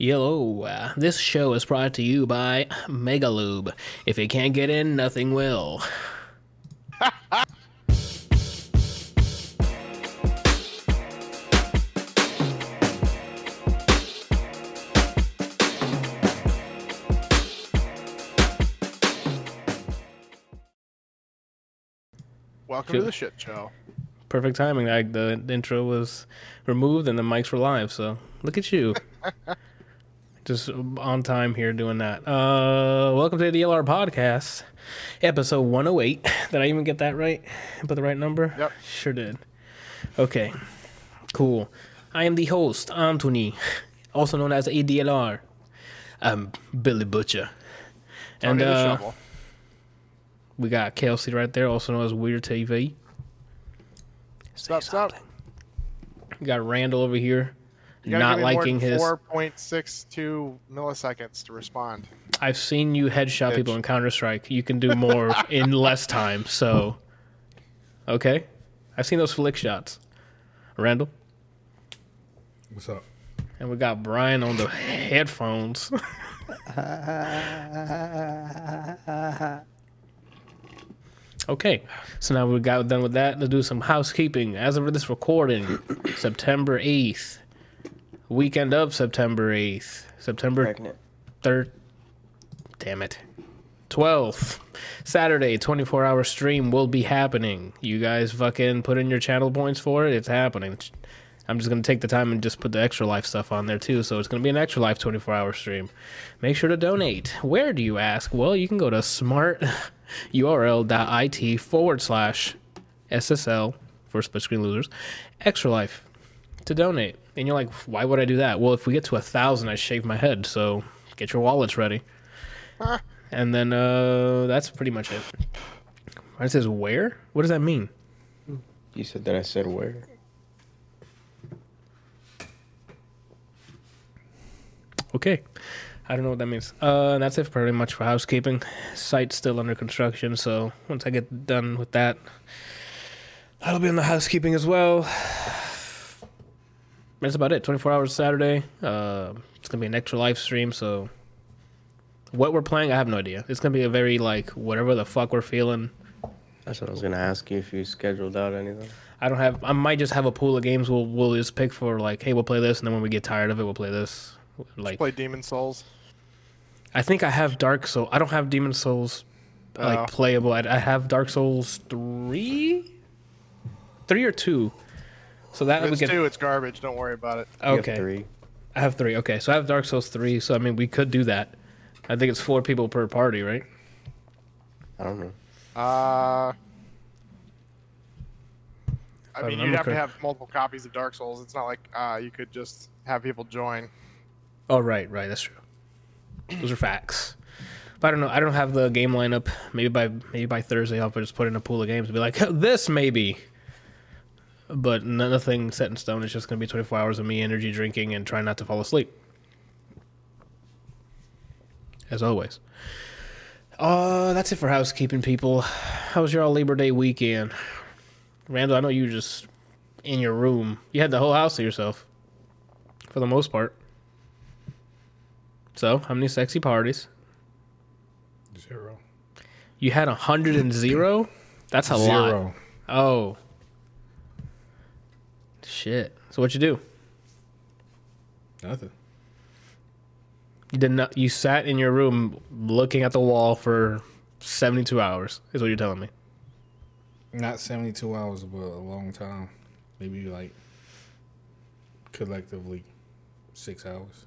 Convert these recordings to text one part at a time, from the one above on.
Hello, uh, this show is brought to you by Megalube. If it can't get in, nothing will. Welcome to the shit show. Perfect timing. Like the intro was removed and the mics were live, so look at you. Just on time here doing that. Uh, welcome to the DLR podcast, episode 108. Did I even get that right? Put the right number? Yep. Sure did. Okay, cool. I am the host, Anthony, also known as ADLR. I'm Billy Butcher. And uh, we got Kelsey right there, also known as Weird TV. Stop, stop. We got Randall over here, not give me more liking his. 4.62 milliseconds to respond. I've seen you headshot Bitch. people in Counter Strike. You can do more in less time. So, okay, I've seen those flick shots. Randall, What's up? and we got Brian on the headphones. okay, so now we got done with that. Let's do some housekeeping. As of this recording, September eighth, weekend of September eighth, September pregnant. third. Damn it. 12th. Saturday, 24 hour stream will be happening. You guys fucking put in your channel points for it. It's happening. I'm just going to take the time and just put the extra life stuff on there too. So it's going to be an extra life 24 hour stream. Make sure to donate. Where do you ask? Well, you can go to smarturl.it forward slash SSL for split screen losers. Extra life to donate. And you're like, why would I do that? Well, if we get to a thousand, I shave my head. So get your wallets ready. and then uh, that's pretty much it. It says where? What does that mean? You said that I said where? Okay. I don't know what that means. Uh, and that's it pretty much for housekeeping. Site's still under construction, so once I get done with that, that'll be on the housekeeping as well. That's about it. 24 hours Saturday. Uh, it's gonna be an extra live stream, so what we're playing, I have no idea. It's gonna be a very like whatever the fuck we're feeling. That's what I was gonna ask you if you scheduled out anything. I don't have. I might just have a pool of games. We'll we'll just pick for like, hey, we'll play this, and then when we get tired of it, we'll play this. Like, Play Demon Souls. I think I have Dark Soul. I don't have Demon Souls like Oh. playable. I, I have Dark Souls three, three or two. So that If we it's get two, it's garbage. Don't worry about it. Okay. three. I have three. Okay, so I have Dark Souls three. So I mean, we could do that. I think it's four people per party, right? I don't know. Uh, I mean, you'd have to have multiple copies of Dark Souls. It's not like uh, you could just have people join. Oh right, right. That's true. Those are facts. But I don't know. I don't have the game lineup. Maybe by maybe by Thursday, I'll just put in a pool of games and be like, this maybe. But nothing set in stone. It's just gonna be 24 hours of me energy drinking and trying not to fall asleep. As always. Uh, that's it for housekeeping, people. How was your all Labor Day weekend? Randall, I know you were just in your room. You had the whole house to yourself, for the most part. So, how many sexy parties? Zero. You had a hundred and zero? That's a lot. Zero. Oh. Shit. So what you do? Nothing. You did not you sat in your room looking at the wall for seventy two hours, is what you're telling me. Not 72 hours, but a long time. Maybe like collectively six hours.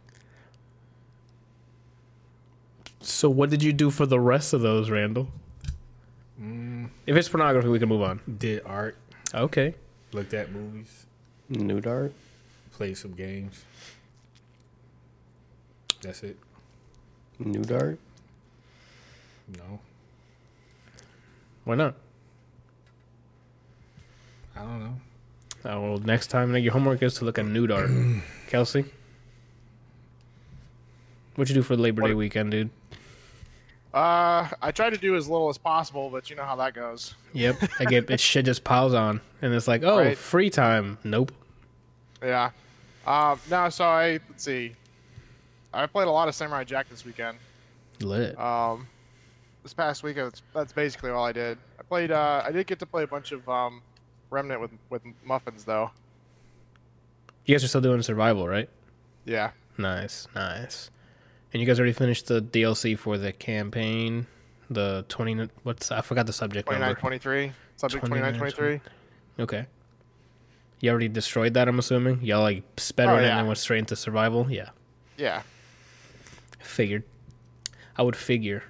So what did you do for the rest of those, Randall? Mm. If it's pornography, we can move on. Did art, Okay. looked at movies, New dart. played some games. That's it. New dart. No, Why not? I don't know. Oh, well, next time your homework is to look at nude art. Kelsey? What'd you do for Labor Day What- weekend, dude? Uh, I try to do as little as possible, but you know how that goes. Yep. I get it shit just piles on. And it's like, oh, Right. free time. Nope. Yeah. Um, no, so I let's see. I played a lot of Samurai Jack this weekend. Lit. Um, this past week, that's, that's basically all I did. I played. Uh, I did get to play a bunch of um, Remnant with with muffins though. You guys are still doing survival, right? Yeah. Nice, nice. And you guys already finished the DLC for the campaign, the twenty. What's I forgot the subject 29, number. 23. Subject 29, 23. Okay. You already destroyed that, I'm assuming. Y'all like sped Oh, on it yeah. and then went straight into survival. Yeah, Yeah. figured. I would figure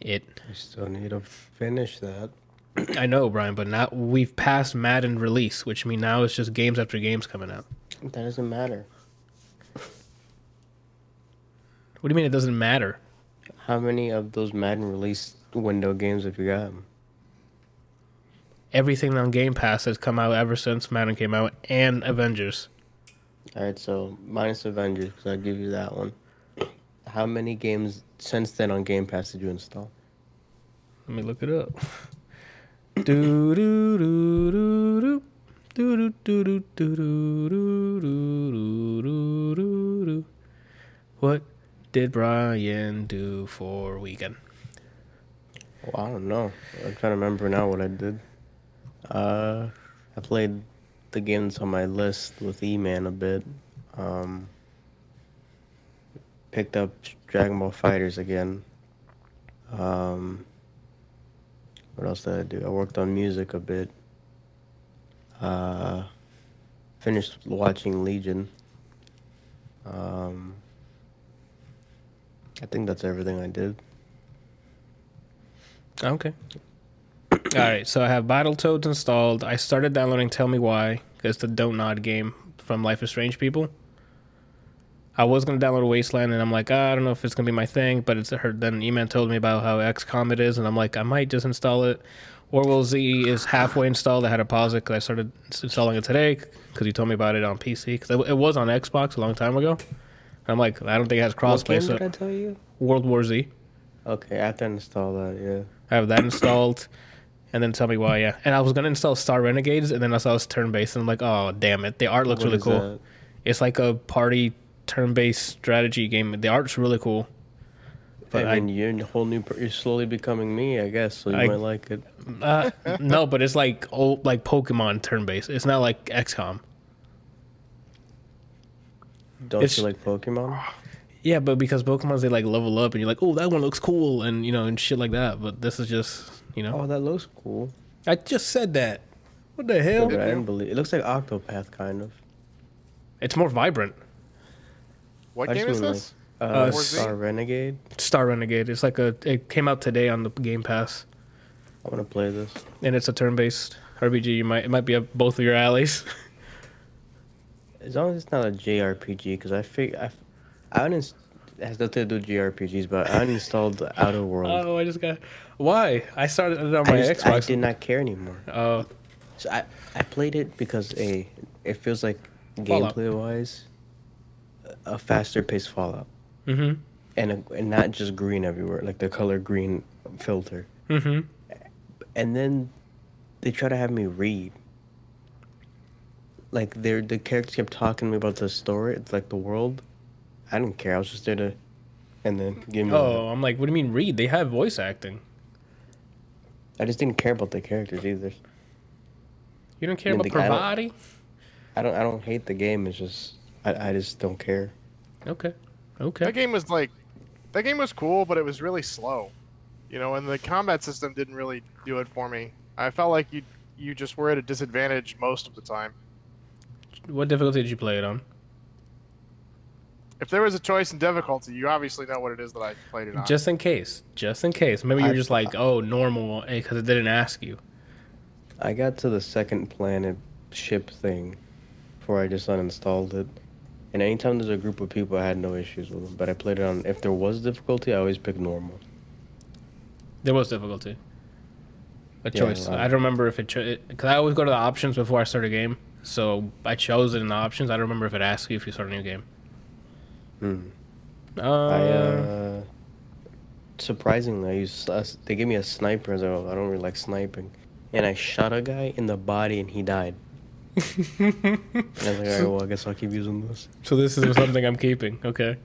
it. I still need to finish that. I know, Brian, but now we've passed Madden release, which means now it's just games after games coming out. That doesn't matter. What do you mean it doesn't matter? How many of those Madden release window games have you got? Everything on Game Pass has come out ever since Madden came out, and Avengers. All right, so minus Avengers, because I'll give you that one. How many games since then on Game Pass did you install? Let me look it up. Do do do do do. Do do do do do do do do do do do. What did Brian do for weekend? Well, I don't know. I'm trying to remember now what I did. Uh, I played the games on my list with E-Man a bit. Um, picked up Dragon Ball FighterZ again. Um, what else did I do? I worked on music a bit. Uh, finished watching Legion. Um, I think that's everything I did. Okay. All right, so I have Battletoads installed. I started downloading Tell Me Why, it's the Don't Nod game from Life is Strange people. I was gonna download Wasteland, and I'm like, ah, I don't know if it's gonna be my thing, but it's heard. Then Eman told me about how XCOM it is, and I'm like, I might just install it. Orwell Z is halfway installed. I had to pause it because I started installing it today because you told me about it on PC because it, it was on Xbox a long time ago. I'm like, I don't think it has What crossplay. game So I tell you? World War Z. Okay, I have to install that. Yeah. I have that installed, and then tell me why. Yeah, and I was gonna install Star Renegades, and then I saw it was turn based, and I'm like, oh damn it, the art looks What really cool. that? It's like a party turn based strategy game. The art's really cool. But I mean, you're a whole new. Per- you're slowly becoming me, I guess. So you I- might like it. Uh, no, but it's like old like Pokemon turn based. It's not like XCOM. Don't it's- you like Pokemon? Yeah, but because Pokemon's they like level up, and you're like, oh, that one looks cool, and you know, and shit like that. But this is just, you know, Oh, that looks cool. I just said that. What the hell? But I didn't believe. It looks like Octopath, kind of. It's more vibrant. What I game is mean, like, this? Uh, Uh, Star Renegade. Star Renegade. It's like a. It came out today on the Game Pass. I want to play this. and it's a turn-based RPG. You might it might be up both of your alleys. As long as it's not a JRPG, because I think I, I uninst- it has nothing to do with JRPGs, but I uninstalled Outer World. oh, I just got why I started it on I, my just, I did not care anymore. Oh, So I, I played it because a it feels like Fallout. gameplay wise, a faster paced Fallout, mm-hmm, and a, and not just green everywhere, like the color green filter. mm-hmm. And then they try to have me read. Like they the characters kept talking to me about the story, it's like the world. I didn't care. I was just there to, and then give me. Oh, I'm like, what do you mean read? They have voice acting. I just didn't care about the characters either. You don't care I mean, about the guy Parvati? I don't. I don't hate the game. It's just I, I just don't care. Okay, Okay. That game was like, that game was cool, but it was really slow. You know, and the combat system didn't really do it for me. I felt like you you just were at a disadvantage most of the time. What difficulty did you play it on? If there was a choice in difficulty, you obviously know what it is that I played it on. Just in case, just in case. Maybe you're I- just like, oh, normal, eh, because it didn't ask you. I got to the second planet ship thing before I just uninstalled it. And anytime there's a group of people, I had no issues with them. But I played it on. If there was difficulty, I always pick normal. There was difficulty. A Yeah, choice. well- I don't remember if it because I always go to the options before I start a game. So I chose it in the options. I don't remember if it asks you if you start a new game. Hmm. Uh, I uh, surprisingly, I used uh, they gave me a sniper. as well. I don't really like sniping, and I shot a guy in the body and he died. And I was like, alright, well, I guess I'll keep using this. so this is something I'm keeping. Okay.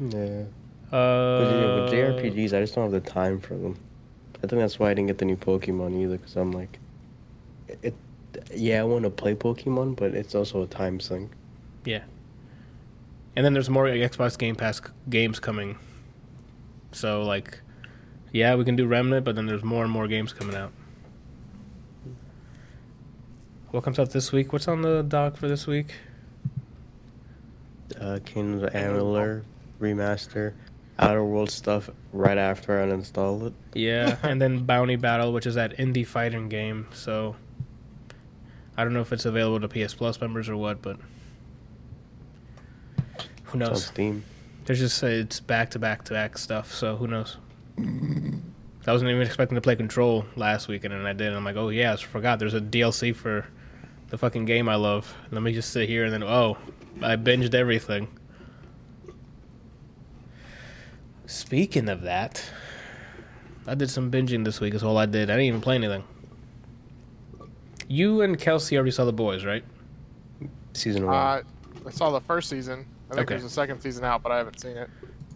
Yeah. Uh, But yeah, with JRPGs, I just don't have the time for them. I think that's why I didn't get the new Pokemon either, because I'm like, it. Yeah, I want to play Pokemon, but it's also a time sink. Yeah. And then there's more Xbox Game Pass games coming. So like, yeah, we can do Remnant, but then there's more and more games coming out. What comes out this week? What's on the dock for this week? Uh, Kingdoms of Amalur remaster, Outer World stuff right after I uninstall it. Yeah, and then Bounty Battle, which is that indie fighting game. So I don't know if it's available to PS Plus members or what, but who It's on knows? Steam. There's just uh, it's back to back to back stuff, so who knows? I wasn't even expecting to play Control last weekend, and I did. And I'm like, oh yeah, I forgot. There's a DLC for the fucking game I love. Let me just sit here and then oh, I binged everything. Speaking of that, I did some binging this week. Is all I did. I didn't even play anything. You and Kelsey already saw the boys, right? Season one. Uh, I saw the first season. I think Okay. there's a second season out, but I haven't seen it.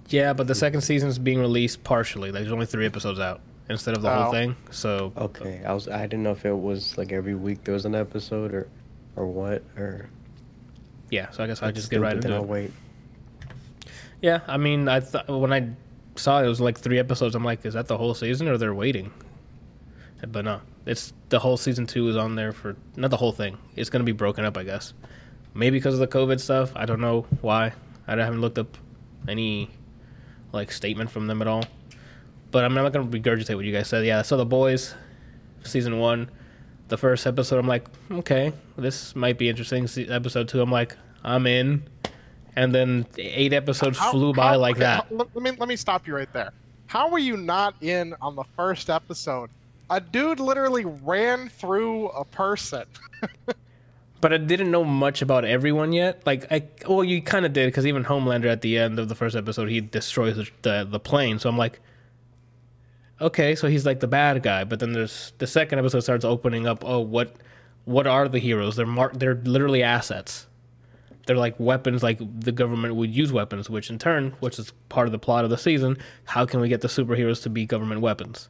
Yeah, but the second season's being released partially. Like, there's only three episodes out instead of the whole Oh. thing. So okay, I was. I didn't know if it was like every week there was an episode or, or what or. yeah, so I guess I It's just get right stupid, then into I'll it. wait. Yeah, I mean, I thought when I saw it was like three episodes. I'm like, is that the whole season or they're waiting? But no, it's the whole season two is on there for not the whole thing. It's gonna be broken up, I guess. Maybe because of the COVID stuff. I don't know why. I haven't looked up any like statement from them at all. But I'm not gonna regurgitate what you guys said. Yeah, so the boys, season one, the first episode. I'm like, okay, this might be interesting. Se- Episode two, I'm like, I'm in. And then eight episodes How- flew by how- like okay, that. how- let me let me stop you right there. How were you not in on the first episode? A dude literally ran through a person. But I didn't know much about everyone yet. Like, I well, you kind of did because even Homelander at the end of the first episode, he destroys the, the the plane. So I'm like, okay, so he's like the bad guy. But then there's the second episode starts opening up. Oh, what what are the heroes? They're mar- they're literally assets. They're like weapons, like the government would use weapons, which in turn, which is part of the plot of the season, how can we get the superheroes to be government weapons?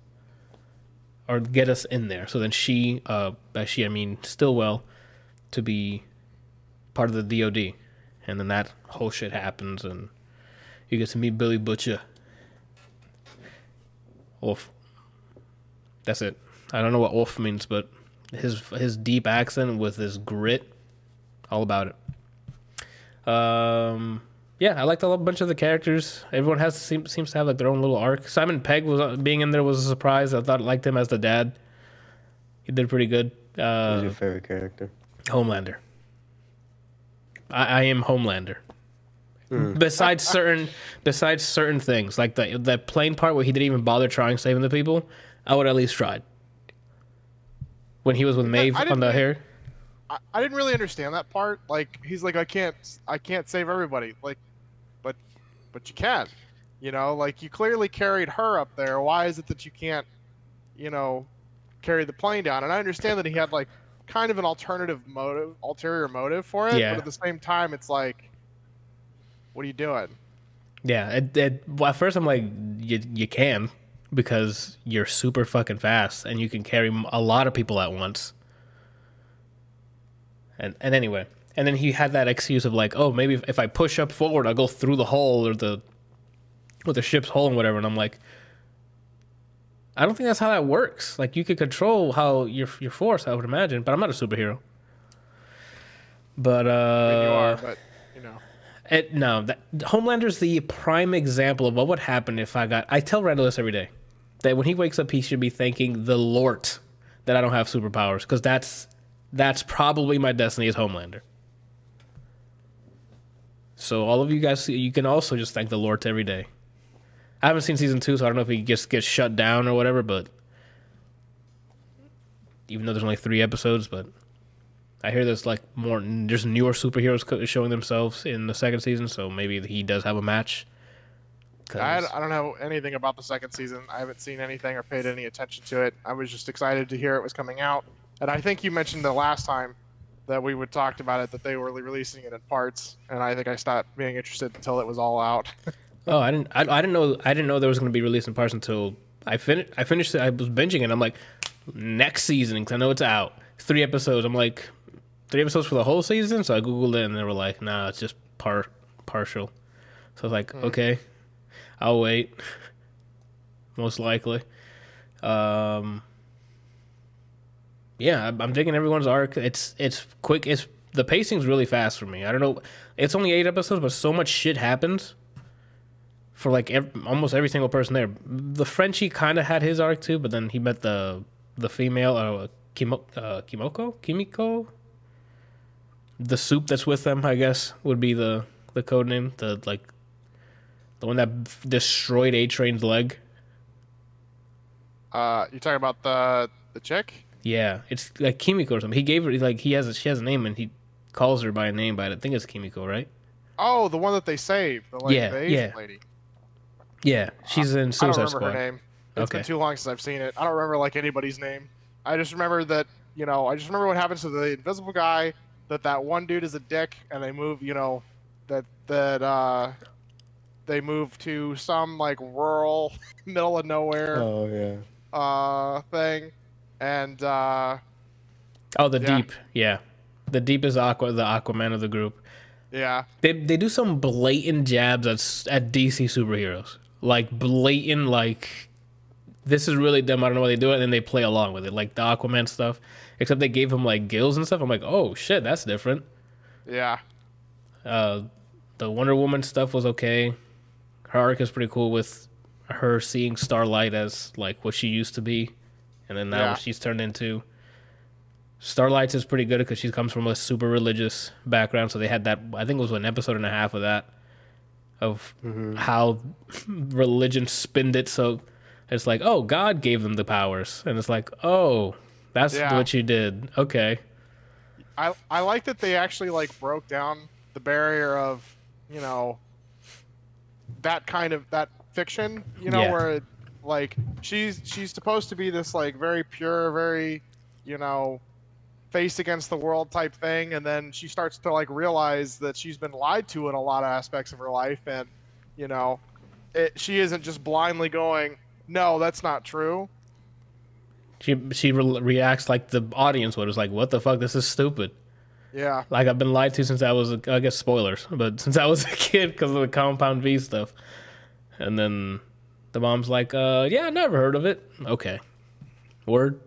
Or get us in there. So then she, uh, by she I mean Stillwell, to be part of the DoD, and then that whole shit happens, and you get to meet Billy Butcher. Wolf. That's it. I don't know what Wolf means, but his his deep accent with his grit, all about it. Um, yeah, I liked a bunch of the characters. Everyone has seem, seems to have like their own little arc. Simon Pegg was uh, being in there was a surprise. I thought I liked him as the dad. He did pretty good. Who's Uh, your favorite character? Homelander. I, I am Homelander. Hmm. Besides certain, besides certain things like the that plane part where he didn't even bother trying saving the people, I would at least tried. When he was with Maeve I on the hair, I, I didn't really understand that part. Like he's like, I can't, I can't save everybody. Like, but, but you can. You know, like you clearly carried her up there. Why is it that you can't, you know, carry the plane down? And I understand that he had like kind of an alternative motive, ulterior motive for it. Yeah. But at the same time, it's like, what are you doing? yeah. It, it, well, at first I'm like, you you can because you're super fucking fast and you can carry a lot of people at once. And and anyway, and then he had that excuse of like, oh, maybe if, if I push up forward, I'll go through the hole or the or the ship's hole and whatever. And I'm like, I don't think that's how that works. Like you could control how your your force, I would imagine, but I'm not a superhero. But uh, I mean, you are, but you know, it, no, that, Homelander's the prime example of what would happen if I got. I tell Randall this every day that when he wakes up, he should be thanking the Lord that I don't have superpowers because that's that's probably my destiny as Homelander. So all of you guys, you can also just thank the Lord every day. I haven't seen season two, so I don't know if he just gets shut down or whatever. But even though there's only three episodes, but I hear there's like more, there's newer superheroes showing themselves in the second season, so maybe he does have a match. I, I don't know anything about the second season. I haven't seen anything or paid any attention to it. I was just excited to hear it was coming out. And I think you mentioned the last time that we would talked about it that they were releasing it in parts, and I think I stopped being interested until it was all out. Oh, I didn't. I, I didn't know. I didn't know there was going to be released in parts until I finished. I finished. it. I was binging it. I'm like, next season because I know it's out. Three episodes. I'm like, three episodes for the whole season. So I googled it and they were like, nah, it's just part partial. So I was like, okay, I'll wait. Most likely. Um. Yeah, I'm- I'm digging everyone's arc. It's it's quick. It's the pacing's really fast for me. I don't know. It's only eight episodes, but so much shit happens for like ev- almost every single person there. The Frenchie kind of had his arc too, but then he met the the female uh, Kimo, uh, Kimoko Kimiko. The soup that's with them, I guess, would be the the code name. The like the one that destroyed A Train's leg. Uh, you're talking about the the chick? Yeah, it's like Kimiko or something. He gave her like he has a, she has a name and he calls her by a name, but I think it's Kimiko, right? Oh, the one that they saved, the like Yeah, the Asian yeah. lady. Yeah, she's in Suicide I don't remember Squad. her name. It's Okay. been too long since I've seen it. I don't remember like anybody's name. I just remember that you know. I just remember what happens to the invisible guy. That that one dude is a dick, and they move. You know, that that uh, they move to some like rural, middle of nowhere Oh yeah. uh thing, and uh, Oh, the Yeah. deep, yeah, the deep is Aqua, the Aquaman of the group. yeah, They they do some blatant jabs at at DC superheroes, like blatant like. This is really dumb. I don't know why they do it, and then they play along with it, like the Aquaman stuff. Except they gave him like gills and stuff. I'm like, oh shit, that's different. yeah, Uh, the Wonder Woman stuff was okay. Her arc is pretty cool with her seeing Starlight as like what she used to be, and then now Yeah. she's turned into. Starlight's is pretty good because she comes from a super religious background, so they had that. I think it was an episode and a half of that, of mm-hmm. how religion spinned it. So it's like, oh, God gave them the powers, and it's like, oh, that's Yeah. what you did. Okay, I I like that they actually like broke down the barrier of you know that kind of that fiction. You know Yeah. where it, like she's she's supposed to be this like very pure, very you know face against the world type thing, and then she starts to like realize that she's been lied to in a lot of aspects of her life, and you know it, she isn't just blindly going, no, that's not true. she she re- reacts like the audience would. It's like, what the fuck? This is stupid. Yeah, Like I've been lied to since I was, a, I guess spoilers, but since I was a kid because of the Compound V stuff. And then the mom's like, uh, yeah, I never heard of it. Okay, word.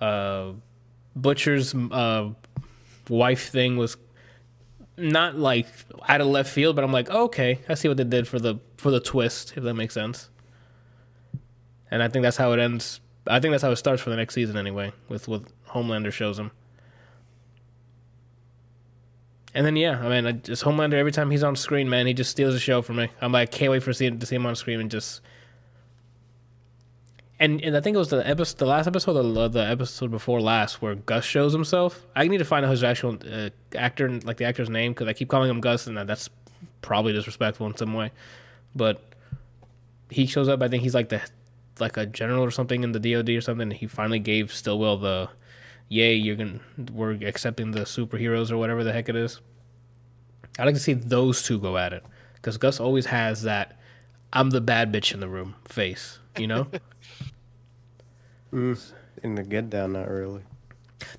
Uh, Butcher's uh wife thing was not like out of left field, but I'm like, okay, I see what they did for the for the twist, if that makes sense. And I think that's how it ends. I think that's how it starts for the next season anyway, with what Homelander shows him. And then yeah, I mean, I just Homelander every time he's on screen, man, he just steals the show for me. I'm like, I can't wait for see, to see him on screen and just. And and I think it was the episode, the last episode, or the episode before last, where Gus shows himself. I need to find out his actual uh, actor, like the actor's name, because I keep calling him Gus, and that's probably disrespectful in some way. But he shows up. I think he's like the like a general or something in the DoD or something. He finally gave Stillwell the yay, you're gonna we're accepting the superheroes or whatever the heck it is. I'd like to see those two go at it because Gus always has that I'm the bad bitch in the room face, you know. In the Get Down, not really.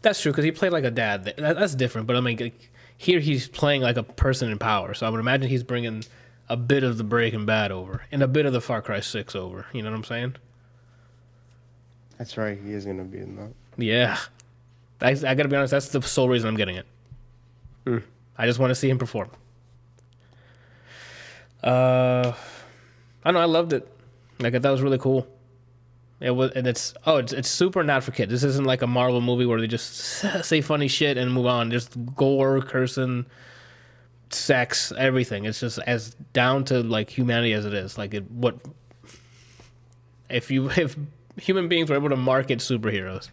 that's true because he played like a dad. That, that's different, but I mean, like, here he's playing like a person in power. So I would imagine he's bringing a bit of the Breaking Bad over and a bit of the Far Cry Six over. You know what I'm saying? That's right. He is gonna be in that. Yeah. I, I gotta be honest, that's the sole reason I'm getting it. Hmm. I just want to see him perform. Uh, I know, I loved it. Like, it was really cool. It was, and it's, oh, it's, it's super not for kids. This isn't like a Marvel movie where they just say funny shit and move on. Just gore, cursing, sex, everything. It's just as down to like humanity as it is. Like, it, what, if you, if human beings were able to market superheroes,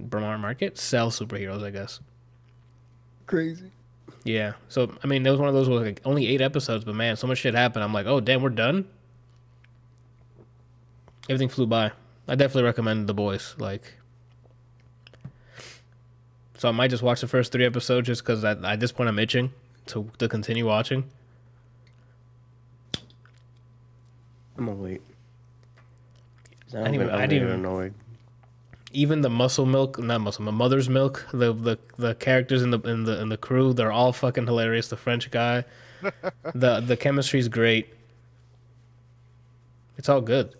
Bromar Market sell superheroes, I guess. Crazy. Yeah. So I mean, it was one of those with like only eight episodes, but man, so much shit happened. I'm like, oh damn, we're done. Everything flew by. I definitely recommend The Boys. Like, so I might just watch the first three episodes just because at, at this point I'm itching. to to continue watching. I'm gonna wait. I I didn't even- I'm I didn't even- annoyed. Even the muscle milk, not muscle, my mother's milk. The the the characters in the in the in the crew, they're all fucking hilarious. The French guy, the the chemistry's great. It's all good.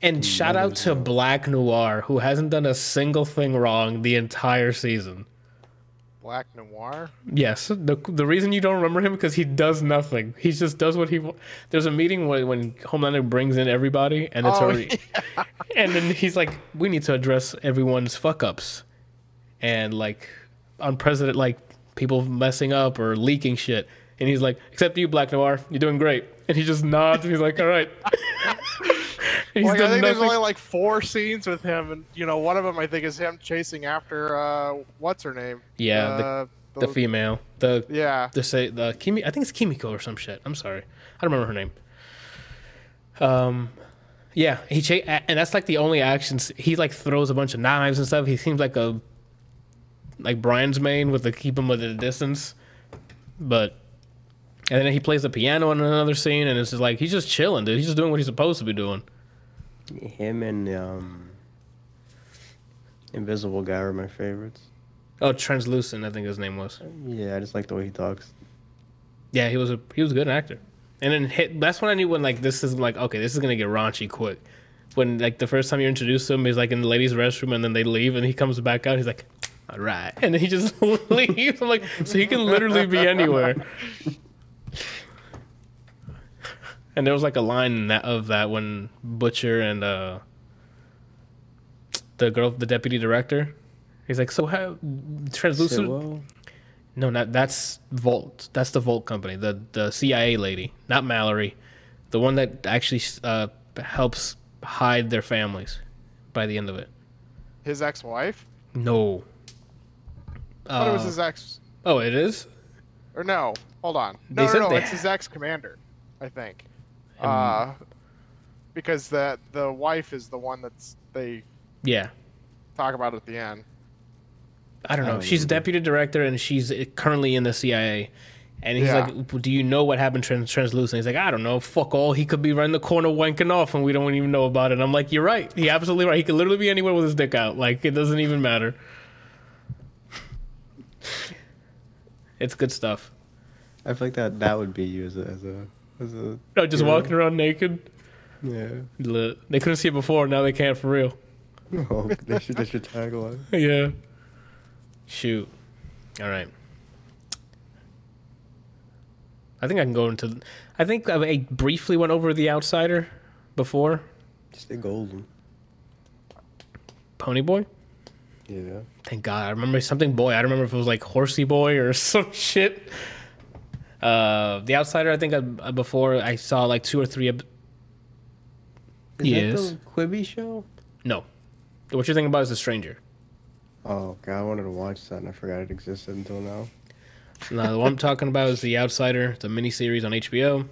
And shout out to Black Noir, who hasn't done a single thing wrong the entire season. Black Noir. Yes, the the reason you don't remember him because he does nothing. He just does what he. There's a meeting when when Homelander brings in everybody, and it's Oh, already, and then he's like, "We need to address everyone's fuck ups, and like unprecedented, like people messing up or leaking shit." And he's like, "Except you, Black Noir, you're doing great." And he just nods, and he's like, "All right." He's Like, I think there's only like four scenes with him, and you know, one of them I think is him chasing after uh, what's her name? yeah, Uh, the, the female, the yeah. the say the Kimi. I think it's Kimiko or some shit. I'm sorry, I don't remember her name. Um, yeah, he cha- and that's like the only actions he like throws a bunch of knives and stuff. He seems like a like Brian's main with the keep him at a distance, but and then he plays the piano in another scene, and it's just like he's just chilling, dude. He's just doing what he's supposed to be doing. Him and um, Invisible Guy were my favorites. Oh, translucent, I think his name was. Yeah, I just like the way he talks. Yeah, he was a he was a good actor. And then hit, that's when I knew when like this is like okay, this is gonna get raunchy quick. When like the first time you introduce him, he's like in the ladies' restroom, and then they leave, and he comes back out. He's like, "All right," and then he just leaves. I'm like, so he can literally be anywhere. And there was like a line in that of that when Butcher and uh the girl, the deputy director, he's like, "So how translucent?" Sitwell? No, not that's Vought. That's the Vought company, the the CIA lady, not Mallory, the one that actually uh, helps hide their families by the end of it. His ex-wife. No. I thought it was Uh, his ex. oh, it is. Or no, hold on. They No, no, no, they- it's his ex-commander, I think. Um, uh, because the the wife is the one that's they Yeah, talk about at the end. I don't I know. don't she's remember. deputy director and she's currently in the CIA. And he's Yeah. like, "Do you know what happened trans- translucent?" He's like, "I don't know. Fuck all. He could be right in the corner wanking off, and we don't even know about it." I'm like, "You're right. He absolutely right. He could literally be anywhere with his dick out. Like it doesn't even matter." It's good stuff. I feel like that that would be you as a as a as a No, just walking around naked. yeah. They couldn't see it before. Now they can for real. Oh, they should they should tagline. yeah. Shoot. All right. I think I can go into. I think I I briefly went over the outsider before Stay golden. Pony Boy. Yeah. Thank God. I remember something boy. I don't remember if it was like Horsey Boy or some shit. Uh, the outsider. I think I, uh, before I saw like two or three. ep- Is Yes. that the Quibi show? No, what you're thinking about is the stranger. Oh god, I wanted to watch that and I forgot it existed until now. No, the one I'm talking about is The Outsider. It's a miniseries on HBO.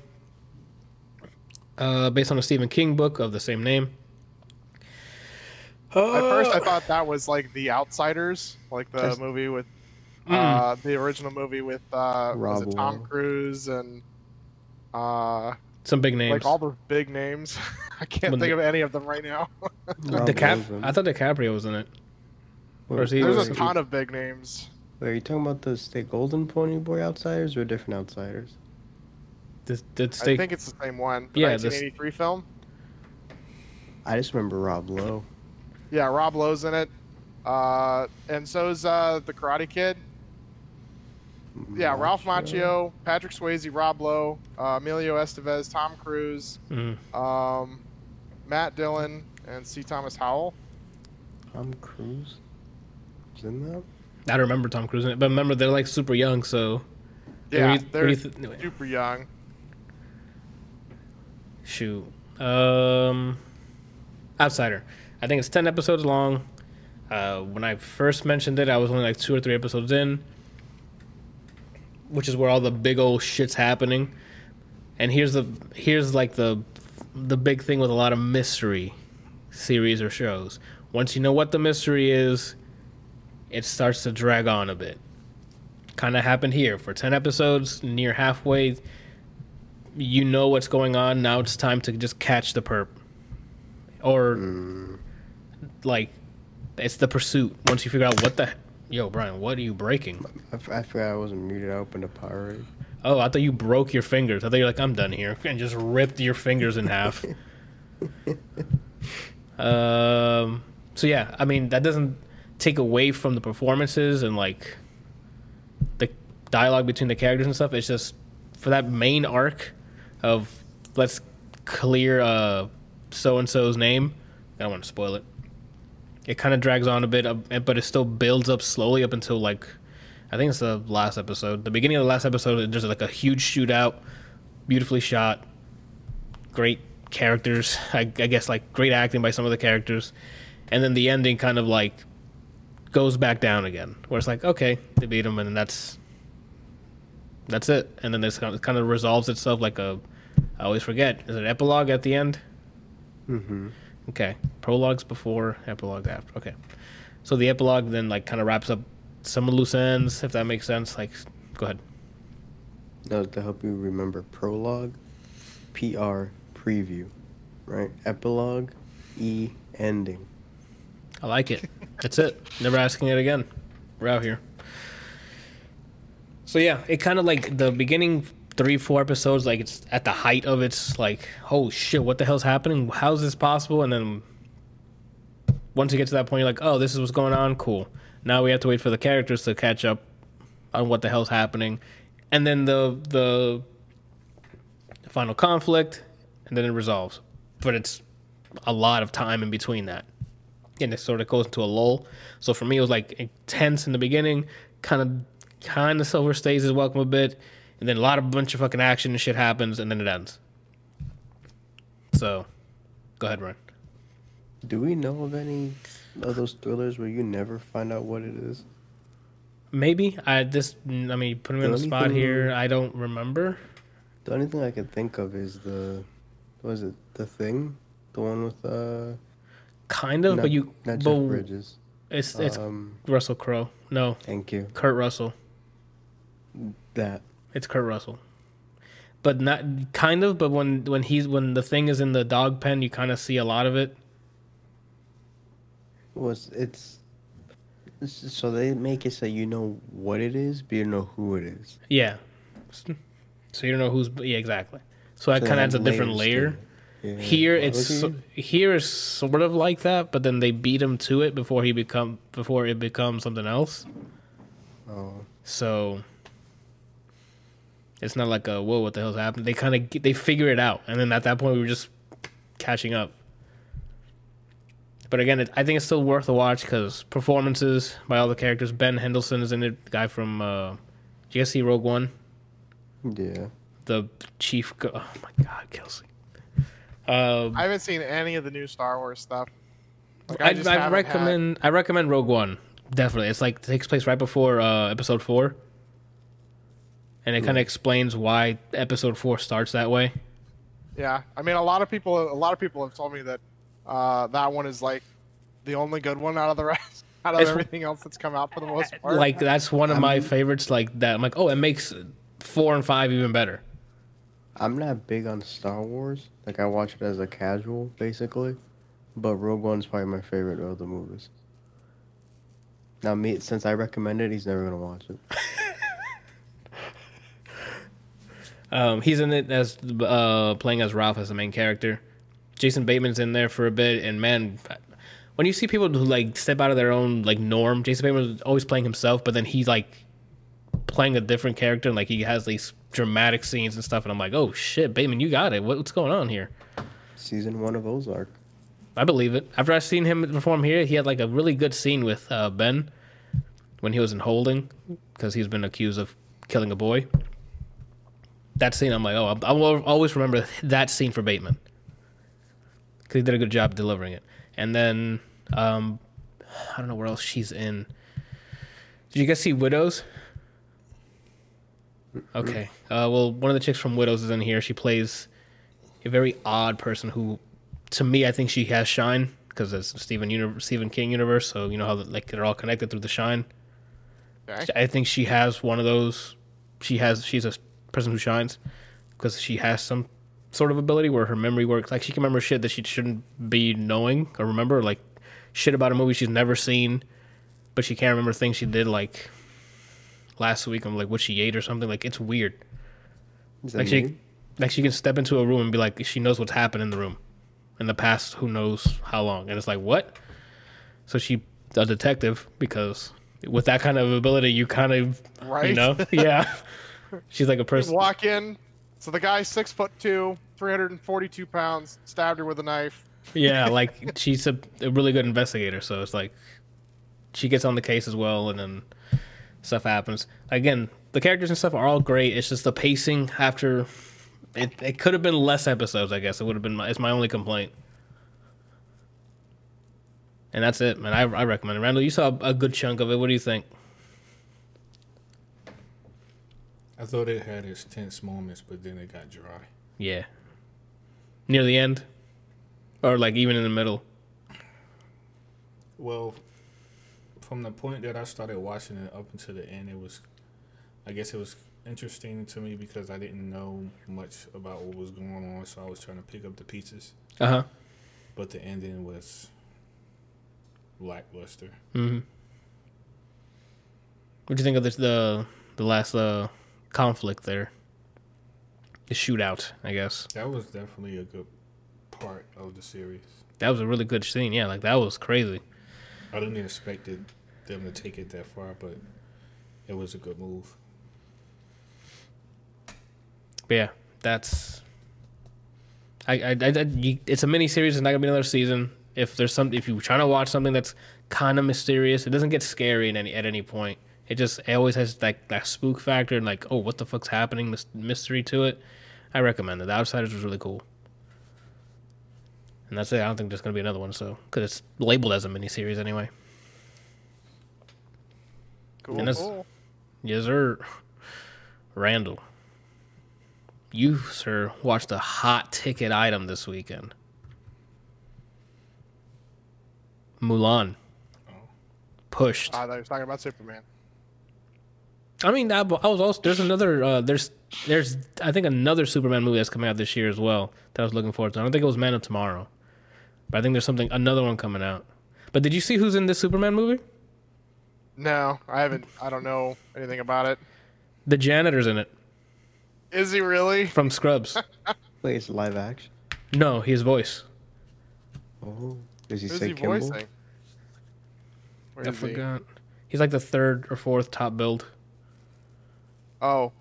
Uh, based on a Stephen King book of the same name. At first, I thought that was like The Outsiders, like the Just- movie with Mm. uh, the original movie with uh, was Rob it Tom Cruise and uh, Some big names. like all the big names. I can't When think the- of any of them right now. Rob DiCap- I thought DiCaprio was in it. Wait, or is he- There's was a he- ton of big names. wait, are you talking about the Stay Golden Pony Boy Outsiders or different Outsiders? The, the I think it's the same one. The Yeah, this- 1983 film. I just remember Rob Lowe. Yeah, Rob Lowe's in it. Uh, and so's uh, the Karate Kid. Yeah, Ralph Macchio, Patrick Swayze, Rob Lowe, uh, Emilio Estevez, Tom Cruise, Mm. um, Matt Dillon, and C. Thomas Howell. Tom Cruise. Is in that? I don't remember Tom Cruise in it, but remember they're like super young, so. Yeah, What you- they're what do you th- super young. Shoot. Um, Outsider. I think it's 10 episodes long. Uh, when I first mentioned it, I was only like two or three episodes in, which is where all the big old shit's happening. And here's the here's like the the big thing with a lot of mystery series or shows. Once you know what the mystery is, it starts to drag on a bit. kind of happened here for 10 episodes, near halfway. You know what's going on. Now it's time to just catch the perp. Or, mm. like, it's the pursuit. Once you figure out what the. Yo, Brian, what are you breaking? I, I forgot I wasn't muted. I opened a raid. Oh, I thought you broke your fingers. I thought you're like, I'm done here. And just ripped your fingers in half. um, so, yeah, I mean, that doesn't take away from the performances and, like, the dialogue between the characters and stuff. It's just for that main arc of let's clear uh, so and so's name. I don't want to spoil it. It kind of drags on a bit, uh, but it still builds up slowly up until, like, I think it's the last episode. The beginning of the last episode, there's like a huge shootout, beautifully shot, great characters. I, I guess like great acting by some of the characters, and then the ending kind of like goes back down again, where it's like okay, they beat him, and that's that's it. And then this kind of, kind of resolves itself like a. I always forget. Is it an epilogue at the end? Mm-hmm. Okay, prologues before, epilogue after. Okay, so the epilogue then like kind of wraps up some loose ends, if that makes sense. Like, go ahead. Was to help you remember prologue, PR, preview, right? Epilogue, E, ending. I like it. That's it. Never asking it again. We're out here. So yeah, it kind of like the beginning three, four episodes, like it's at the height of its like, oh shit, what the hell's happening? How's this possible? And then once you get to that point, you're like, oh, this is what's going on. Cool. Now we have to wait for the characters to catch up on what the hell's happening, and then the the final conflict, and then it resolves. But it's a lot of time in between that and it sort of goes into a lull. So for me, it was like intense in the beginning, kind of, kind of silver stays his welcome a bit, and then a lot of bunch of fucking action and shit happens, and then it ends. So, go ahead, Ryan. Do we know of any of those thrillers where you never find out what it is? Maybe I this. I mean, put me on The spot thing- here. I don't remember. The only thing I can think of is the, was it, the thing, the one with uh, Kind of, not, but you. not but Jeff Bridges. It's it's um, Russell Crowe. No, thank you. Kurt Russell. That It's Kurt Russell. But not kind of. But when when he's when the thing is in the dog pen, you kind of see a lot of it. was it's. it's- So they make it so you know what it is, but you know who it is. Yeah. So you don't know who's yeah exactly. So that So kind of adds a different layer. Yeah. Here it's so, here is sort of like that, but then they beat him to it before he become before it becomes something else. Oh, So it's not like a whoa, what the hell's happening? They kind of they figure it out, and then at that point we were just catching up. But again, it, I think it's still worth a watch because performances by all the characters. Ben Mendelsohn is in it. The guy from uh, did you guys see Rogue One? yeah. The chief. Go- oh my God, Kelsey. Um, I haven't seen any of the new Star Wars stuff. Like, I, just I, haven't recommend I recommend Rogue One. Definitely, it's like takes place right before uh, Episode Four, and it kind of explains why Episode Four starts that way. Yeah, I mean, a lot of people, a lot of people have told me that uh, that one is like the only good one out of the rest, out of It's- everything else that's come out for the most part. Like that's one of my I'm- favorites. Like that, I'm like, oh, it makes four and five even better. I'm not big on Star Wars. Like I watch it as a casual, basically. But Rogue One's probably my favorite of the movies. Now, me since I recommended, it, he's never gonna watch it. Um, he's in it as uh, playing as Ralph as the main character. Jason Bateman's in there for a bit, and man, when you see people who like step out of their own like norm, Jason Bateman's always playing himself, but then he's like playing a different character, and like he has these dramatic scenes and stuff, and I'm like, oh shit, Bateman, you got it. What, what's going on here? Season one of Ozark. I believe it. After I seen him perform here, he had like a really good scene with uh, Ben when he was in holding because he's been accused of killing a boy. That scene, I'm like, oh, I will always remember that scene for Bateman because he did a good job delivering it. And then um, I don't know where else she's in. Did you guys see Widows? Okay. Uh, well, one of the chicks from Widows is in here. She plays a very odd person who, to me, I think she has shine because it's Stephen Uni- Stephen King universe. So you know how like they're all connected through the shine. Okay. I think she has one of those. She has. She's a person who shines because she has some sort of ability where her memory works. Like she can remember shit that she shouldn't be knowing or remember, like shit about a movie she's never seen, but she can't remember things she did like last week. I'm like what she ate or something. Like it's weird. Like she, like she can step into a room and be like she knows what's happened in the room, in the past who knows how long, and it's like what? So she a detective because with that kind of ability, you kind of Right. you know yeah. She's like a person. walk in. So the guy's six foot two, 342 pounds, stabbed her with a knife. Yeah, like she's a, a really good investigator. So it's like she gets on the case as well, and then stuff happens. Again, the characters and stuff are all great. It's just the pacing after. It, it could have been less episodes, I guess. It would have been. My, it's my only complaint. And that's it, man. I, I recommend it. Randall, you saw a good chunk of it. What do you think? I thought it had its tense moments, but then it got dry. Yeah. Near the end, or like even in the middle. Well, from the point that I started watching it up until the end, it was, I guess it was interesting to me because I didn't know much about what was going on, so I was trying to pick up the pieces. Uh huh. But the ending was lackluster. Mm-hmm. What do you think of this, the the last uh, conflict there? The shootout, I guess. That was definitely a good part of the series. That was a really good scene. Yeah, like that was crazy. I didn't expect it, them to take it that far, but it was a good move. But yeah, that's. I, I, I, you- it's a mini series. It's not gonna be another season. If there's some, if you're trying to watch something that's kind of mysterious, it doesn't get scary in any at any point. It just it always has that that spook factor and like, oh, what the fuck's happening? This mystery to it. I recommend it. The Outsiders was really cool. And that's it. I don't think there's gonna be another one. So because it's labeled as a mini series anyway. Cool. Cool. Yes, sir. Randall, you sir watched a hot ticket item this weekend. Mulan. Pushed. Ah, I thought you were talking about Superman. I mean, I, I was also there's another uh, there's there's I think another Superman movie that's coming out this year as well that I was looking forward to. I don't think it was Man of Tomorrow, but I think there's something another one coming out. But did you see who's in this Superman movie? No, I haven't. I don't know anything about it. The janitor's in it Is he really? from Scrubs. Wait, it's live action. no, his voice. Oh, does he Who's say he Kimball? voicing? Where I is he? forgot. He's like the third or fourth top build. Oh,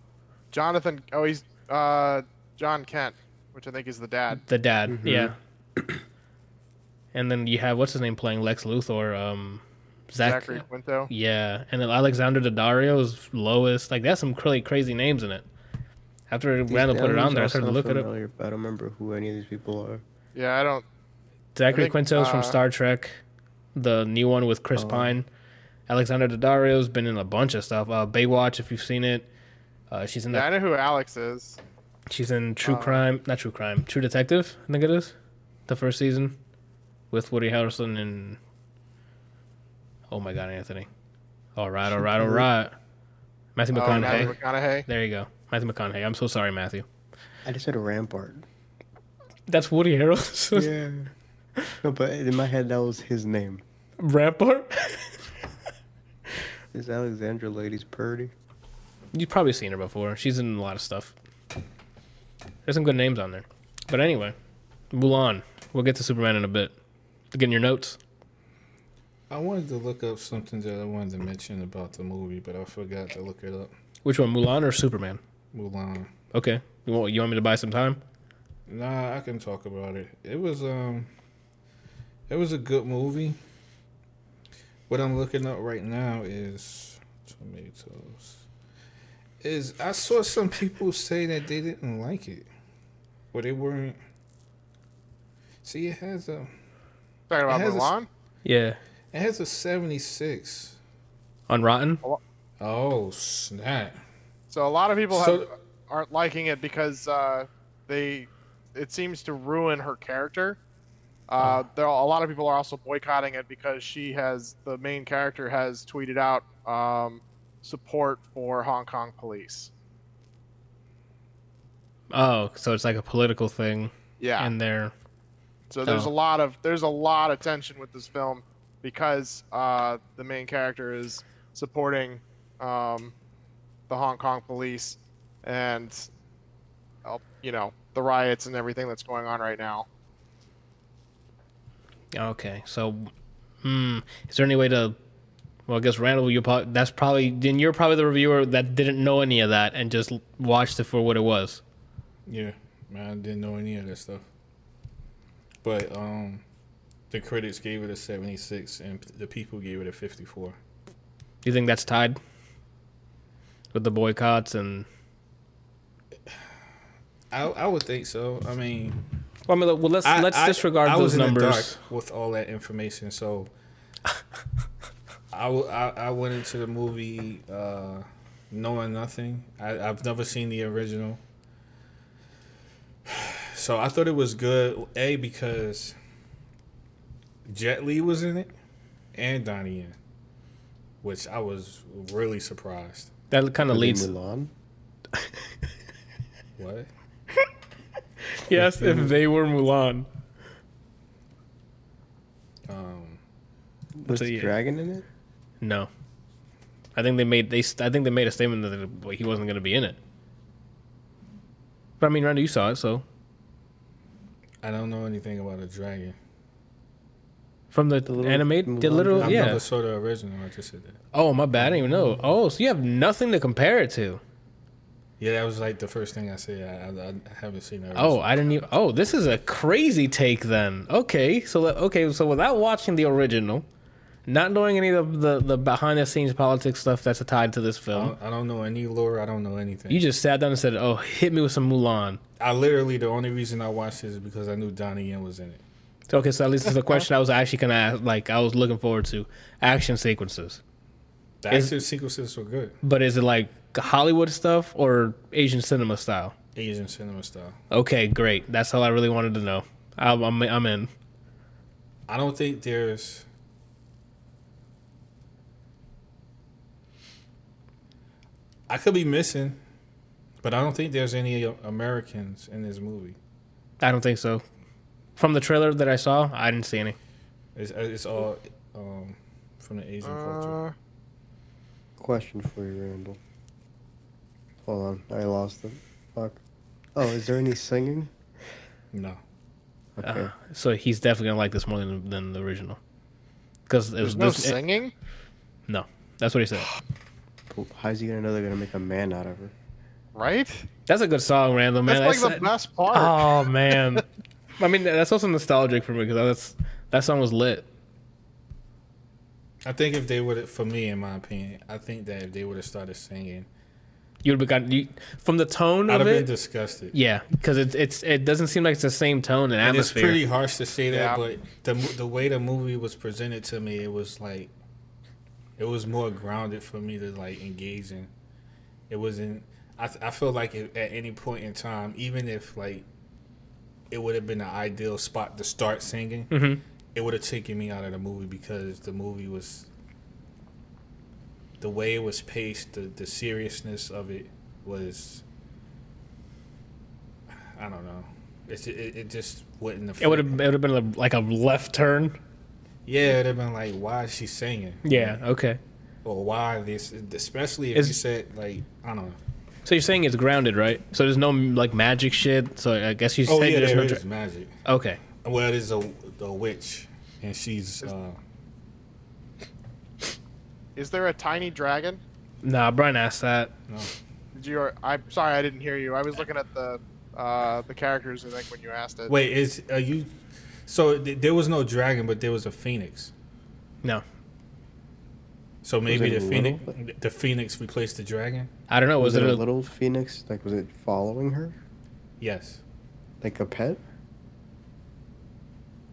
Jonathan. Oh, he's uh John Kent, which I think is the dad. The dad, Mhm. yeah. and then you have what's his name playing Lex Luthor, um, Zach. Zachary Quinto. Yeah, and then Alexandra Daddario is Lois. Like that's some really crazy names in it. After These Randall put it on there, I all started sound looking it up. I don't remember who any of these people are. Yeah, I don't. Zachary think, Quinto's from uh, Star Trek, the new one with Chris Oh. Pine. Alexandra Daddario's been in a bunch of stuff. Uh, Baywatch, if you've seen it. Uh, she's in Yeah, I know who Alex is. She's in True uh, Crime, not True Crime, True Detective. I think it is the first season with Woody Harrelson and. Oh my God, Anthony! All right, all right, all right. Matthew McConaughey. Oh, McConaughey. Matthew McConaughey. There you go, Matthew McConaughey. I'm so sorry, Matthew. I just said Rampart. That's Woody Harrelson. yeah. No, but in my head that was his name. Rampart. Is Alexandra Ladies Purdy? You've probably seen her before. She's in a lot of stuff. There's some good names on there. But anyway, Mulan. We'll get to Superman in a bit. Getting your notes. I wanted to look up something that I wanted to mention about the movie, but I forgot to look it up. Which one, Mulan or Superman? Mulan. Okay. You want, you want me to buy some time? Nah, I can talk about it. It was um, it was a good movie. What I'm looking up right now is tomatoes. Is I saw some people say that they didn't like it, or they weren't. See, it has a Talking about It has a s- Mulan. Yeah. it has a 76. On Rotten? Oh snap! So a lot of people So- have, aren't liking it because uh, they it seems to ruin her character. Uh, there are, a lot of people are also boycotting it because she has the main character has tweeted out um, support for Hong Kong police. Oh, so it's like a political thing Yeah. in there. So there's Oh. a lot of there's a lot of tension with this film because uh, the main character is supporting um, the Hong Kong police and uh, you know the riots and everything that's going on right now. Okay, so, hmm, is there any way to? Well, I guess Randall, you probably that's probably then you're probably the reviewer that didn't know any of that and just watched it for what it was. Yeah, man, I didn't know any of that stuff. But um, the critics gave it a seventy six, and the people gave it a fifty four. Do you think that's tied with the boycotts and? I I would think so. I mean, Well, I mean, well, let's I, let's I- disregard I those was in the dark numbers. with all that information, so I, w- I I went into the movie uh, knowing nothing. I, I've never seen the original, so I thought it was good. A because Jet Li was in it, and Donnie Yen, which I was really surprised. That kind of Were they leads. Mulan. What? Yes, if they were Mulan. Um, Was So, yeah. Dragon in it? No, I think they made they. I think they made a statement that he wasn't going to be in it. But I mean, Randy, you saw it, so I don't know anything about a dragon. from the, The little animate, the little, I've yeah. never saw the original. I just said that. Oh, my bad. I didn't even know. Oh, so you have nothing to compare it to. Yeah, that was like the first thing I said. I, I, I haven't seen that. Oh, I didn't even. Oh, this is a crazy take then. Okay, so let- okay, so without watching the original, not knowing any of the the behind the scenes politics stuff that's tied to this I film, don't, I don't know any lore. I don't know anything. you just sat down and said, "Oh, hit me with some Mulan." I literally the only reason I watched this is because I knew Donnie Yen was in it. Okay, so at least it's a question I was actually gonna ask. Like I was looking forward to action sequences, The Is- action sequences were good, but is it like Hollywood stuff or Asian cinema style? Asian cinema style. Okay, great. That's all I really wanted to know. I'm I'm, I'm in. I don't think there's. I could be missing, but I don't think there's any Americans in this movie. I don't think so. From the trailer that I saw, I didn't see any. It's it's all um, from the Asian culture. Uh, Question for you, Randall. Hold on, I lost it. Fuck. Oh, is there any singing? No, Okay. Uh, so he's definitely gonna like this more than than the original. Because there's no singing. no, that's what he said. Cool. How's he gonna know they're gonna make a man out of her? Right? That's a good song, Randall. Man, That's like That's- the best part. Oh man, I mean that's also nostalgic for me because that's that song was lit. I think if they would, have, for me, in my opinion, I think that if they would have started singing, You would have got you, from the tone I'd of have been disgusted. yeah, because it's it's it doesn't seem like it's the same tone and And it's pretty harsh to say that, Yeah. but the the way the movie was presented to me, it was like, it was more grounded for me to like engage in. It wasn't. I th- I feel like it, at any point in time, even if like, it would have been the ideal spot to start singing, Mhm. it would have taken me out of the movie because the movie was. The way it was paced, the the seriousness of it was. I don't know. It's, it, it just wouldn't. It would have it would have been like a left turn. Yeah, it'd have been like, why is she singing? Yeah. Okay. Or why this? Especially if Is- you said like, I don't know. So you're saying it's grounded, right? So there's no like magic shit. So I guess you Oh said yeah, there's there no. is dra- magic. okay. Well, it is a, a witch, and she's. Uh, Is there a tiny dragon? Nah, Brian asked that. no, Did you? I'm sorry, I didn't hear you. I was looking at the uh, the characters. I think when you asked it. wait, is are you? So th- there was no dragon, but there was a phoenix. No, So maybe the phoenix, little? the phoenix replaced the dragon. I don't know. Was, Was, it, it, a a, little phoenix? Like, was it following her? Yes. Like a pet?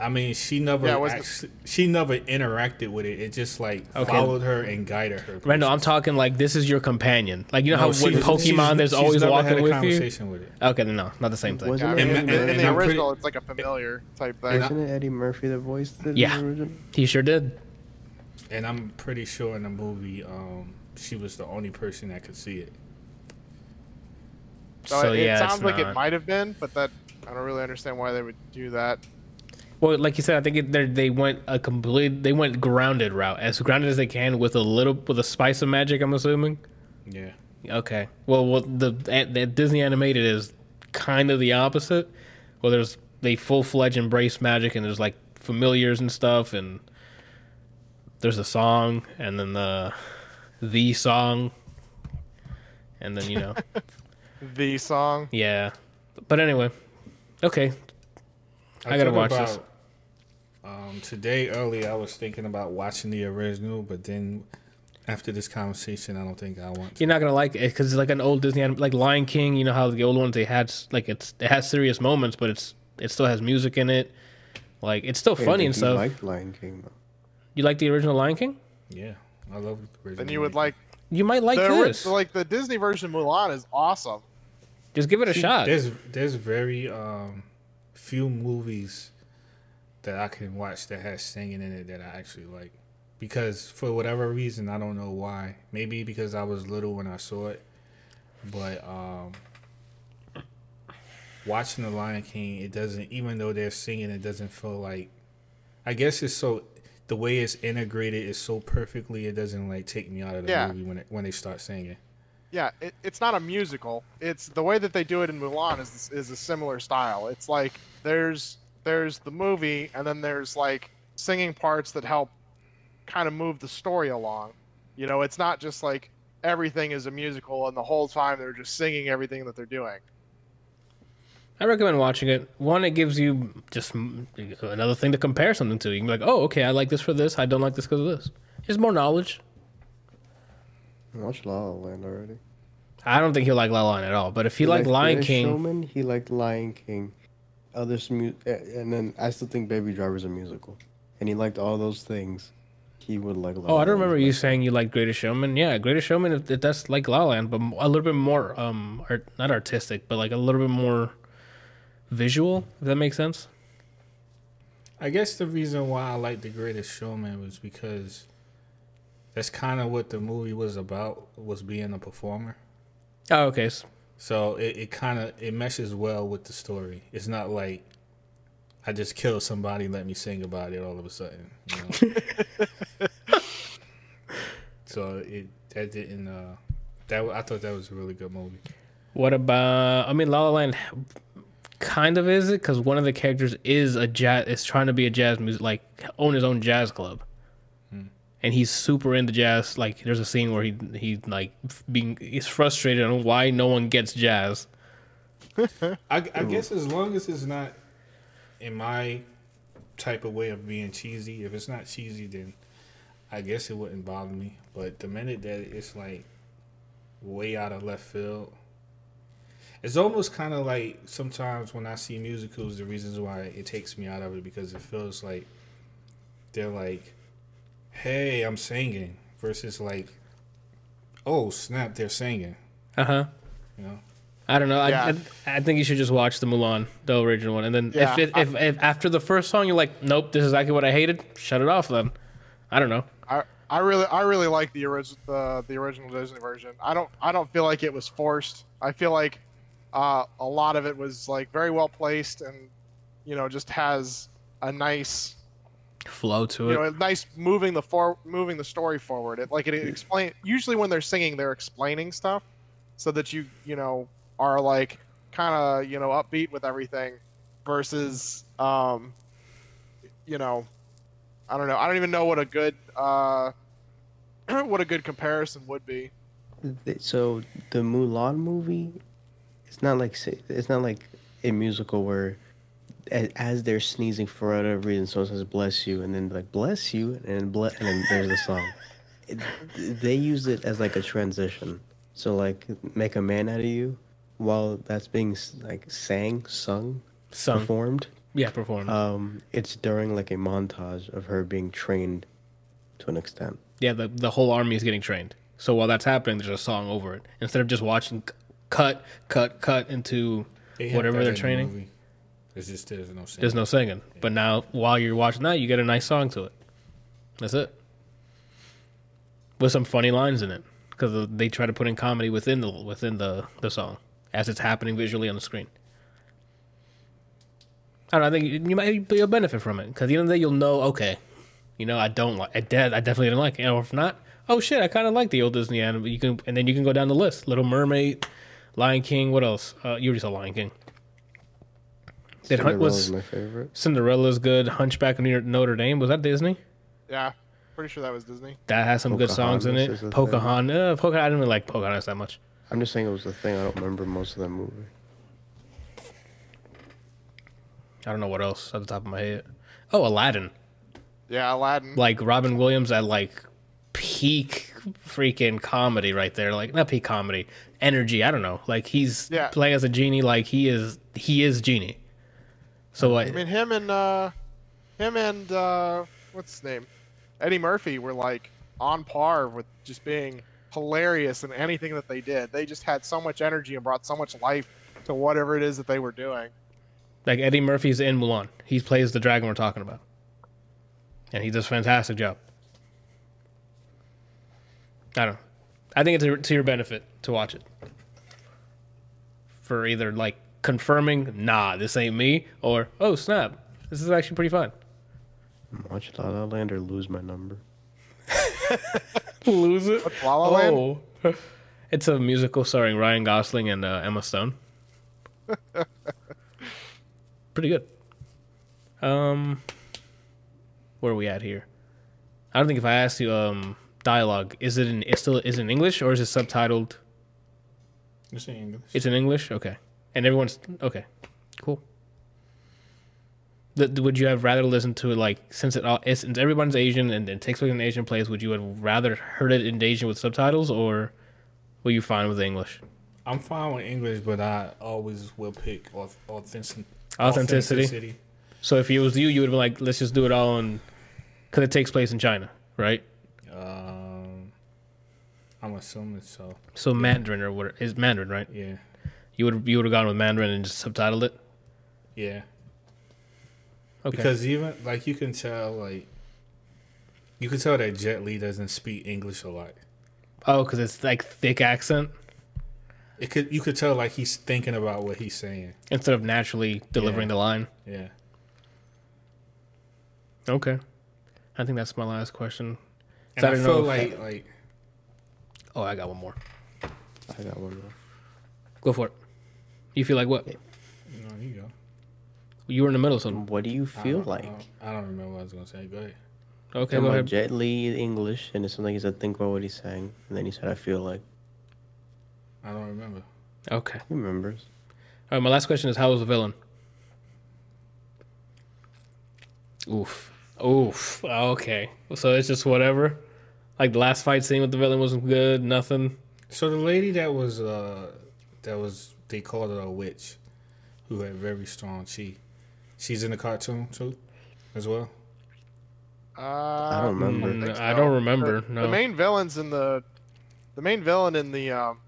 I mean, she never Yeah, it the- actually, she never interacted with it. It just like Okay. followed her and guided her. Randall? I'm talking like this is your companion. Like you know No, how with Pokemon, she's- there's she's always never walking had a with you. conversation with it. Okay, then no, not the same thing. Wasn't Yeah, I it mean, And- in, and- in the I'm pretty- original, it's like a familiar type thing. Isn't it Eddie Murphy that voiced it Yeah. the? He sure did. And I'm pretty sure in the movie, um, she was the only person that could see it. So, So, it, it yeah, it's sounds like not- it might have been, but that I don't really understand why they would do that. Well, like you said, I think it, they're- went a complete. They went grounded route, as grounded as they can, with a little, with a spice of magic. I'm assuming. Yeah. Okay. Well, well, the, the Disney animated is kind of the opposite. Well, there's they full fledged embrace magic, and there's like familiars and stuff, and there's a song, and then the the song, and then you know, The song. yeah. But anyway, okay. I gotta thought watch this. Um, today early, I was thinking about watching the original, but then after this conversation, I don't think I want to. You're not gonna like it because it's like an old Disney, anim- like Lion King. You know how the old ones they had like it's it has serious moments, but it's it still has music in it. Like it's still Hey, funny did and you stuff. like Lion King though. you like the original Lion King? Yeah, I love the original. Then you would like You might like the, this. like the Disney version of Mulan is awesome. Just give it a King. shot. There's there's very um few movies that I can watch that has singing in it that I actually like. Because for whatever reason, I don't know why. Maybe because I was little when I saw it, but um, watching the Lion King, it doesn't. Even though they're singing, it doesn't feel like. I guess it's so the way it's integrated is so perfectly. It doesn't like take me out of the Yeah. movie when it, when they start singing. Yeah, it, it's not a musical. It's the way that they do it in Mulan is is a similar style. It's like there's there's the movie and then there's like singing parts that help kind of move the story along. You know, it's not just like everything is a musical and the whole time they're just singing everything that they're doing. I recommend watching it. One, it gives you just another thing to compare something to. You can be like, oh, okay, I like this for this. I don't like this because of this. It's more knowledge. I watched La La Land already. I don't think he'll like La La Land at all. But if he, liked liked Lion King, Showman, he liked Lion King. Others, mu- eh, and then I still think Baby Driver's a musical, and he liked all those things. He would like. La oh, La I don't remember you saying you like Greatest Showman. Yeah, Greatest Showman. If, if that's like La La Land, but a little bit more, um, art, not artistic, but like a little bit more visual. If that makes sense. I guess the reason why I liked The Greatest Showman was because that's kind of what the movie was about was being a performer. Oh, okay. So it, it kind of it meshes well with the story. It's not like I just killed somebody, let me sing about it all of a sudden. You know? so it that didn't uh that I thought that was a really good movie. What about? I mean, La La Land kind of is it because one of the characters is a jazz is trying to be a jazz music like own his own jazz club, and he's super into jazz. Like there's a scene where he he like being he's frustrated on why no one gets jazz. I, I guess as long as it's not in my type of way of being cheesy, if it's not cheesy, then I guess it wouldn't bother me. But the minute that it's like way out of left field, it's almost kind of like sometimes when I see musicals, the reasons why it takes me out of it because it feels like they're like, "Hey, I'm singing," versus like, "Oh snap, they're singing." Uh huh. You know. I don't know. Yeah. I, I I think you should just watch the Mulan, the original one, and then Yeah, if, it, if if after the first song you're like, nope, this is exactly what I hated, shut it off. Then I don't know. I I really I really like the original the, the original Disney version. I don't I don't feel like it was forced. I feel like uh, a lot of it was like very well placed and you know just has a nice Flow to it. you it. know nice moving the for moving the story forward. It like it explain usually when they're singing they're explaining stuff so that you you know are like kind of you know upbeat with everything versus um you know I don't know I don't even know what a good uh what a good comparison would be. So the Mulan movie, it's not like it's not like a musical where, a- as they're sneezing for whatever reason, someone says "bless you" and then like "bless you" and then ble- and then there's the song. It, they use it as like a transition. So like make a man out of you, while that's being like sang, sung, Sung. performed. Yeah, performed. Um, it's during like a montage of her being trained to an extent. yeah, the the whole army is getting trained. So while that's happening, there's a song over it instead of just watching c- cut, cut, cut into They whatever they're in the training. It's just there's no singing. There's no singing. But now, while you're watching that, you get a nice song to it. That's it. With some funny lines in it. because they try to put in comedy within the within the the song as it's happening visually on the screen. I don't know. I think you, might you'll benefit from it because at the end of the day you'll know. Okay, you know I don't like. I, I definitely didn't like it. Or if not, oh shit, I kind of like the old Disney anime. You can and then you can go down the list. Little Mermaid, Lion King. What else? Uh, you already saw Lion King. Did Hunt Cinderella's was my favorite. Cinderella's good. Hunchback of Notre- Notre Dame was that Disney? Yeah, pretty sure that was Disney. That has some good songs in Pocahontas it. is a thing. Pocahontas. Uh, Pocahontas. I didn't really like Pocahontas that much. I'm just saying it was the thing. I don't remember most of that movie. I don't know what else at the top of my head. Oh, Aladdin. Yeah, Aladdin. Like Robin Williams at like peak freaking comedy right there. Like not peak comedy, energy. I don't know. Like he's Yeah. playing as a genie. Like he is. He is genie. So what? I mean, him and uh, him and uh, what's his name, Eddie Murphy were like on par with just being hilarious in anything that they did. They just had so much energy and brought so much life to whatever it is that they were doing. Like Eddie Murphy's in Mulan. He plays the dragon we're talking about, and he does a fantastic job. I don't. know. I think it's to your benefit to watch it. For either like confirming, nah, this ain't me, or oh snap, this is actually pretty fun. Watch La La Land or lose my number. Lose it. La La Land? Oh, it's a musical starring Ryan Gosling and uh, Emma Stone. Pretty good. Um, where are we at here? I don't think if I asked you um dialogue, is it in it's still is it in English or is it subtitled? It's in English. It's in English, okay. And everyone's okay, cool. Th- would you have rather listened to it like since it all since everyone's Asian and it takes place in an Asian place? Would you have rather heard it in Asian with subtitles or were you fine with English? I'm fine with English, but I always will pick auth- authentic- Authenticity. So if it was you, you would have been like, let's just do it all in because it takes place in China, right? Um, I'm assuming so. So Mandarin or what is Mandarin, right? Yeah, You would you would have gone with Mandarin and just subtitled it. yeah. Okay. Because even like you can tell, like you can tell that Jet Li doesn't speak English a lot. oh, because it's like thick accent It could you could tell like he's thinking about what he's saying. instead of naturally delivering Yeah. the line. Yeah. Okay. I think that's my last question. And I I don't feel know like if- like Oh, I got one more. I got one more. Go for it. You feel like what? no, you go. You were in the middle of something. What do you feel don't- I like? don't- I don't remember what I was gonna say. Go ahead. Okay, Talking go about ahead. Jet Li in English, and it's something he said, think about what he's saying. And then he said, I feel like. I don't remember. Okay. He remembers. All right, my last question is how was the villain? Oof. Oof. Okay. So it's just whatever. Like the last fight scene with the villain wasn't good, nothing. So the lady that was uh that was they called her a witch, who had very strong chi. She's in the cartoon too, as well. Uh, I don't remember. Mm, think I so. don't remember, The, no. the main villains in the, the main villain in the um,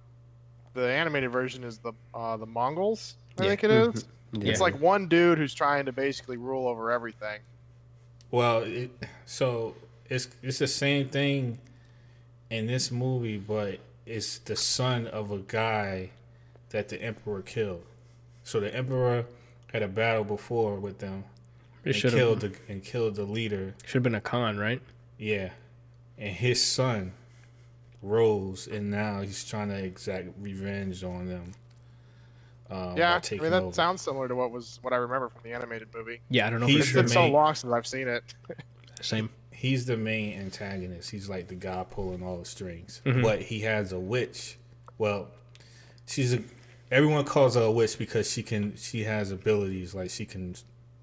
the animated version is the uh, the Mongols. I Yeah. think it is. Yeah. It's like one dude who's trying to basically rule over everything. Well, it, so it's it's the same thing in this movie, but it's the son of a guy that the emperor killed. So the emperor had a battle before with them It and should killed have the and killed the leader. should have been a con, right? Yeah, and his son rose, and now he's trying to exact revenge on them. Um, yeah, I mean that over. sounds similar to what was what I remember from the animated movie. Yeah, I don't know. He's for It's the sure. been so long since I've seen it. Same. he's the main antagonist. He's like the guy pulling all the strings. Mhm. But he has a witch. Well, she's a. Everyone calls her a witch because she can. She has abilities like she can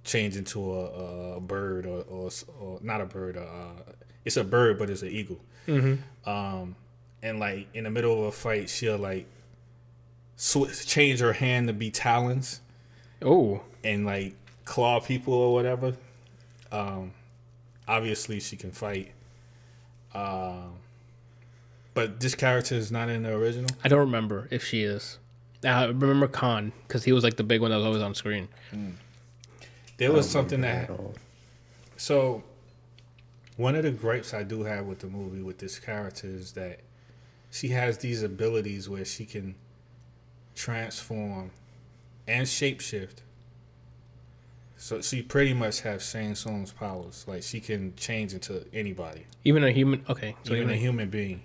change into a, a bird or, or or not a bird. Uh, it's a bird, but it's an eagle. Mm-hmm. Um, and like in the middle of a fight, she'll like sw- change her hand to be talons Oh, and like claw people or whatever. Um, obviously she can fight. Um, but this character is not in the original. I don't remember if she is. I remember Khan because he was like the big one that was always on screen. Mm. There was something that At all. so one of the gripes I do have with the movie with this character is that she has these abilities where she can transform and shapeshift. So she pretty much has Shang Tsung's powers. Like she can change into anybody, Even a human. Okay. So even even a human being.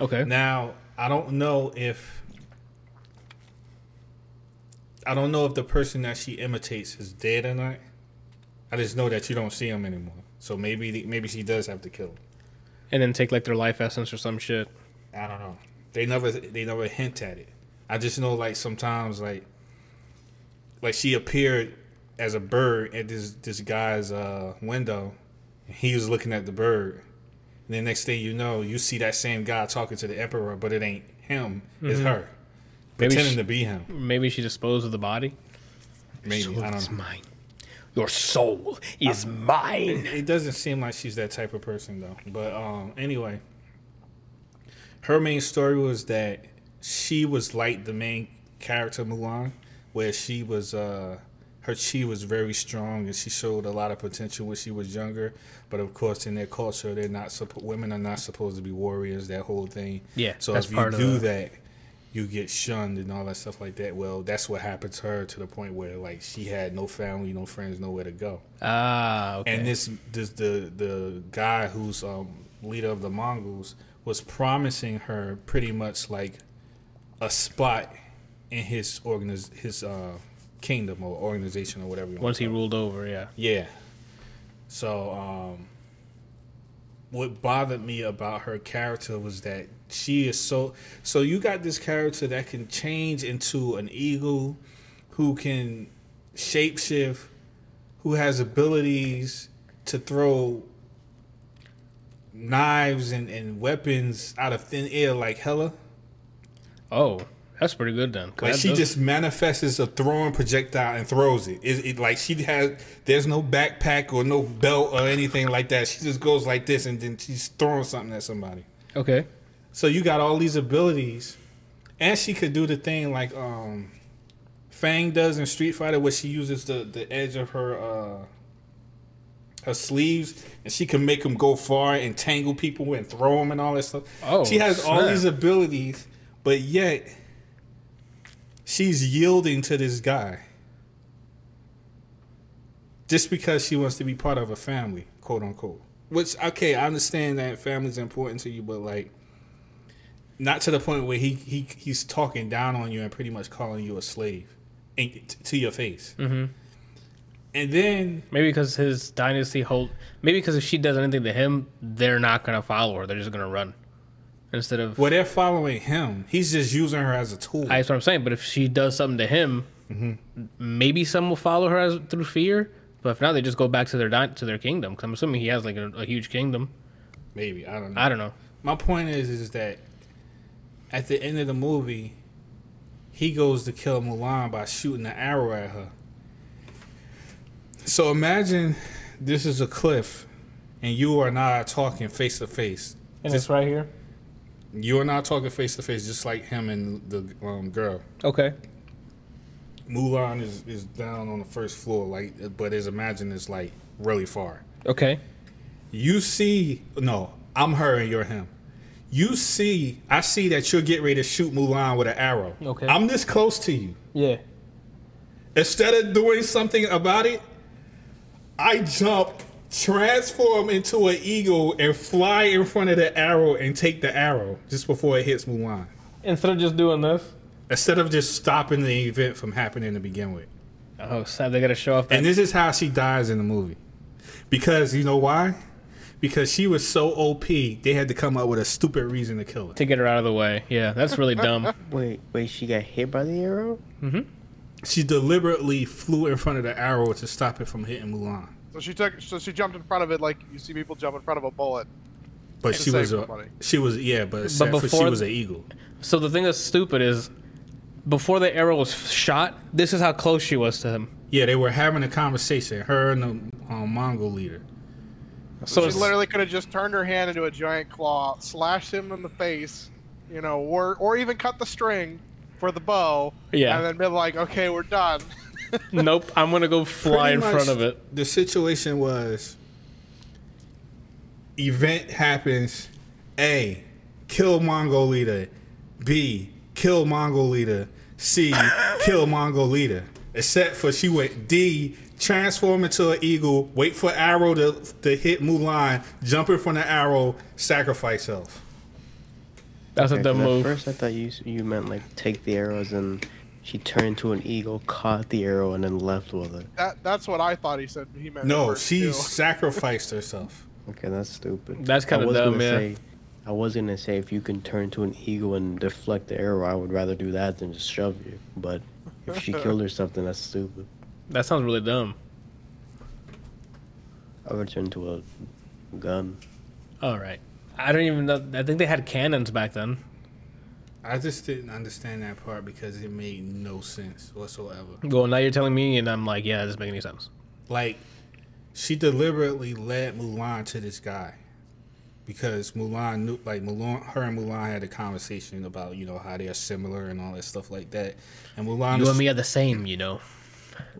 Okay. Now, I don't know if I don't know if the person that she imitates is dead or not. I just know that you don't see him anymore. So maybe maybe she does have to kill him. And then take like their life essence or some shit. I don't know. They never they never hint at it. I just know like sometimes like like she appeared as a bird at this this guy's uh window. And he was looking at the bird. And the next thing you know, you see that same guy talking to the emperor, but it ain't him. It's her. Maybe pretending she- to be him. Maybe she disposed of the body. Maybe Soul I don't know. mine. Your soul is mine. It doesn't seem like she's that type of person though. But um anyway, her main story was that she was like the main character Mulan, where she was uh her chi was very strong and she showed a lot of potential when she was younger. But of course, in their culture, they're not suppo- women are not supposed to be warriors. That whole thing. Yeah, So that's if you of do the- that, you get shunned and all that stuff like that. Well, that's what happened to her to the point where like she had no family, no friends, nowhere to go. Ah, okay. And this, this the the guy who's um, leader of the Mongols was promising her pretty much like a spot in his organiz- his uh, kingdom or organization or whatever. You Once he wanna call it. ruled over, yeah. Yeah. So um, what bothered me about her character was that she is so so you got this character that can change into an eagle who can shapeshift who has abilities to throw knives and, and weapons out of thin air like Hela. Oh, that's pretty good then Like she does- just manifests a throwing projectile and throws it. It, it. Like she has, there's no backpack or no belt or anything like that. She just goes like this and then she's throwing something at somebody. okay. So you got all these abilities, and she could do the thing like um, Fang does in Street Fighter, where she uses the the edge of her uh her sleeves, and she can make them go far and tangle people and throw them and all that stuff. Oh, she has all these abilities, but yet she's yielding to this guy just because she wants to be part of a family, quote unquote. Which okay, I understand that family's important to you, but like not to the point where he, he he's talking down on you and pretty much calling you a slave in, t- to your face. Mhm. And then Maybe because his dynasty hold. Maybe because if she does anything to him, they're not gonna follow her. They're just gonna run instead of. well, they're following him. He's just using her as a tool. That's what I'm saying. But if she does something to him, maybe some will follow her as, through fear. But if not, they just go back to their di- to their kingdom. Because I'm assuming he has like a, a huge kingdom. Maybe I don't know. I don't know. My point is, is that at the end of the movie, he goes to kill Mulan by shooting an arrow at her. So imagine this is a cliff, and you and I are talking face to face. And it's right here. You and I are talking face to face, just like him and the um, girl. Okay. Mulan is, is down on the first floor, like, but is imagine it's like really far. Okay. You see, no, I'm her and you're him. You see, I see that you're getting ready to shoot Mulan with an arrow. Okay. I'm this close to you. Yeah. Instead of doing something about it, I jump, transform into an eagle, and fly in front of the arrow and take the arrow just before it hits Mulan. Instead of just doing this. Instead of just stopping the event from happening to begin with. Oh, sad. They gotta show off that. And this is how she dies in the movie. Because you know why? Because she was so OP, they had to come up with a stupid reason to kill her. to get her out of the way. Yeah, that's really dumb. Wait, wait, she got hit by the arrow? She deliberately flew in front of the arrow to stop it from hitting Mulan. So she took. So she jumped in front of it like you see people jump in front of a bullet. But she was a, somebody. she was yeah, but, except for she was an eagle. So the thing that's stupid is, before the arrow was shot, this is how close she was to him. Yeah, they were having a conversation, her and the um, Mongol leader. So she literally could have just turned her hand into a giant claw, slashed him in the face, you know, or or even cut the string for the bow. Yeah. And then been like, okay, we're done. nope, I'm gonna go fly in Pretty front of it. The situation was event happens, A, kill Mongol leader. B, kill Mongol leader. C, kill Mongol leader. Except for she went D, transform into an eagle, wait for arrow to, to hit Mulan, jump in front of arrow, sacrifice self. That's a Okay, dumb 'cause move. At first, I thought you you meant like take the arrows and she turned to an eagle, caught the arrow, and then left with it. That that's what I thought he said. He meant. No, she too. sacrificed herself. Okay, that's stupid. That's kinda dumb, gonna. Say, I was gonna say if you can turn to an eagle and deflect the arrow, I would rather do that than just shove you. But if she killed herself, then that's stupid. That sounds really dumb. I would turn to a gun. All right. I don't even know. I think they had cannons back then. I just didn't understand that part because it made no sense whatsoever. Well, now you're telling me, and I'm like, yeah, it doesn't make any sense. Like, she deliberately led Mulan to this guy because Mulan knew, like Mulan, her and Mulan had a conversation about you know how they are similar and all that stuff like that. And Mulan, You is, and me are the same, you know.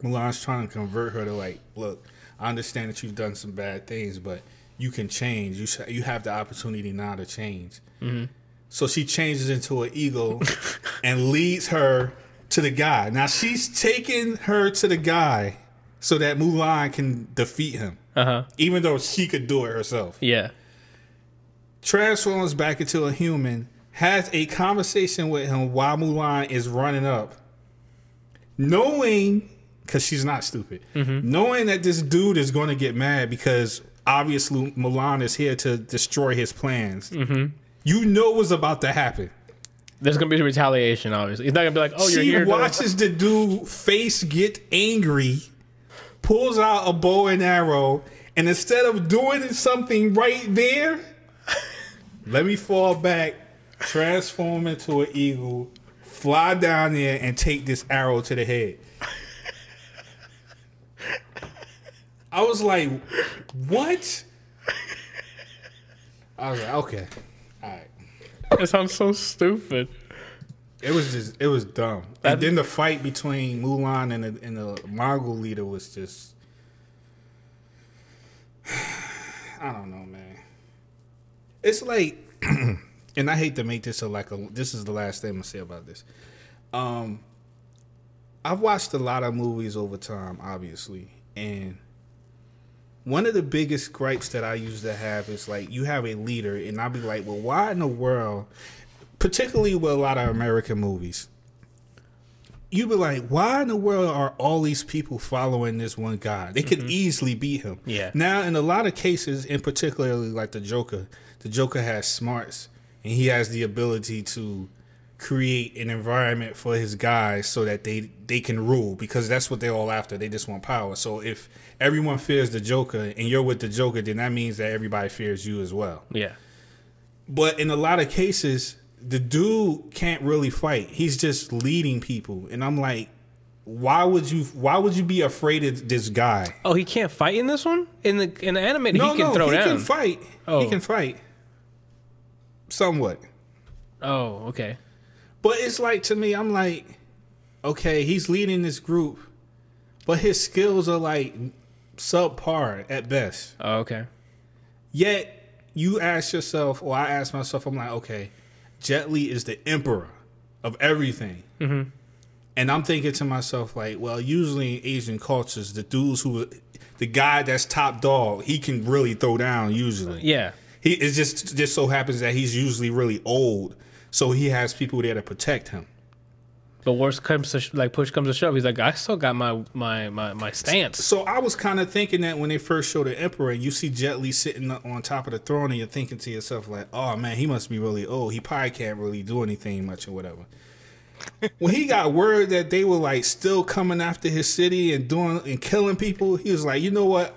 Mulan's trying to convert her to like, look, I understand that you've done some bad things, but you can change. You sh- you have the opportunity now to change. So she changes into an eagle and leads her to the guy. Now she's taking her to the guy so that Mulan can defeat him, Uh huh. even though she could do it herself. Yeah. Transforms back into a human, has a conversation with him while Mulan is running up, knowing because she's not stupid, mm-hmm. knowing that this dude is going to get mad because obviously Mulan is here to destroy his plans. Mm-hmm. You know what's about to happen. There's gonna be retaliation. Obviously, he's not gonna be like, "Oh, you're she here." to-" watches the dude face get angry, pulls out a bow and arrow, and instead of doing something right there, let me fall back, transform into an eagle, fly down there, and take this arrow to the head. I was like, what? I was like, okay. All right. That sounds so stupid. It was just it was dumb. That- and then the fight between Mulan and the, and the Mongol leader was just I don't know, man. It's like and I hate to make this a like a this is the last thing I'm gonna say about this. Um I've watched a lot of movies over time, obviously, and one of the biggest gripes that I used to have is like you have a leader, and I'll be like, well, why in the world, particularly with a lot of American movies, you'd be like, why in the world are all these people following this one guy? They could mm-hmm. easily beat him. Yeah. Now, in a lot of cases, and particularly like the Joker, the Joker has smarts, and he has the ability to create an environment for his guys so that they they can rule because that's what they're all after. They just want power. So if everyone fears the Joker and you're with the Joker, then that means that everybody fears you as well. Yeah. But in a lot of cases, the dude can't really fight. He's just leading people, and I'm like, why would you? Why would you be afraid of this guy? Oh, he can't fight in this one. In the in the animated, No, he can no, throw he down. can fight. He Oh. can fight. Somewhat. Oh, okay. But it's like to me, I'm like, okay, he's leading this group, but his skills are like subpar at best. Oh, okay. Yet you ask yourself, or I ask myself, I'm like, okay, Jet Li is the emperor of everything. Mm-hmm. And I'm thinking to myself, like, well, usually in Asian cultures, the dudes who, the guy that's top dog, he can really throw down usually. Yeah. He it just just so happens that he's usually really old, so he has people there to protect him. But worst comes to sh- like push comes to shove, he's like, I still got my my my, my stance. So I was kind of thinking that when they first show the Emperor, you see Jet Li sitting on top of the throne, and you're thinking to yourself like, "Oh man, he must be really old. He probably can't really do anything much or whatever." when he got word that they were like still coming after his city and doing and killing people, he was like, "You know what?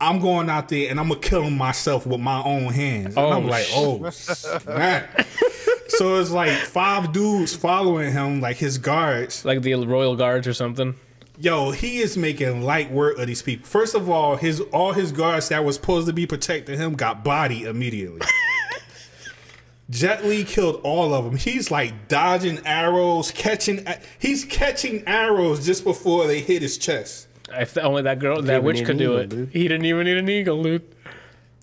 I'm going out there and I'm gonna kill him myself with my own hands." And Oh, I'm like, "Oh snap!" so it's like five dudes following him, like his guards. Like the royal guards or something. Yo, he is making light work of these people. First of all, his all his guards that was supposed to be protecting him got bodied immediately. Jet Li killed all of them. He's like dodging arrows, catching. He's catching arrows just before they hit his chest. If only that girl, that witch could do eagle, it. dude. He didn't even need an eagle, dude.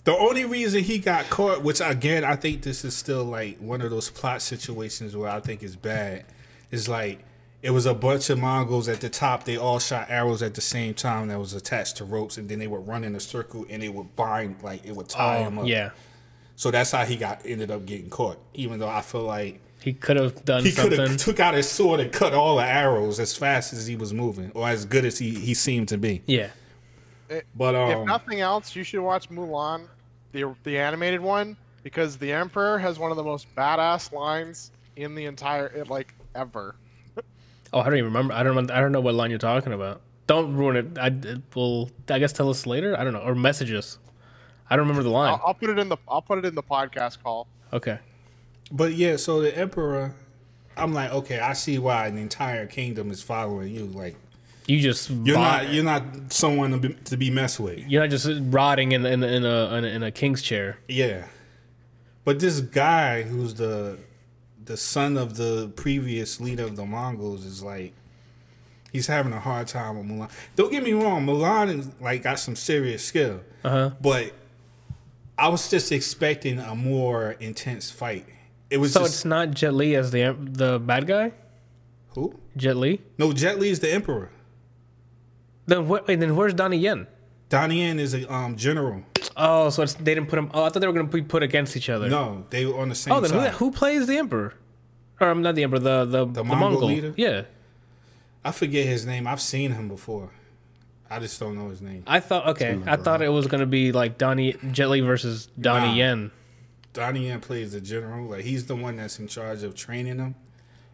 The only reason he got caught, which again I think this is still like one of those plot situations where I think is bad, is like it was a bunch of Mongols at the top. They all shot arrows at the same time that was attached to ropes, and then they would run in a circle and it would bind like it would tie oh, him Oh, up. yeah. So that's how he got ended up getting caught. Even though I feel like He could have done something. he could have took out his sword and cut all the arrows as fast as he was moving, or as good as he, he seemed to be. yeah. But if um, nothing else, you should watch Mulan, the the animated one, because the Emperor has one of the most badass lines in the entire it, like ever. Oh, I don't even remember. I don't. I don't know what line you're talking about. Don't ruin it. I it will. I guess tell us later. I don't know, or message us. I don't remember the line. I'll, I'll put it in the I'll put it in the podcast call. Okay. But yeah, so the emperor, I'm like, okay, I see why an entire kingdom is following you. Like, You just you're not you're not someone to be, to be messed with. You're not just rotting in in, in a in a in a king's chair. Yeah, but this guy who's the the son of the previous leader of the Mongols is like, he's having a hard time with Mulan. Don't get me wrong, Mulan is like got some serious skill, Uh huh. but I was just expecting a more intense fight. It was So just it's not Jet Li as the the bad guy. who? Jet Li. No, Jet Li is the emperor. Then what? Wait, then where's Donnie Yen? Donnie Yen is a um, general. Oh, so it's, they didn't put him. Oh, I thought they were gonna be put against each other. No, they were on the same Oh, then who, side. who plays the emperor? Or um, not the emperor, the the, the, Mongol Mongol leader? Yeah, I forget his name. I've seen him before. I just don't know his name. I thought okay. I thought it was gonna be like Donnie Jet Li versus Donnie Nah. Yen. Donnie Yen plays the general. Like he's the one that's in charge of training them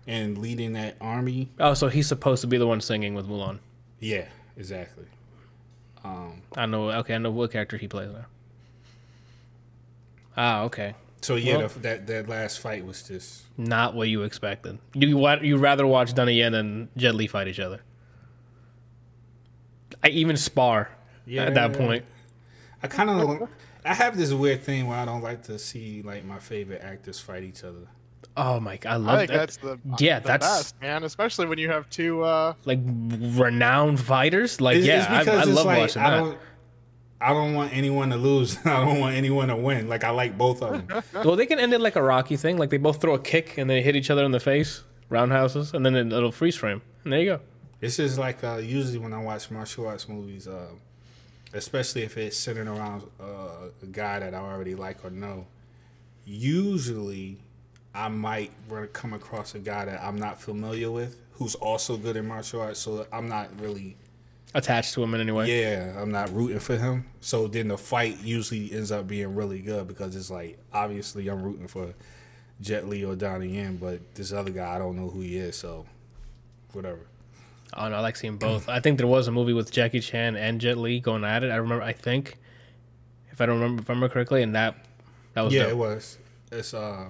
and leading that army. Oh, so he's supposed to be the one singing with Mulan. Yeah, exactly. Um, I know. Okay, I know what character he plays now. Ah, okay. so yeah, Well- the, that that last fight was just Not what you expected. You you rather watch Donnie Yen and Jet Li fight each other. I even spar at that Yeah. point. I kind of I have this weird thing where I don't like to see like my favorite actors fight each other. Oh my! God, I I love think that. that's the yeah, the that's best man, especially when you have two. uh like renowned fighters. Like It's- yeah, it's I, I it's love like, watching I that. don't, I don't want anyone to lose. I don't want anyone to win. Like I like both of them. Well, they can end it like a Rocky thing. Like they both throw a kick and they hit each other in the face, roundhouses, and then it- it'll freeze frame. And there you go. It's just like uh, usually when I watch martial arts movies, uh, especially if it's centered around uh, a guy that I already like or know. Usually, I might run, come across a guy that I'm not familiar with who's also good in martial arts. So I'm not really, Attached to him in any way. yeah, I'm not rooting for him. So then the fight usually ends up being really good because it's like obviously I'm rooting for Jet Li or Donnie Yen, but this other guy I don't know who he is. So whatever. Oh no, I like seeing both. I think there was a movie with Jackie Chan and Jet Li going at it. I remember. I think, if I don't remember, if I remember correctly, and that that was yeah, dope. it was. It's uh,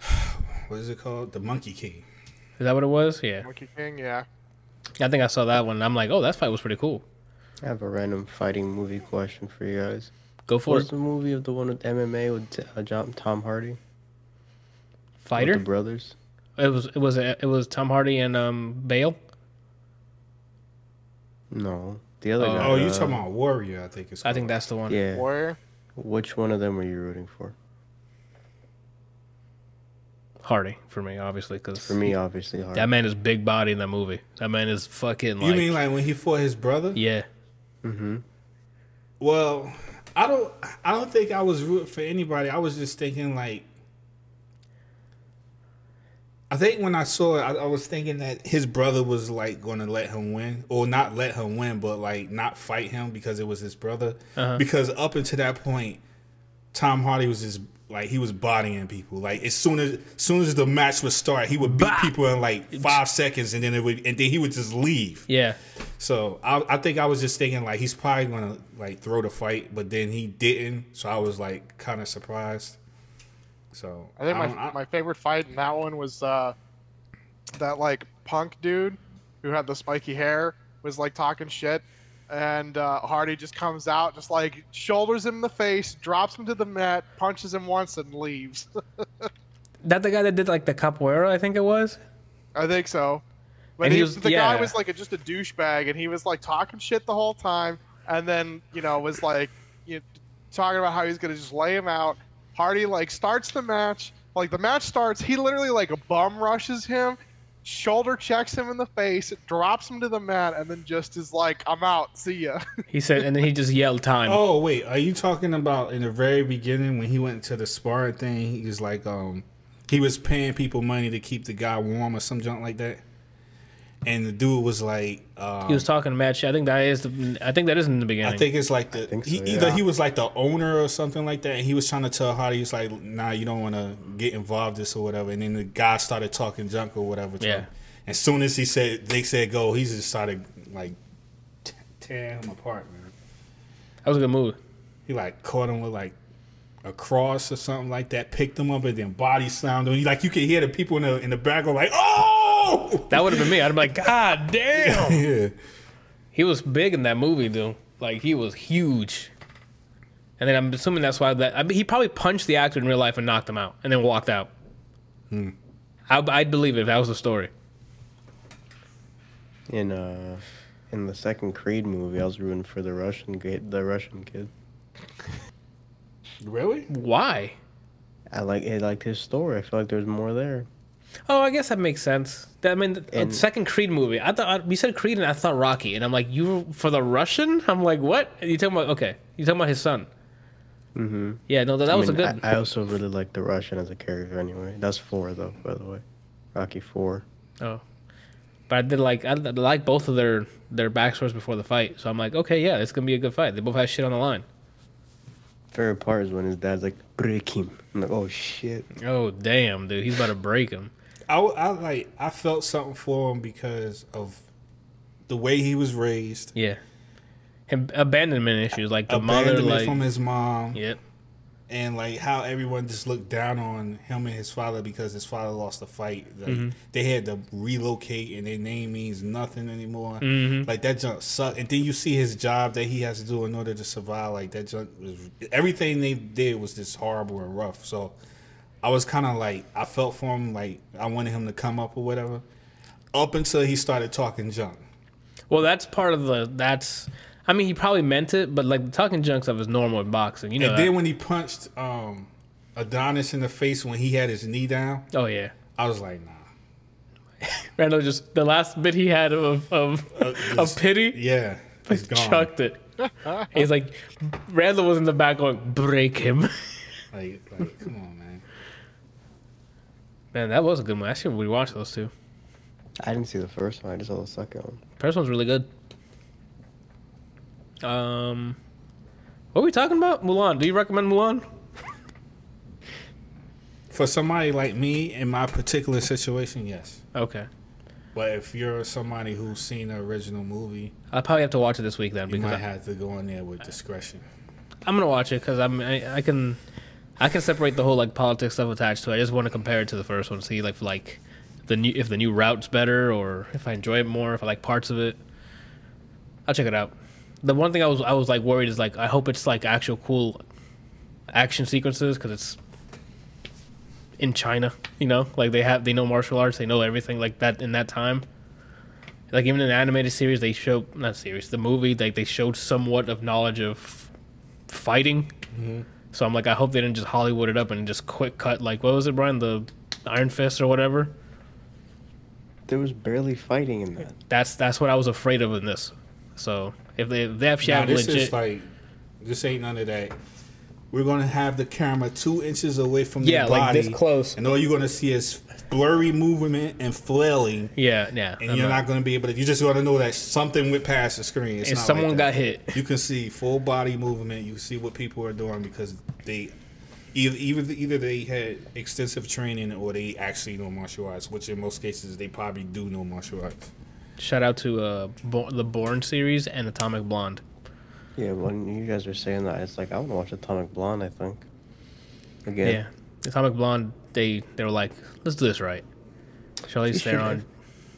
what is it called? The Monkey King. Is that what it was? Yeah. Monkey King, yeah. I think I saw that one. I'm like, oh, that fight was pretty cool. I have a random fighting movie question for you guys. Go for it. What's the movie of the one with MMA with uh, Tom Hardy? With Fighter. the brothers? It was it was it was Tom Hardy and um Bale. No. The other Oh, guy. Oh, you uh, talking about Warrior? I think it's. I Called. think that's the one. Yeah. Warrior. Which one of them are you rooting for? Hardy for me, obviously, because For me, obviously, Hardy. that man is big body in that movie. That man is fucking You like, mean like when he fought his brother? yeah. Mm-hmm. Well, I don't. I don't think I was rooting for anybody. I was just thinking like. I think when I saw it, I, I was thinking that his brother was like going to let him win, or not let him win, but like not fight him because it was his brother. Uh-huh. Because up until that point, Tom Hardy was just like he was bodying people. Like as soon as, as soon as the match would start, he would beat Bah! people in like five seconds, and then it would, and then he would just leave. Yeah. So I, I think I was just thinking like he's probably gonna like throw the fight, but then he didn't. So I was like kind of surprised. So I think my, I- my favorite fight in that one was uh, that like punk dude who had the spiky hair was like talking shit, and uh, Hardy just comes out, just like shoulders him in the face, drops him to the mat, punches him once, and leaves. That the guy that did like the capoeira, I think it was. I think so. But he, he was- the guy was like a, just a douchebag, and he was like talking shit the whole time, and then you know was like you talking about how he's gonna just lay him out. Hardy like starts the match. Like the match starts, he literally like a bum rushes him, shoulder checks him in the face, drops him to the mat, and then just is like, "I'm out. See ya." He said, and then he just yelled time. Oh wait, are you talking about in the very beginning when he went to the sparring thing? He was like, um, he was paying people money to keep the guy warm or some junk like that. And the dude was like, um, He was talking to Matt. Shea. I think that is the. I think that is in the beginning. I think it's like the so, he, yeah. either he was like the owner or something like that. And he was trying to tell Hardy, he's like, nah, you don't want to get involved this or whatever. And then the guy started talking junk or whatever. Yeah. him. As soon as he said they said go, he just started like t- tearing him apart, man. that was a good move. He like caught him with like a cross or something like that, picked him up and then body slammed him. Like you could hear the people in the in the back go like, oh. That would have been me. I'd be like, God damn. yeah. He was big in that movie, dude. Like he was huge. And then I'm assuming that's why that I mean, he probably punched the actor in real life and knocked him out, and then walked out. I, I'd believe it if that was the story. In uh, in the second Creed movie, I was rooting for the Russian kid. The Russian kid. Really? Why? I like I liked his story. I feel like there's more there. Oh, I guess that makes sense. That, I mean, the And- second Creed movie. I thought we said Creed, and I thought Rocky, and I'm like, you for the Russian? I'm like, what? You talking about? Okay, you talking about his son? Mm-hmm. Yeah, no, that, that I was mean, a good. I, I also really like the Russian as a character. Anyway, that's four though. By the way, Rocky four. Oh, but I did like I did like both of their their backstories before the fight. So I'm like, okay, yeah, it's gonna be a good fight. They both have shit on the line. Favorite part is when his dad's like break him. I'm like, oh shit. Oh damn, dude, he's about to break him. I, I like I felt something for him because of the way he was raised, Yeah, him abandonment issues like the mother, abandonment like from his mom, yeah, and like how everyone just looked down on him and his father because his father lost the fight. Like, Mm-hmm. They had to relocate, and their name means nothing anymore. Mm-hmm. Like that junk sucked. And then you see his job that he has to do in order to survive. Like that junk was everything they did was just horrible and rough. So I was kind of like I felt for him. Like I wanted him to come up or whatever. Up until he started talking junk. Well, that's part of the. That's. I mean, he probably meant it, but like the talking junk stuff is normal in boxing. You know. and that. then when he punched um, Adonis in the face when he had his knee down, oh yeah, I was like, nah. Randall just the last bit he had of of, Uh, of pity, Yeah, gone. chucked it. He's like, Randall was in the back going, break him. Like, like, come on, man. Man, that was a good one. I should rewatch those two. I didn't see the first one. I just saw the second one. First one's really good. Um, what are we talking about? Mulan. Do you recommend Mulan? For somebody like me in my particular situation, yes. Okay, But if you're somebody who's seen the original movie, I'll probably have to watch it this week then you because might I, have to go in there with discretion. I'm gonna watch it because I'm I, I can I can separate the whole like politics stuff attached to it. I just want to compare it to the first one, see like like the new if the new route's better or if I enjoy it more, if I like parts of it. I'll check it out. The one thing I was I was like worried is like I hope it's like actual cool action sequences because it's in China, you know, like they have they know martial arts, they know everything like that in that time. Like even in the animated series, they show not series, the movie, like they showed somewhat of knowledge of fighting. Mm-hmm. So I'm like, I hope they didn't just Hollywood it up and just quick cut. Like, what was it, Brian? The Iron Fist or whatever. There was barely fighting in that. That's that's what I was afraid of in this. So if they if they actually Now have this legit, is like, this ain't none of that. We're gonna have the camera two inches away from Yeah, the like body, this close. and all you're gonna see is blurry movement and flailing, yeah, yeah. and I'm you're not- not gonna be able to. You just gonna know that something went past the screen. It's and not someone like got hit. You can see full body movement. You see what people are doing because they either either either they had extensive training or they actually know martial arts. Which in most cases they probably do know martial arts. Shout out to uh, Bo- the Bourne series and Atomic Blonde. Yeah, when you guys were saying that, it's like I want to watch Atomic Blonde. I think. Again, Yeah, Atomic Blonde. They they were like, let's do this right. Charlize She Theron.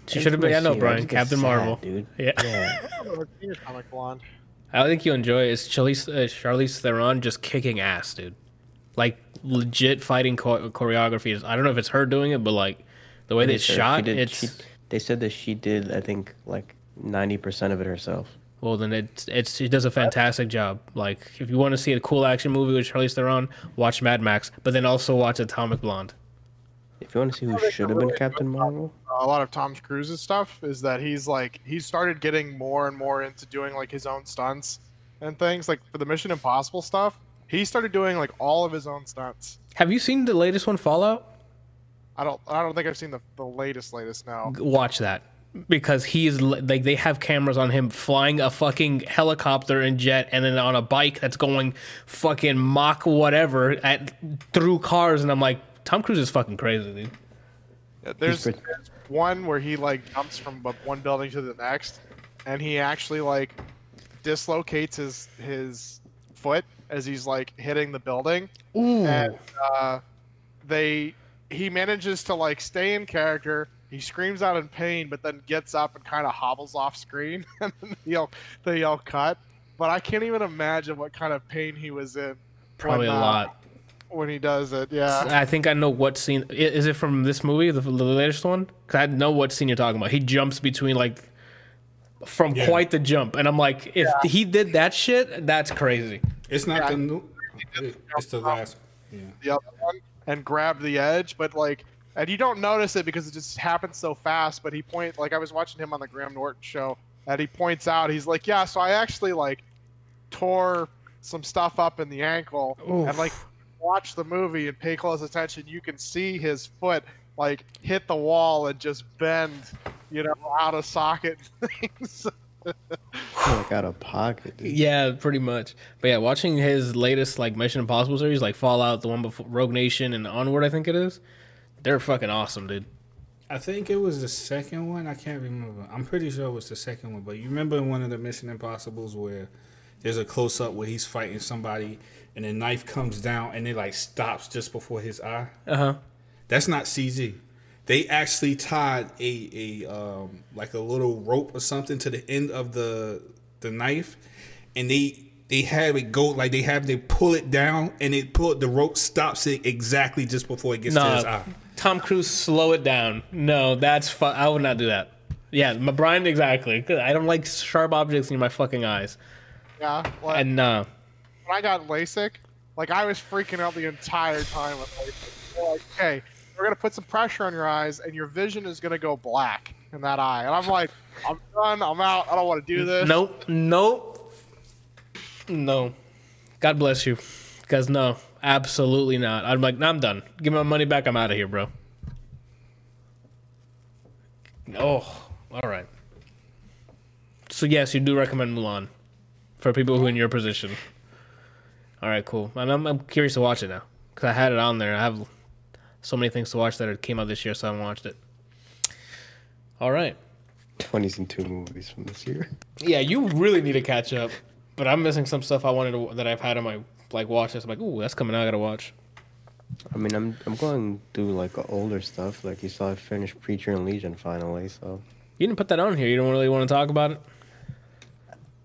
She should have been. I know, Brian. Captain sad, Marvel. dude. Yeah. Yeah. I've never seen Atomic Blonde. I think you enjoy it. It's Charlize, uh, Charlize Theron just kicking ass, dude. Like legit fighting cho- choreography. I don't know if it's her doing it, but like the way They it's said she shot, did- it's she- they said that she did. I think like ninety percent of it herself. Well then it's it's it does a fantastic job. Like if you want to see a cool action movie with Charlize Theron, watch Mad Max, but then also watch Atomic Blonde. If you want to see who should have been Captain Marvel, uh, a lot of Tom Cruise's stuff is that he's like he started getting more and more into doing like his own stunts and things. Like for the Mission Impossible stuff, he started doing like all of his own stunts. Have you seen the latest one, Fallout? I don't I don't think I've seen the, the latest latest now. Watch that because he's like they have cameras on him flying a fucking helicopter and jet and then on a bike that's going fucking Mach whatever at through cars and I'm like Tom Cruise is fucking crazy, dude. Yeah, There's, there's one where he like jumps from one building to the next, and he actually like dislocates his his foot as he's like hitting the building, Ooh. and uh, they he manages to like stay in character. He screams out in pain, but then gets up and kind of hobbles off screen, and then they yell they yell cut. But I can't even imagine what kind of pain he was in. Probably a when, uh, lot. when he does it. Yeah. I think I know what scene. Is it from this movie, the, the latest one? Because I know what scene you're talking about. He jumps between like from Yeah. quite the jump, and I'm like, if he did that shit, that's crazy. It's not Yeah. the new. It's the last. Yeah. the other one and grab the edge, but like, and you don't notice it because it just happens so fast. But he point like I was watching him on the Graham Norton show, and he points out he's like, yeah, so I actually like tore some stuff up in the ankle, Oof. and like watch the movie and pay close attention, you can see his foot like hit the wall and just bend, you know, out of socket. things. like out of pocket. Dude. Yeah, pretty much. But yeah, watching his latest like Mission Impossible series, like Fallout, the one before Rogue Nation, and Onward, I think it is. They're fucking awesome, dude. I think it was the second one. I can't remember. I'm pretty sure it was the second one. But you remember one of the Mission Impossibles where there's a close up where he's fighting somebody and the knife comes down and it like stops just before his eye. Uh huh. That's not CG. They actually tied a a um, like a little rope or something to the end of the the knife, and they they have it go like they have they pull it down and it pull the rope stops it exactly just before it gets to his eye. Tom Cruise, slow it down. No, that's fu- I would not do that. Yeah, my Brian, exactly. I don't like sharp objects in my fucking eyes. yeah, like, And uh, when I got LASIK, like I was freaking out the entire time with LASIK. They're like, okay, we're gonna put some pressure on your eyes, and your vision is gonna go black in that eye. And I'm like, I'm done. I'm out. I don't want to do this. nope, nope, no. God bless you, because no, absolutely not. I'm like, nah, I'm done. Give me my money back. I'm out of here, bro. Oh, all right. So yes, you do recommend Mulan for people who are in your position. All right, cool. And I'm, I'm curious to watch it now because I had it on there. I have so many things to watch that it came out this year, so I haven't watched it. All right. I've only seen two movies from this year. Yeah, you really need to catch up. But I'm missing some stuff I wanted to that I've had on my like watch list. I'm like, ooh, that's coming out. I gotta watch. I mean, I'm I'm going through like older stuff. Like you saw, I finished Preacher and Legion finally. So You didn't put that on here. You don't really want to talk about it.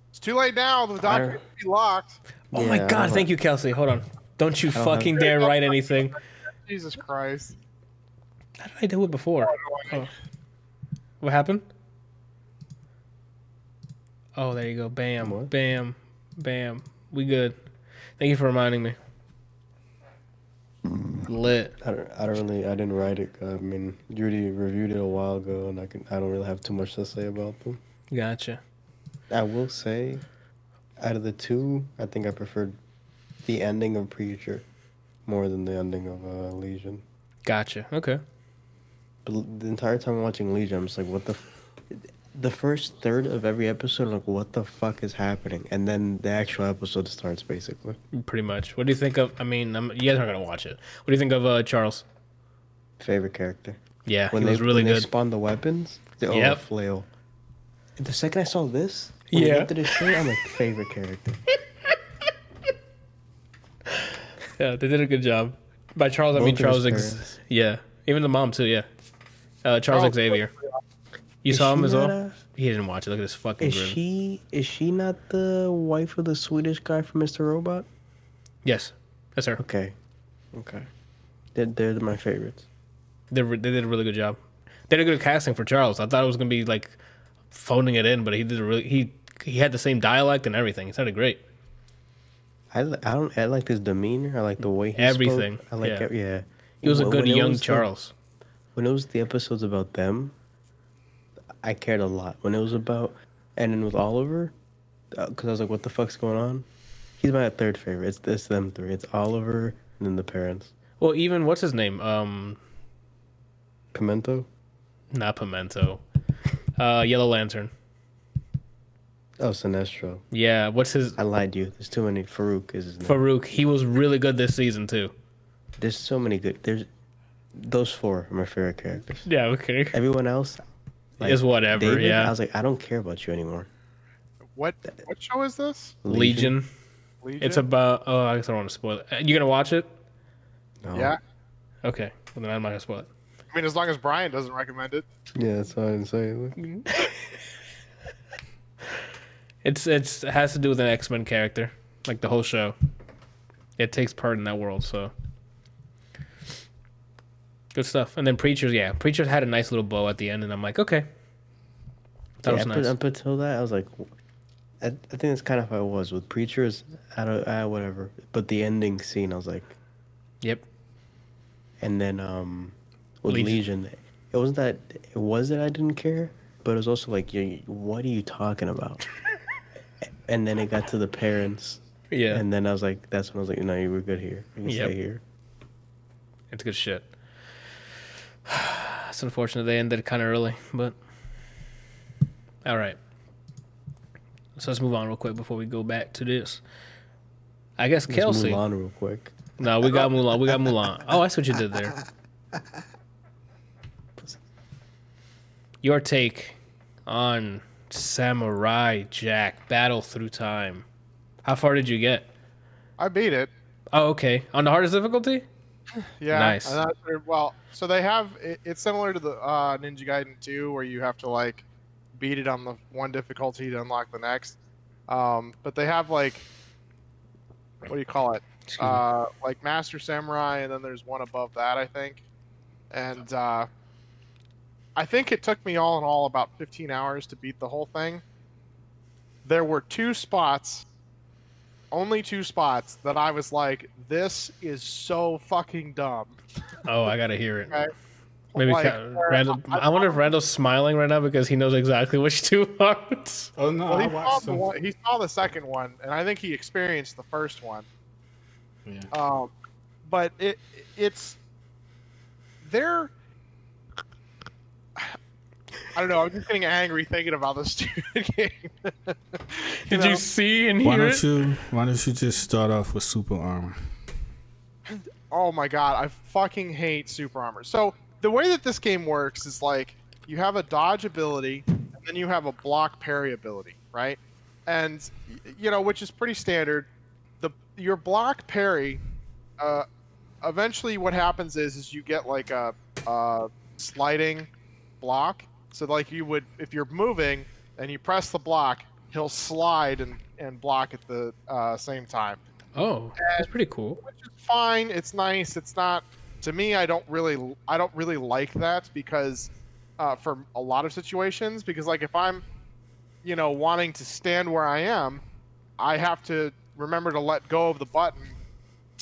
It's too late now. The document will be locked. Oh my Yeah, I god! Thank you, Kelsey. Hold on. Don't you don't fucking have- dare write anything. Jesus Christ. How did I do it before? Oh, oh. What happened? Oh, there you go. Bam, What? bam, bam. We good. Thank you for reminding me. Lit. I don't, I don't really, I didn't write it. I mean, Judy reviewed it a while ago, and I can, I don't really have too much to say about them. Gotcha. I will say, out of the two, I think I preferred the ending of Preacher more than the ending of uh, Legion. Gotcha. Okay. But the entire time I'm watching Legion, I'm just like, what the. F-? The first third of every episode, like, what the fuck is happening? And then the actual episode starts, basically. Pretty much. What do you think of? I mean, I'm, you guys aren't gonna watch it. What do you think of uh, Charles? Favorite character. Yeah, When he they was really when they spawn the weapons, the oh, Yep. flail. And the second I saw this, when Yeah. went to the shirt, I'm like, favorite character. Yeah, they did a good job. By Charles, I mean Both of his Charles. Ex- yeah, even the mom too. Yeah, uh, Charles Oh, Xavier. You Is saw him as well. a- He didn't watch it. Look at this fucking Is grin. she is she not the wife of the Swedish guy from Mr. Robot? Yes, that's her. Okay, okay. They're they're my favorites. They re- they did a really good job. They did a good casting for Charles. I thought it was gonna be like phoning it in, but he did a really he he had the same dialect and everything. He sounded great. I, I don't I like his demeanor. I like the way he Everything, Spoke. I like yeah. yeah. yeah. He was a good when young was the- Charles. when it was the episodes about them, I cared a lot. When it was about, and then with Oliver, because I was like, what the fuck's going on? He's my third favorite. It's this them three. It's Oliver and then the parents. Well, even what's his name? Um, Pimento. not Pimento. Uh, Yellow Lantern. Oh, Sinestro. Yeah, what's his I lied to you. There's too many. Farouk is his name. Farouk? He was really good this season too. There's so many good. There's those four are my favorite characters. Yeah, okay. Everyone else Is whatever, David, yeah. I was like, I don't care about you anymore. What what show is this? Legion. Legion. It's about. Oh, I guess I don't want to spoil it. Uh, You gonna watch it? No. yeah. Okay, well, then I'm not gonna spoil it. I mean, as long as Brian doesn't recommend it. Yeah, that's why I'm saying. It's it's it has to do with an X Men character, like the whole show. It takes part in that world, so good stuff. And then Preachers, yeah, Preachers had a nice little bow at the end, and I'm like, okay, that Yeah, was nice. up until that, I was like, I, I think that's kind of how it was with preachers. I don't, uh, whatever. But the ending scene, I was like, Yep. and then um, with Legion. Legion, it wasn't that it was that I didn't care, but it was also like, what are you talking about? and then it got to the parents, Yeah, and then I was like, that's when I was like, no, you were good here. You can Yep. stay here. it's good shit. It's unfortunate they ended kind of early, but all right. So let's move on real quick before we go back to this. I guess Let's Kelsey. Mulan real quick. No, we got Mulan. We got Mulan. Oh, that's what you did there. Your take on Samurai Jack Battle Through Time. How far did you get? I beat it. Oh, okay. On the hardest difficulty? Yeah. Nice. and that's well, so they have it, it's similar to the uh, Ninja Gaiden 2, where you have to like beat it on the one difficulty to unlock the next. Um, but they have like what do you call it? Uh, like Master Samurai, and then there's one above that, I think. And uh, I think it took me all in all about 15 hours to beat the whole thing. There were two spots, only two spots, that I was like, this is so fucking dumb. oh, I gotta hear it. Okay. Maybe Like, ca- Randall. I- I wonder if Randall's smiling right now because he knows exactly which two parts. Oh no, Well, he saw, the one, he saw the second one, and I think he experienced the first one. Yeah. Um, but it it's they're I don't know. I'm just getting angry thinking about this stupid game. You Did know? you see and Why hear don't it? you Why don't you just start off with super armor? Oh my god, I fucking hate super armor. So the way that this game works is like you have a dodge ability, and then you have a block parry ability, right? And you know, which is pretty standard. The your block parry, uh, eventually what happens is is you get like a, a sliding block. So like you would if you're moving and you press the block, he'll slide and and block at the uh, same time Oh, that's pretty cool. which is fine. It's nice. It's not to me. I don't really, I don't really like that because uh, for a lot of situations, because like if I'm, you know, wanting to stand where I am, I have to remember to let go of the button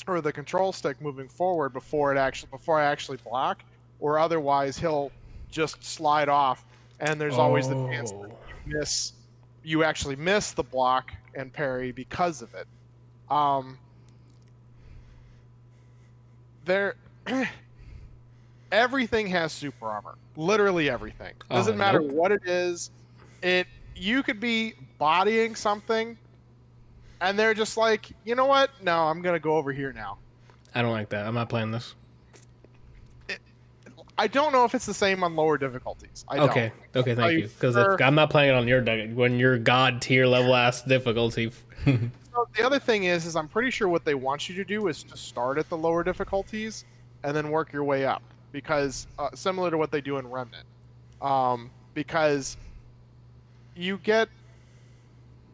or the control stick moving forward before it actually before I actually block, or otherwise he'll just slide off, and there's always the chance that Oh. you miss, you actually miss the block and parry because of it. Um, there, everything has super armor. Literally everything. Doesn't Oh, matter nope. what it is. It you could be bodying something, and they're just like, you know what? No, I'm gonna go over here now. I don't like that. I'm not playing this. I don't know if it's the same on lower difficulties. I don't. Okay. Okay. Are Thank you you. Because sure? I'm not playing it on your when you're god tier level ass difficulty. So the other thing is, is I'm pretty sure what they want you to do is to start at the lower difficulties and then work your way up, because uh, similar to what they do in Remnant, um, because you get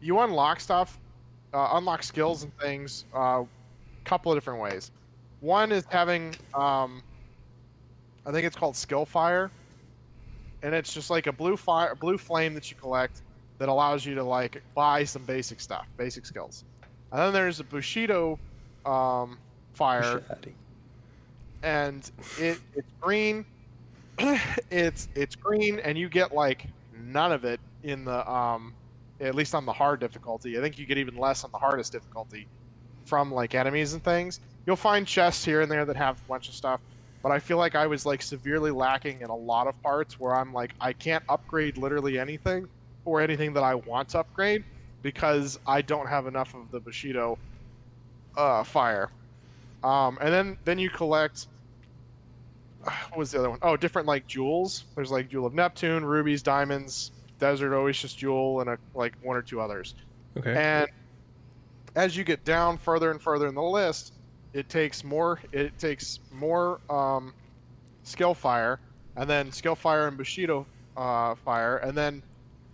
you unlock stuff, uh, unlock skills and things, a uh, couple of different ways. One is having, um, I think it's called Skill Fire, and it's just like a blue fire, blue flame that you collect, that allows you to like buy some basic stuff, basic skills. And then there's a Bushido um, fire, and it it's green. it's it's green, and you get like none of it in the um, at least on the hard difficulty. I think you get even less on the hardest difficulty from like enemies and things. You'll find chests here and there that have a bunch of stuff, but I feel like I was like severely lacking in a lot of parts where I'm like I can't upgrade literally anything or anything that I want to upgrade because I don't have enough of the Bushido uh, fire. Um, and then then you collect what was the other one? Oh, different like jewels. There's like Jewel of Neptune, rubies, diamonds, Desert Oasis Jewel, and a, like one or two others. Okay. And as you get down further and further in the list, it takes more. It takes more um, skill fire, and then skill fire and Bushido uh, fire, and then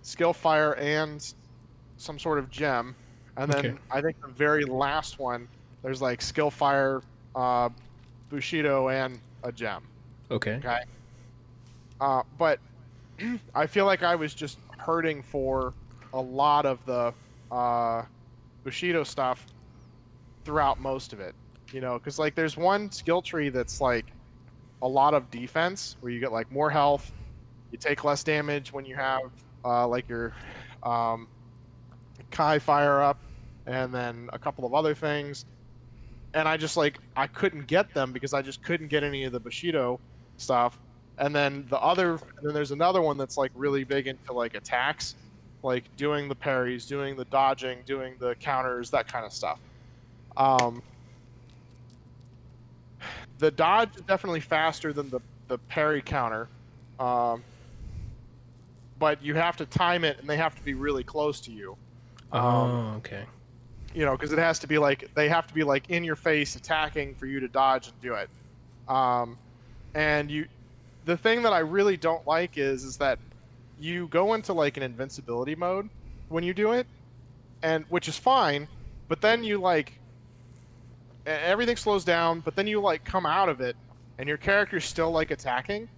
skill fire and some sort of gem, and then Okay. I think the very last one there's like skill fire, uh, Bushido, and a gem. okay. Okay. Uh, but I feel like I was just hurting for a lot of the uh, Bushido stuff throughout most of it. You know, because like there's one skill tree that's like a lot of defense, where you get like more health, you take less damage when you have uh, like your um, Kai fire up, and then a couple of other things. And I just like I couldn't get them because I just couldn't get any of the Bushido stuff. And then the other, and then there's another one that's like really big into like attacks, like doing the parries, doing the dodging, doing the counters, that kind of stuff. Um, the dodge is definitely faster than the the parry counter, um, but you have to time it, and they have to be really close to you. Um, Oh, okay. you know, because it has to be like they have to be like in your face attacking for you to dodge and do it. Um, and you, the thing that I really don't like is is that you go into like an invincibility mode when you do it, and which is fine, but then you like everything slows down, but then you like come out of it, and your character's still like attacking,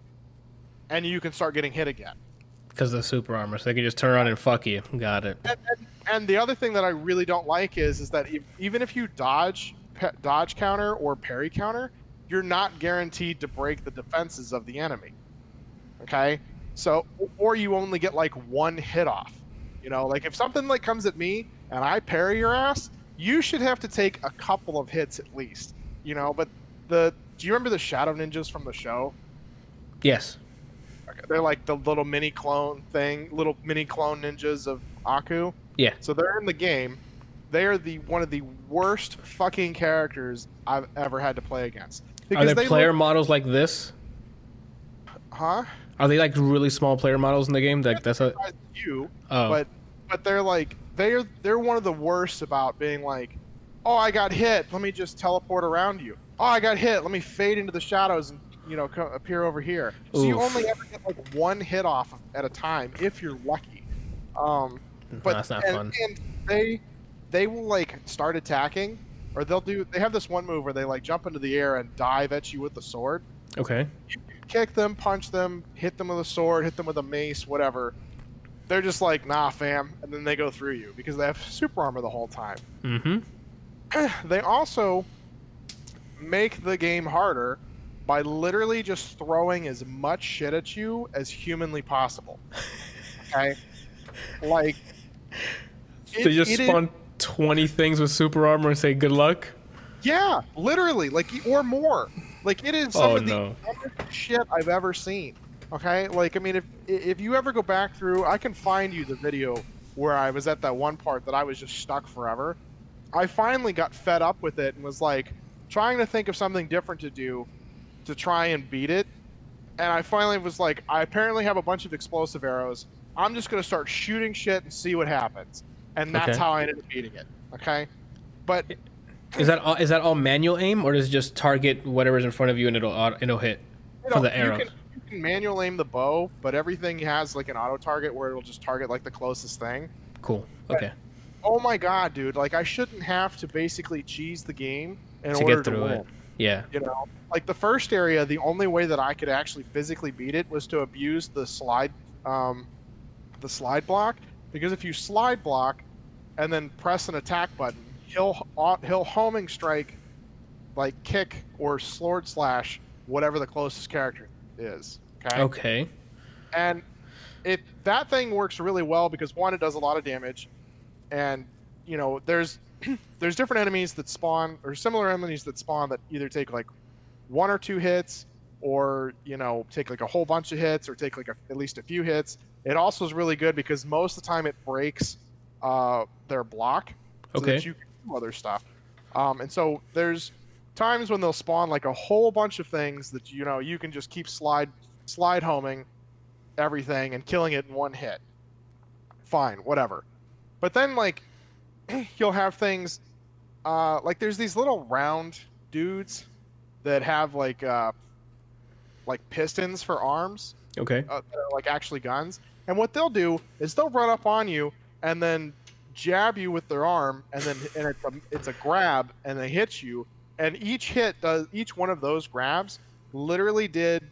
and you can start getting hit again. Because of the super armor, so they can just turn around and fuck you. Got it. and, and, and the other thing that I really don't like is is that if, even if you dodge pe- dodge counter or parry counter, you're not guaranteed to break the defenses of the enemy. Okay, so or you only get like one hit off. You know, like if something like comes at me and I parry your ass, you should have to take a couple of hits at least. You know, but the do you remember the Shadow Ninjas from the show? Yes. Okay, They're like the little mini clone thing, little mini clone ninjas of Aku. Yeah. So they're in the game. They are the one of the worst fucking characters I've ever had to play against. Are there they player look- models like this? huh? Are they like really small player models in the game? Like that's a. You, Oh. but but they're like they're they're one of the worst about being like, oh, I got hit. Let me just teleport around you. Oh, I got hit. Let me fade into the shadows and you know co- appear over here. So you only ever get like one hit off at a time if you're lucky. Um, but that's not and, fun. and they they will like start attacking, or they'll do. They have this one move where they like jump into the air and dive at you with the sword. Okay. You kick them, punch them, hit them with a sword, hit them with a mace, whatever. They're just like, nah, fam, and then they go through you because they have super armor the whole time. Mm-hmm. they also make the game harder by literally just throwing as much shit at you as humanly possible. Okay, like They just it is- spawn twenty things with super armor and say good luck. Yeah, literally, like or more. Like it is some Oh, of the no. dumbest shit I've ever seen. Okay, like I mean, if if you ever go back through, I can find you the video where I was at that one part that I was just stuck forever. I finally got fed up with it and was like trying to think of something different to do to try and beat it. And I finally was like, I apparently have a bunch of explosive arrows. I'm just gonna start shooting shit and see what happens. And that's Okay. how I ended up beating it. Okay, but Is that all, is that all manual aim or does it just target whatever's in front of you and it'll it'll hit for the arrow? Can, can manual aim the bow, but everything has like an auto target where it'll just target like the closest thing. Cool. Okay. Oh my god, dude! Like I shouldn't have to basically cheese the game in To order get through to win. it. Yeah. You know, like the first area, the only way that I could actually physically beat it was to abuse the slide, um, the slide block. because if you slide block and then press an attack button, he'll au- he'll homing strike, like kick or sword slash whatever the closest character is. Okay. Okay. And it that thing works really well because one, it does a lot of damage, and you know there's there's different enemies that spawn or similar enemies that spawn that either take like one or two hits or you know take like a whole bunch of hits or take like a, at least a few hits. It also is really good because most of the time it breaks uh, their block so Okay. that you can do other stuff. Um, and so there's times when they'll spawn like a whole bunch of things that you know you can just keep slide slide homing everything and killing it in one hit. Fine, whatever. But then like you'll have things uh, like there's these little round dudes that have like uh, like pistons for arms Okay. uh, that are like actually guns. And what they'll do is they'll run up on you and then jab you with their arm, and then and it's a, it's a grab, and they hit you. And each hit does each one of those grabs literally did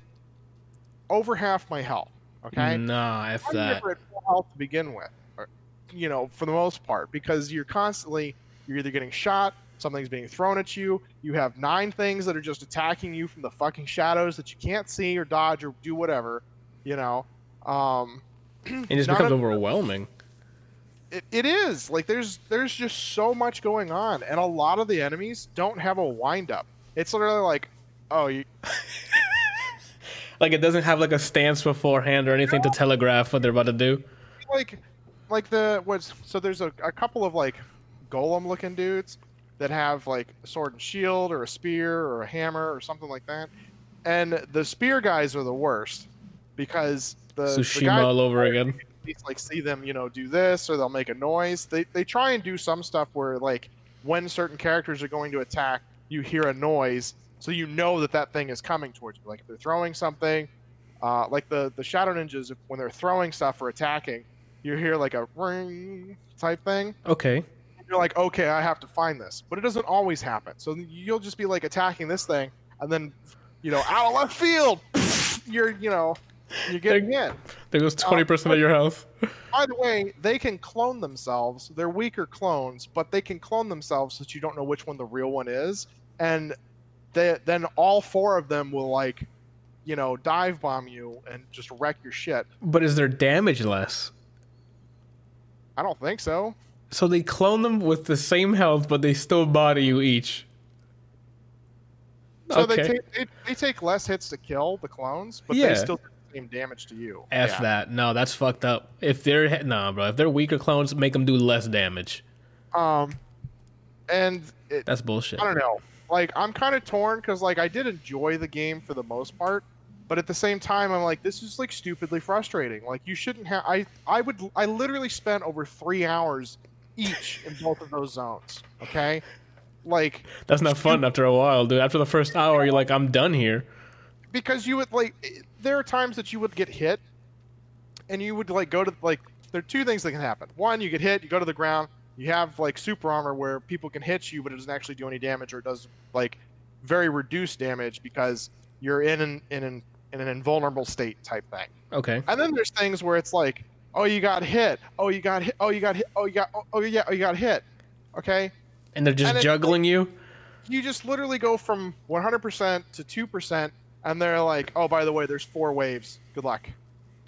over half my health. Okay, Nah, f I'm that. never at full health to begin with, or, you know, for the most part, because you're constantly you're either getting shot, something's being thrown at you. You have nine things that are just attacking you from the fucking shadows that you can't see or dodge or do whatever, you know. Um, It just becomes of- overwhelming. it, it is like there's there's just so much going on, and a lot of the enemies don't have a wind up. It's literally like, oh, you, Like it doesn't have like a stance beforehand or anything to telegraph what they're about to do. like like the what's so there's a, a couple of like golem looking dudes that have like a sword and shield or a spear or a hammer or something like that and the spear guys are the worst because the, the Tsushima guys all over again. least like see them you know do this or they'll make a noise they, they try and do some stuff where like when certain characters are going to attack you hear a noise so you know that that thing is coming towards you like if they're throwing something uh, like the the shadow ninjas if, when they're throwing stuff or attacking you hear like a ring type thing Okay. you're like okay i have to find this but it doesn't always happen so you'll just be like attacking this thing and then you know out of left field you're you know you're getting in There goes twenty percent of your health. by the way, they can clone themselves. They're weaker clones, but they can clone themselves so that you don't know which one the real one is. And they, then all four of them will like, you know, dive bomb you and just wreck your shit. But is their damage less? I don't think so. So they clone them with the same health, but they still body you each. So okay. they take they, they take less hits to kill the clones, but Yeah. they still do the same damage to you. F Yeah. that. No, that's fucked up. If they're nah, bro. If they're weaker clones, make them do less damage. Um, and it, That's bullshit. I don't know. Like I'm kind of torn because like I did enjoy the game for the most part, but at the same time I'm like this is like stupidly frustrating. Like you shouldn't have. I I would I literally spent over three hours each in both of those zones. Okay, like That's not fun after a while, dude. After the first hour, you're like, I'm done here. because you would like eh, there are times that you would get hit, and you would like go to like there are two things that can happen. One, you get hit, you go to the ground. You have like super armor where people can hit you, but it doesn't actually do any damage, or it does like very reduced damage because you're in an in an in an invulnerable state type thing. Okay. And then there's things where it's like, oh, you got hit, oh, you got hit, oh, you got hit, oh, you got, oh, oh yeah, oh, you got hit. Okay, And they're just And it- juggling you. you just literally go from 100% to 2%, and they're like, oh, by the way, there's four waves. Good luck.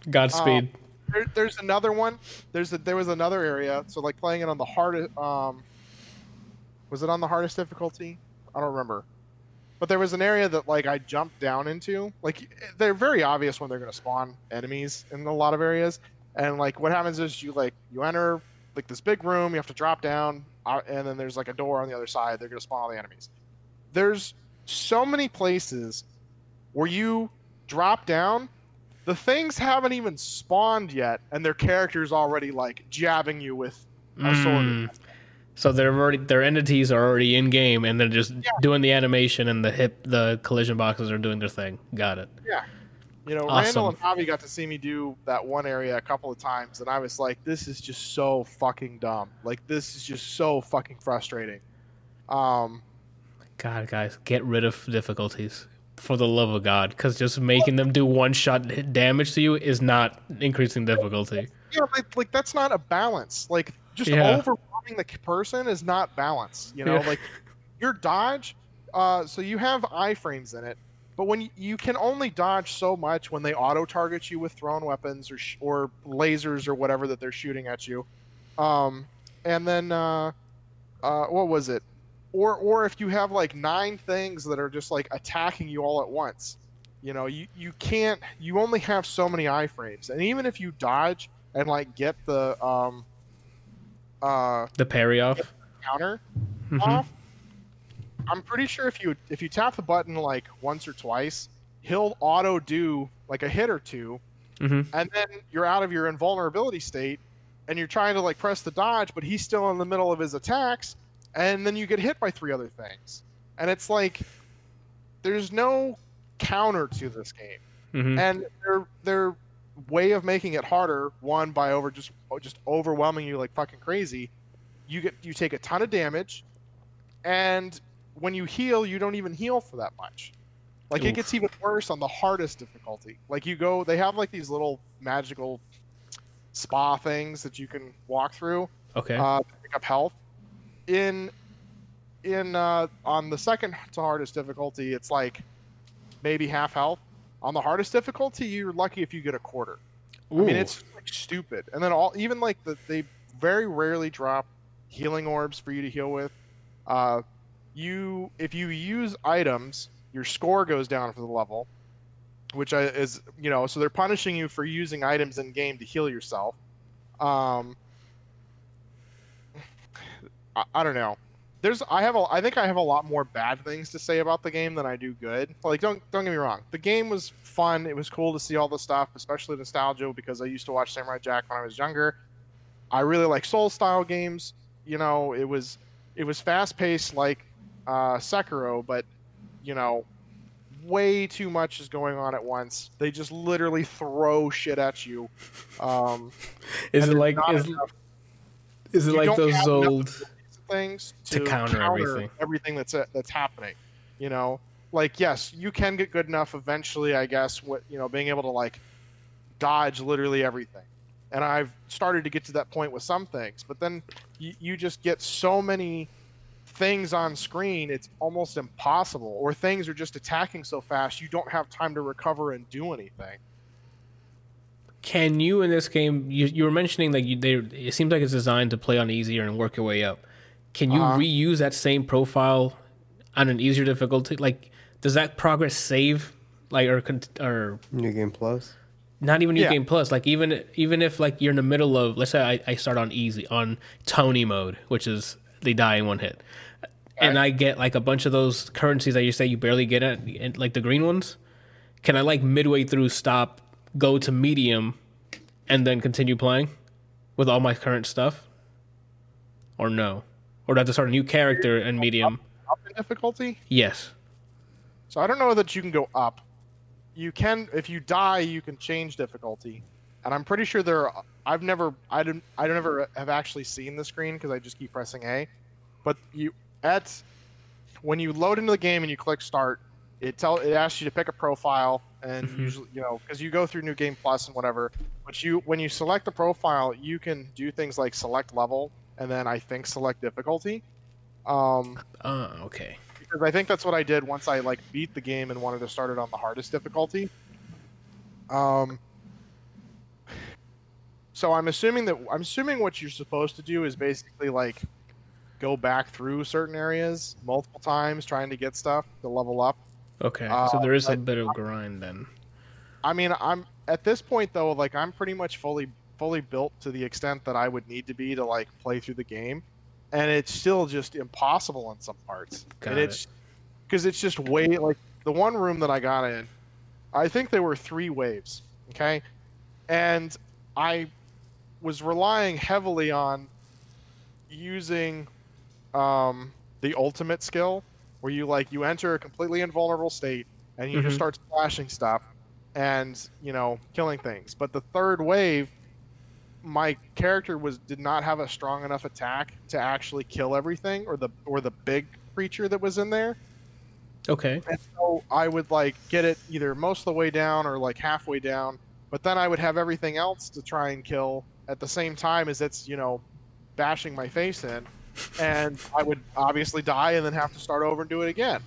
Godspeed. Um, There, there's another one. There's a, there was another area. So like playing it on the hardest. Um, was it on the hardest difficulty? I don't remember. But there was an area that like I jumped down into. Like they're very obvious when they're gonna spawn enemies in a lot of areas. And like what happens is you like you enter like this big room. You have to drop down, uh, and then there's like a door on the other side. They're gonna spawn all the enemies. There's so many places where you drop down the things haven't even spawned yet, and their characters already like jabbing you with a sword. Mm. So they're already their entities are already in game, and they're just doing the animation, and the hip the collision boxes are doing their thing. Got it. Yeah. You know, Awesome. Randall and Javi got to see me do that one area a couple of times, and I was like, "This is just so fucking dumb. Like, this is just so fucking frustrating." Um, God, guys, get rid of difficulties for the love of God, because just making them do one shot damage to you is not increasing difficulty. yeah, like, like that's not a balance. Like just Yeah. overwhelming the person is not balance. You know, Yeah. like your dodge. Uh, so you have iframes in it, but when you, you can only dodge so much when they auto target you with thrown weapons or sh- or lasers or whatever that they're shooting at you. Um, and then uh, uh, what was it? Or or if you have like nine things that are just like attacking you all at once. You know, you, you can't you only have so many iframes. And even if you dodge and like get the um uh The parry off. counter Mhm. off, I'm pretty sure if you if you tap the button like once or twice, he'll auto do like a hit or two, Mhm. and then you're out of your invulnerability state, and you're trying to like press the dodge, but he's still in the middle of his attacks, and then you get hit by three other things, and it's like there's no counter to this game Mhm. and their their way of making it harder one by over just just overwhelming you like fucking crazy you get you take a ton of damage and when you heal you don't even heal for that much like it gets even worse on the hardest difficulty like you go they have like these little magical spa things that you can walk through Okay. uh, to pick up health. In in uh, on the second to hardest difficulty, it's like maybe half health. On the hardest difficulty, you're lucky if you get a quarter. I mean, it's like stupid. And then all even like the they very rarely drop healing orbs for you to heal with. Uh, you if you use items, your score goes down for the level, which I, is you know so they're punishing you for using items in game to heal yourself. Um, I, I don't know. There's I have a I think I have a lot more bad things to say about the game than I do good. Like don't don't get me wrong. The game was fun. It was cool to see all the stuff, especially nostalgia because I used to watch Samurai Jack when I was younger. I really like soul style games. You know, it was it was fast paced like uh, Sekiro, but you know, way too much is going on at once. They just literally throw shit at you. Um, is it like is, is it you like those have enough old? Things To to, counter everything. everything that's uh, that's happening. You know, like yes, you can get good enough eventually. I guess what you know, being able to like dodge literally everything. And I've started to get to that point with some things, but then you, you just get so many things on screen, it's almost impossible. Or things are just attacking so fast, you don't have time to recover and do anything. Can you in this game? You, you were mentioning like you, they. It seems like it's designed to play on easier and work your way up. Can you Uh-huh. reuse that same profile on an easier difficulty? Like, does that progress save? Like, or or New Game Plus. not even New Yeah. Game Plus? Like, even even if like you're in the middle of, let's say I, I start on easy on Tony mode, which is they die in one hit, and I get like a bunch of those currencies that you say you barely get at, and, like the green ones. Can I like midway through stop, go to medium, and then continue playing with all my current stuff? Or no? Or do I have to start a new character in medium? Up in difficulty? Yes. So I don't know that you can go up. You can, if you die, you can change difficulty, and I'm pretty sure there. Are, I've never, I didn't, I never have actually seen the screen because I just keep pressing A. But you at when you load into the game and you click start, it tell it asks you to pick a profile, and Mhm. usually you know because you go through New Game Plus and whatever. But you when you select the profile, you can do things like select level and then I think select difficulty. Um, Uh, okay. because I think that's what I did once I like beat the game and wanted to start it on the hardest difficulty. Um, so I'm assuming that I'm assuming what you're supposed to do is basically like go back through certain areas multiple times trying to get stuff to level up. Okay. Uh, so there is a bit of grind then. I mean, I'm at this point though, like I'm pretty much fully fully built to the extent that I would need to be to like play through the game, and it's still just impossible in some parts. Got and it's because it's just way like the one room that I got in, I think there were three waves. Okay, and I was relying heavily on using um, the ultimate skill, where you like you enter a completely invulnerable state and you Mhm. just start splashing stuff and you know killing things. But the third wave, my character was did not have a strong enough attack to actually kill everything or the or the big creature that was in there. Okay. And so I would like get it either most of the way down or like halfway down, but then I would have everything else to try and kill at the same time as it's you know bashing my face in, and I would obviously die and then have to start over and do it again.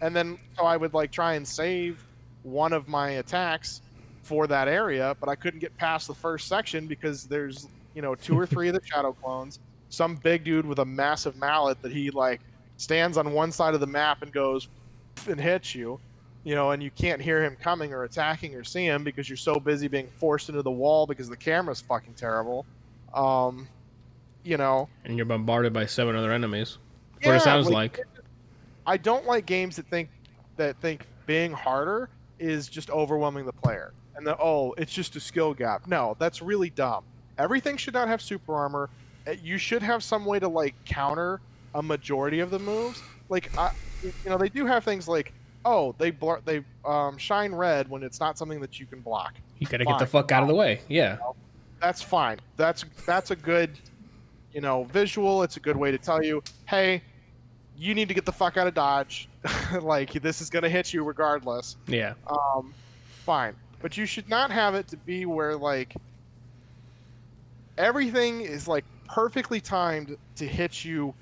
And then so I would like try and save one of my attacks for that area, but I couldn't get past the first section because there's you know two or three of the shadow clones, some big dude with a massive mallet that he like stands on one side of the map and goes and hits you, you know, and you can't hear him coming or attacking or see him because you're so busy being forced into the wall because the camera's fucking terrible. Um, you know, And you're bombarded by seven other enemies. That's what it sounds like. I don't like games that think that think being harder is just overwhelming the player and that oh it's just a skill gap. No, that's really dumb. Everything should not have super armor. Uh, You should have some way to like counter a majority of the moves. Like I, you know they do have things like oh they blur, they um, shine red when it's not something that you can block. You gotta get the fuck out of the way. Yeah. That's fine. That's that's a good you know visual. It's a good way to tell you hey you need to get the fuck out of dodge. like this is gonna hit you regardless. Yeah. Um, fine, but you should not have it to be where like everything is like perfectly timed to hit you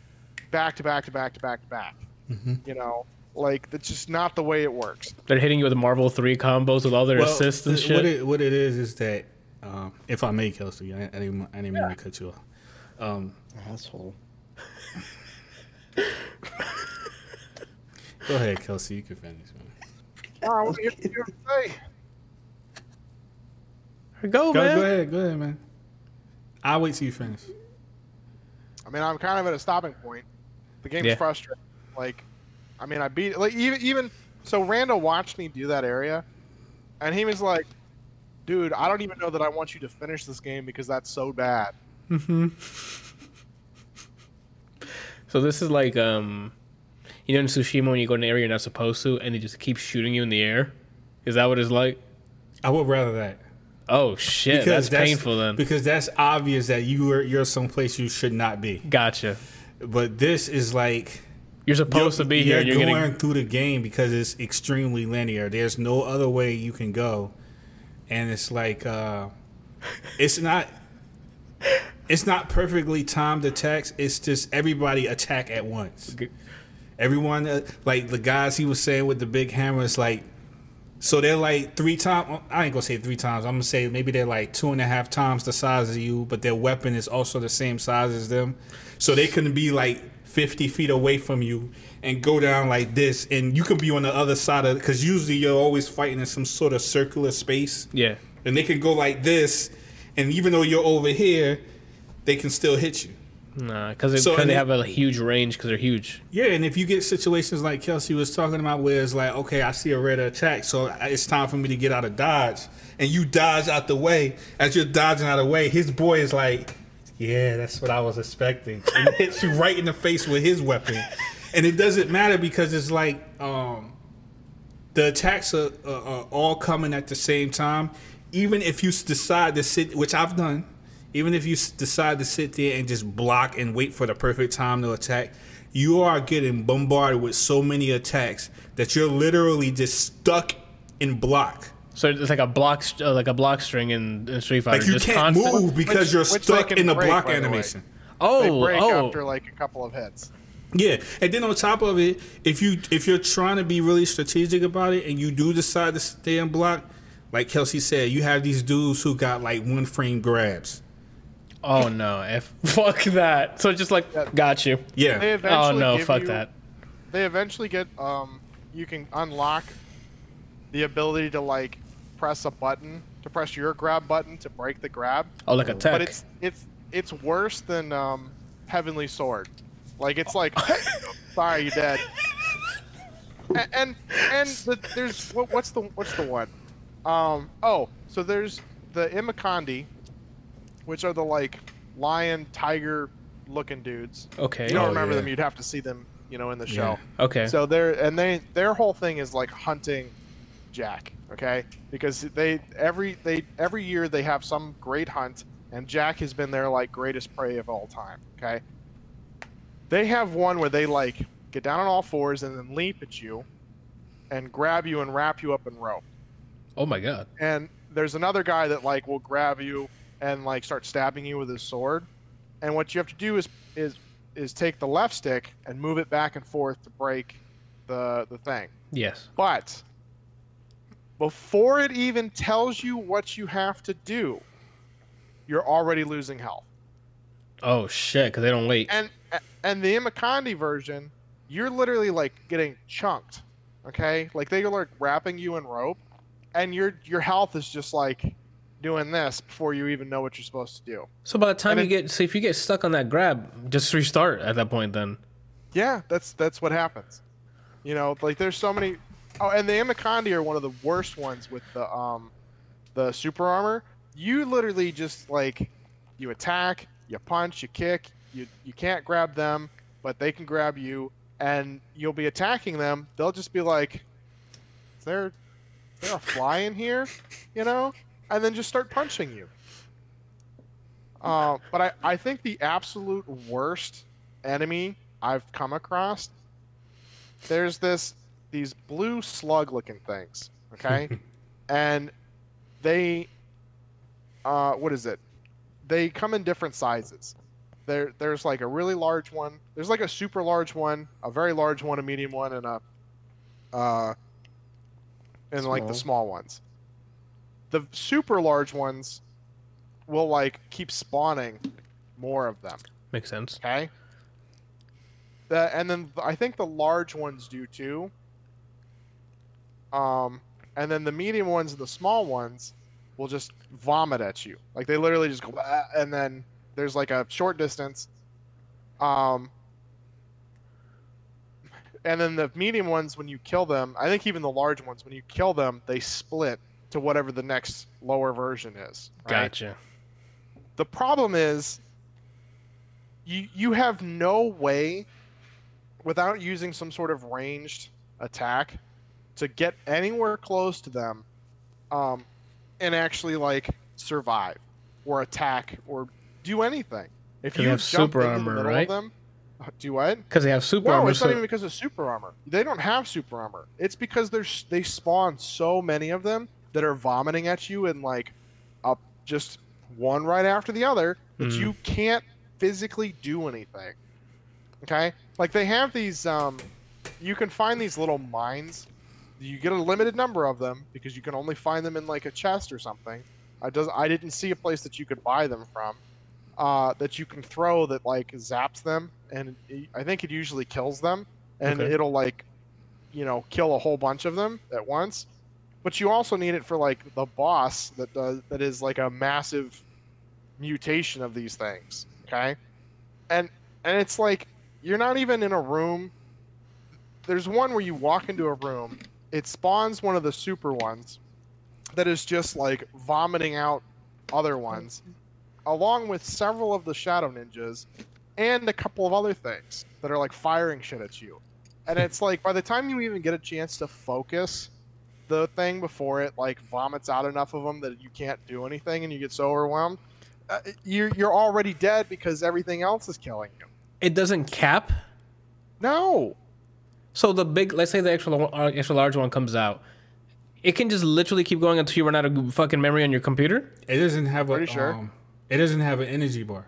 back to back to back to back to back. Mhm. You know, like that's just not the way it works. They're hitting you with Marvel 3 combos with all their assists and th- shit. What it, what it is is that um, if I may, Kelsey, I, I didn't, I didn't mean to cut you off. Um, Asshole. go ahead, Kelsey. You can finish. Man. Oh, what do you have to say? Go, Go, man. go ahead, go ahead, man. I'll wait till you finish. I mean, I'm kind of at a stopping point. The game's Yeah. frustrating. Like, I mean, I beat like even even so. Randall watched me do that area, and he was like, "Dude, I don't even know that I want you to finish this game because that's so bad." Mm-hmm. So this is like um you know in Tsushima when you go in an area you're not supposed to and they just keep shooting you in the air? Is that what it's like? I would rather that. Oh shit, that's, painful then. Because that's obvious that you are you're someplace you should not be. Gotcha. But this is like You're supposed to be you're here you're going getting through the game because it's extremely linear. There's no other way you can go, and it's like uh, it's not. It's not perfectly timed attacks. It's just everybody attack at once. Everyone, uh, like the guys he was saying with the big hammer, is like, so they're like three times. I ain't gonna say three times. I'm gonna say maybe they're like two and a half times the size of you, but their weapon is also the same size as them. So they can be like 50 feet away from you and go down like this, and you can be on the other side of. Because usually you're always fighting in some sort of circular space, Yeah. and they can go like this, and even though you're over here, they can still hit you. Nah, because So, they have a huge range because they're huge. Yeah, and if you get situations like Kelsey was talking about, where it's like, okay, I see a red attack, so it's time for me to get out of dodge, and you dodge out the way. As you're dodging out of the way, his boy is like, yeah, that's what I was expecting, and hits you right in the face with his weapon, and it doesn't matter because it's like, um, the attacks are, are, are all coming at the same time. Even if you decide to sit, which I've done, even if you decide to sit there and just block and wait for the perfect time to attack, you are getting bombarded with so many attacks that you're literally just stuck in block. So it's like a block, uh, like a block string in, in Street Fighter. Like you just can't constant- move because Which- you're which stuck in the break, block by the way. animation. they Oh, break oh, after like a couple of hits. Yeah, and then on top of it, if you if you're trying to be really strategic about it, and you do decide to stay in block, like Kelsey said, you have these dudes who got like one frame grabs. Oh no! If fuck that. So just like got you. They Yeah, Oh no! Fuck you- that. They eventually get um, you can unlock the ability to like press a button to press your grab button to break the grab. Oh, like a tech. but it's it's it's worse than um, Heavenly Sword. Like it's like, sorry, you dead. A- And and the, there's what, what's the what's the one? Um oh, so there's the Imakandi, which are the like lion tiger looking dudes. okay. You don't Oh, remember yeah. them? You'd have to see them, you know, in the show. Okay. So they're and they their whole thing is like hunting Jack, okay? Because they every they every year they have some great hunt, and Jack has been their like greatest prey of all time. Okay. They have one where they like get down on all fours and then leap at you, and grab you and wrap you up in rope. oh my god. And there's another guy that like will grab you and like start stabbing you with his sword. And what you have to do is is is take the left stick and move it back and forth to break the the thing. Yes. But before it even tells you what you have to do, you're already losing health. Oh shit! Because they don't wait. And and the Imakandi version, you're literally like getting chunked. Okay, like they are like wrapping you in rope, and your your health is just like doing this before you even know what you're supposed to do. So by the time and you it- get, so if you get stuck on that grab, just restart at that point. Then Yeah, that's that's what happens. You know, like there's so many. Oh, and the Imakandi are one of the worst ones with the um, the super armor. You literally just like, you attack, you punch, you kick. You you can't grab them, but they can grab you, and you'll be attacking them. They'll just be like, "Is there, is there a fly in here?" You know, and then just start punching you. Uh, but I, I think the absolute worst enemy I've come across. There's this these blue slug looking things, okay? and they uh what is it? They come in different sizes. There there's like a really large one. There's like a super large one, a very large one, a medium one, and a uh and like the Small. small ones. The super large ones will like keep spawning more of them. makes sense. Okay. The, and then I think the large ones do too. Um, and then the medium ones and the small ones will just vomit at you. Like they literally just go, and then there's like a short distance. Um, and then the medium ones, when you kill them, I think even the large ones, when you kill them, they split to whatever the next lower version is. right? Gotcha. the problem is you you have no way without using some sort of ranged attack to get anywhere close to them um, and actually like survive or attack or do anything If you have super armor, middle right? of them do what Because they have super no, armor. it's not so- even because of super armor. They don't have super armor. It's because there's they spawn so many of them that are vomiting at you and like up just one right after the other that Mhm. you can't physically do anything. Okay? Like they have these um you can find these little mines. You get a limited number of them because you can only find them in like a chest or something. I does I didn't see a place that you could buy them from. Uh, that you can throw that like zaps them, and it, I think it usually kills them, and Okay. it'll like, you know, kill a whole bunch of them at once. But you also need it for like the boss that does that is like a massive mutation of these things. Okay, and and it's like you're not even in a room. There's one where you walk into a room, it spawns one of the super ones that is just like vomiting out other ones, along with several of the shadow ninjas and a couple of other things that are like firing shit at you. And it's like by the time you even get a chance to focus the thing before it like vomits out enough of them that you can't do anything and you get so overwhelmed, uh, you're you're already dead because everything else is killing you. it doesn't cap. No. So the big, let's say the extra uh, extra large one comes out, it can just literally keep going until you run out of fucking memory on your computer. It doesn't have a. Pretty sure. Um, it doesn't have an energy bar.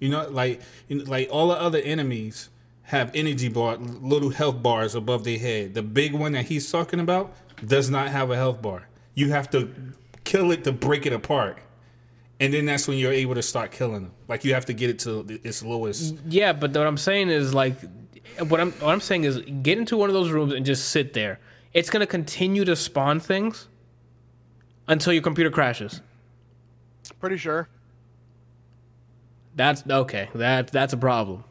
You know, like you know, like all the other enemies have energy bar, little health bars above their head. The big one that he's talking about does not have a health bar. You have to kill it to break it apart, and then that's when you're able to start killing them. Like you have to get it to its lowest. Yeah, but what I'm saying is like, what I'm what I'm saying is get into one of those rooms and just sit there. It's gonna continue to spawn things until your computer crashes. Pretty sure. That's okay. That that's a problem.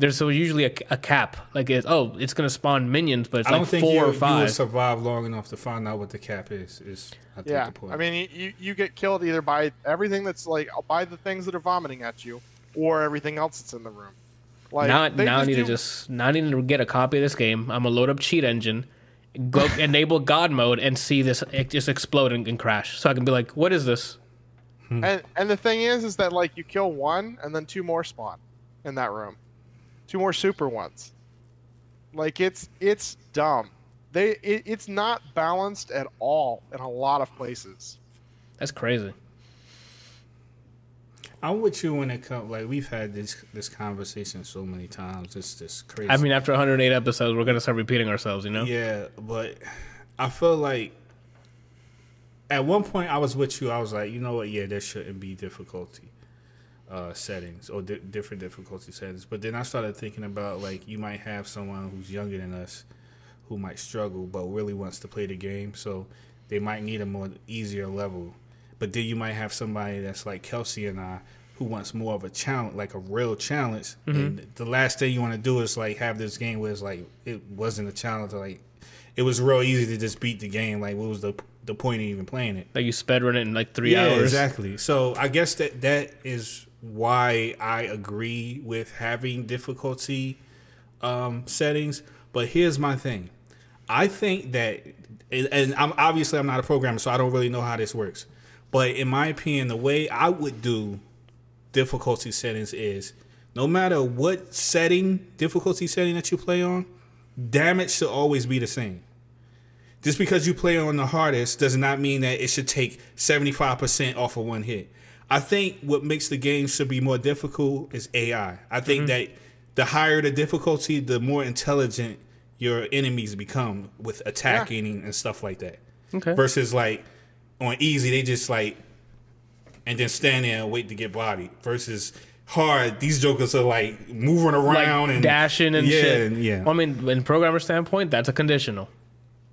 There's so usually a, a cap. Like it's oh, it's gonna spawn minions, but it's I don't like think four you, or you will survive long enough to find out what the cap is. Is I Yeah, the point. I mean, you- you, you get killed either by everything that's like by the things that are vomiting at you, or everything else that's in the room. Like now, they now I need do- to just now I need to get a copy of this game. I'm gonna load up Cheat Engine, go enable God mode, and see this just explode and, and crash. So I can be like, what is this? And and the thing is, is that like you kill one, and then two more spawn in that room, two more super ones. Like it's it's dumb. They it, it's not balanced at all in a lot of places. That's crazy. I'm with you when it comes. Like we've had this this conversation so many times. It's just crazy. I mean, after 108 episodes, we're gonna start repeating ourselves. You know? Yeah, but I feel like at one point I was with you. I was like, you know what? Yeah, there shouldn't be difficulty uh, settings or di- different difficulty settings. But then I started thinking about like you might have someone who's younger than us who might struggle but really wants to play the game, so they might need a more easier level. But then you might have somebody that's like Kelsey and I who wants more of a challenge, like a real challenge. And the last thing you want to do is like have this game where it's like it wasn't a challenge. Like it was real easy to just beat the game. Like what was the the point of even playing it? Like you sped run it in like three yeah, hours. exactly. So I guess that that is why I agree with having difficulty um, settings. But here's my thing: I think that, and I'm obviously I'm not a programmer, so I don't really know how this works. But in my opinion, the way I would do difficulty settings is no matter what setting difficulty setting that you play on, damage should always be the same. Just because you play on the hardest does not mean that it should take 75% off of one hit. I think what makes the game should be more difficult is AI. I think mm-hmm. that the higher the difficulty, the more intelligent your enemies become with attacking and stuff like that. Okay. Versus like on easy, they just like and then stand there and wait to get bodied. Versus hard, these jokers are like moving around like and dashing and yeah, shit. yeah. Well, I mean, in programmer standpoint, that's a conditional.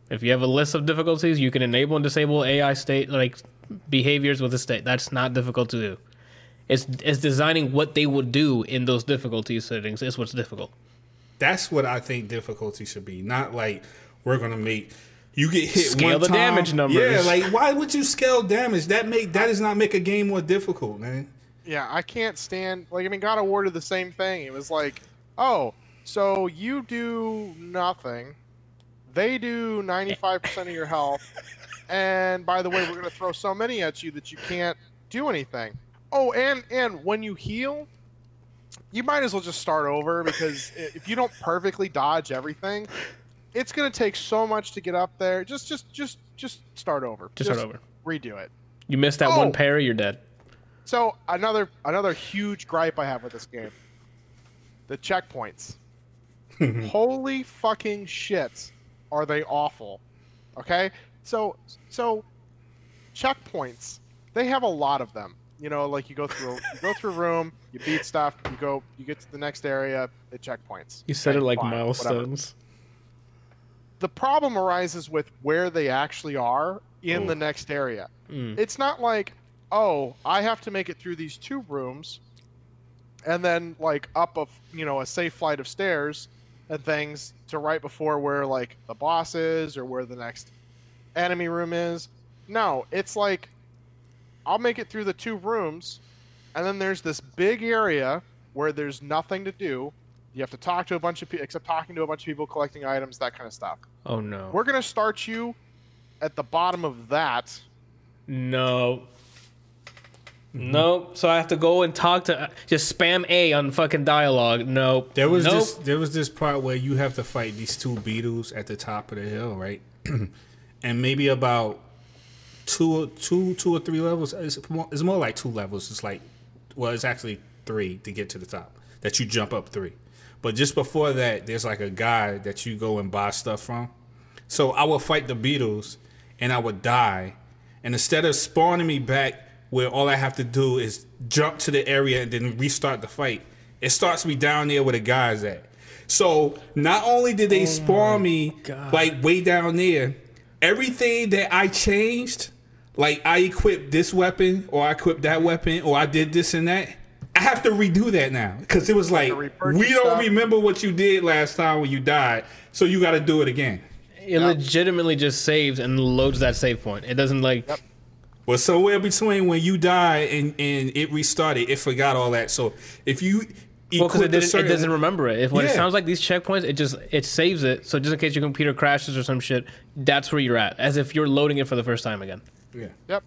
If you have a list of difficulties, you can enable and disable AI state like behaviors with a state. That's not difficult to do. It's it's designing what they would do in those difficulty settings. Is what's difficult. That's what I think difficulty should be. Not like we're gonna make you get hit Scale one the time. damage numbers. Yeah, like why would you scale damage? That make that does not make a game more difficult, man. Yeah, I can't stand like I mean God awarded the same thing. It was like, oh, so you do nothing, they do ninety five percent of your health, and by the way, we're gonna throw so many at you that you can't do anything. Oh, and and when you heal, you might as well just start over because if you don't perfectly dodge everything, it's gonna take so much to get up there. Just just just just start over. Just start over. Redo it. You missed that Oh. one parry, you're dead. So another another huge gripe I have with this game. The checkpoints. Holy fucking shit. Are they awful? Okay? So so checkpoints, they have a lot of them. You know, like you go through you go through a room, you beat stuff, you go you get to the next area, it checkpoints. You said Okay, it like fine, whatever. milestones. The problem arises with where they actually are in the next area. Mm. It's not like, oh, I have to make it through these two rooms, and then like up a you know a safe flight of stairs and things to right before where like the boss is or where the next enemy room is. No, it's like I'll make it through the two rooms, and then there's this big area where there's nothing to do. You have to talk to a bunch of people, except talking to a bunch of people, collecting items, that kind of stuff. Oh no. We're gonna start you at the bottom of that. No. Nope. So I have to go and talk to just spam A on fucking dialogue. Nope. There was nope. this there was this part where you have to fight these two beetles at the top of the hill, right? and maybe about two or two two or three levels. It's more, it's more like two levels. It's like well, it's actually three to get to the top. That you jump up three. But just before that, there's like a guy that you go and buy stuff from. So I would fight the beetles and I would die. And instead of spawning me back where all I have to do is jump to the area and then restart the fight, it starts me down there where the guy's at. So not only did they oh spawn me God. like way down there, everything that I changed, like I equipped this weapon or I equipped that weapon or I did this and that, I have to redo that now because it was like to we don't stuff. remember what you did last time when you died, so you got to do it again. It legitimately just saves and loads that save point. It doesn't like. Yep. Well, somewhere between when you died and, and it restarted, it forgot all that. So if you Well, because it, equip it doesn't remember it. If when it sounds like these checkpoints, it just it saves it. So just in case your computer crashes or some shit, that's where you're at, as if you're loading it for the first time again. Yeah. Yep.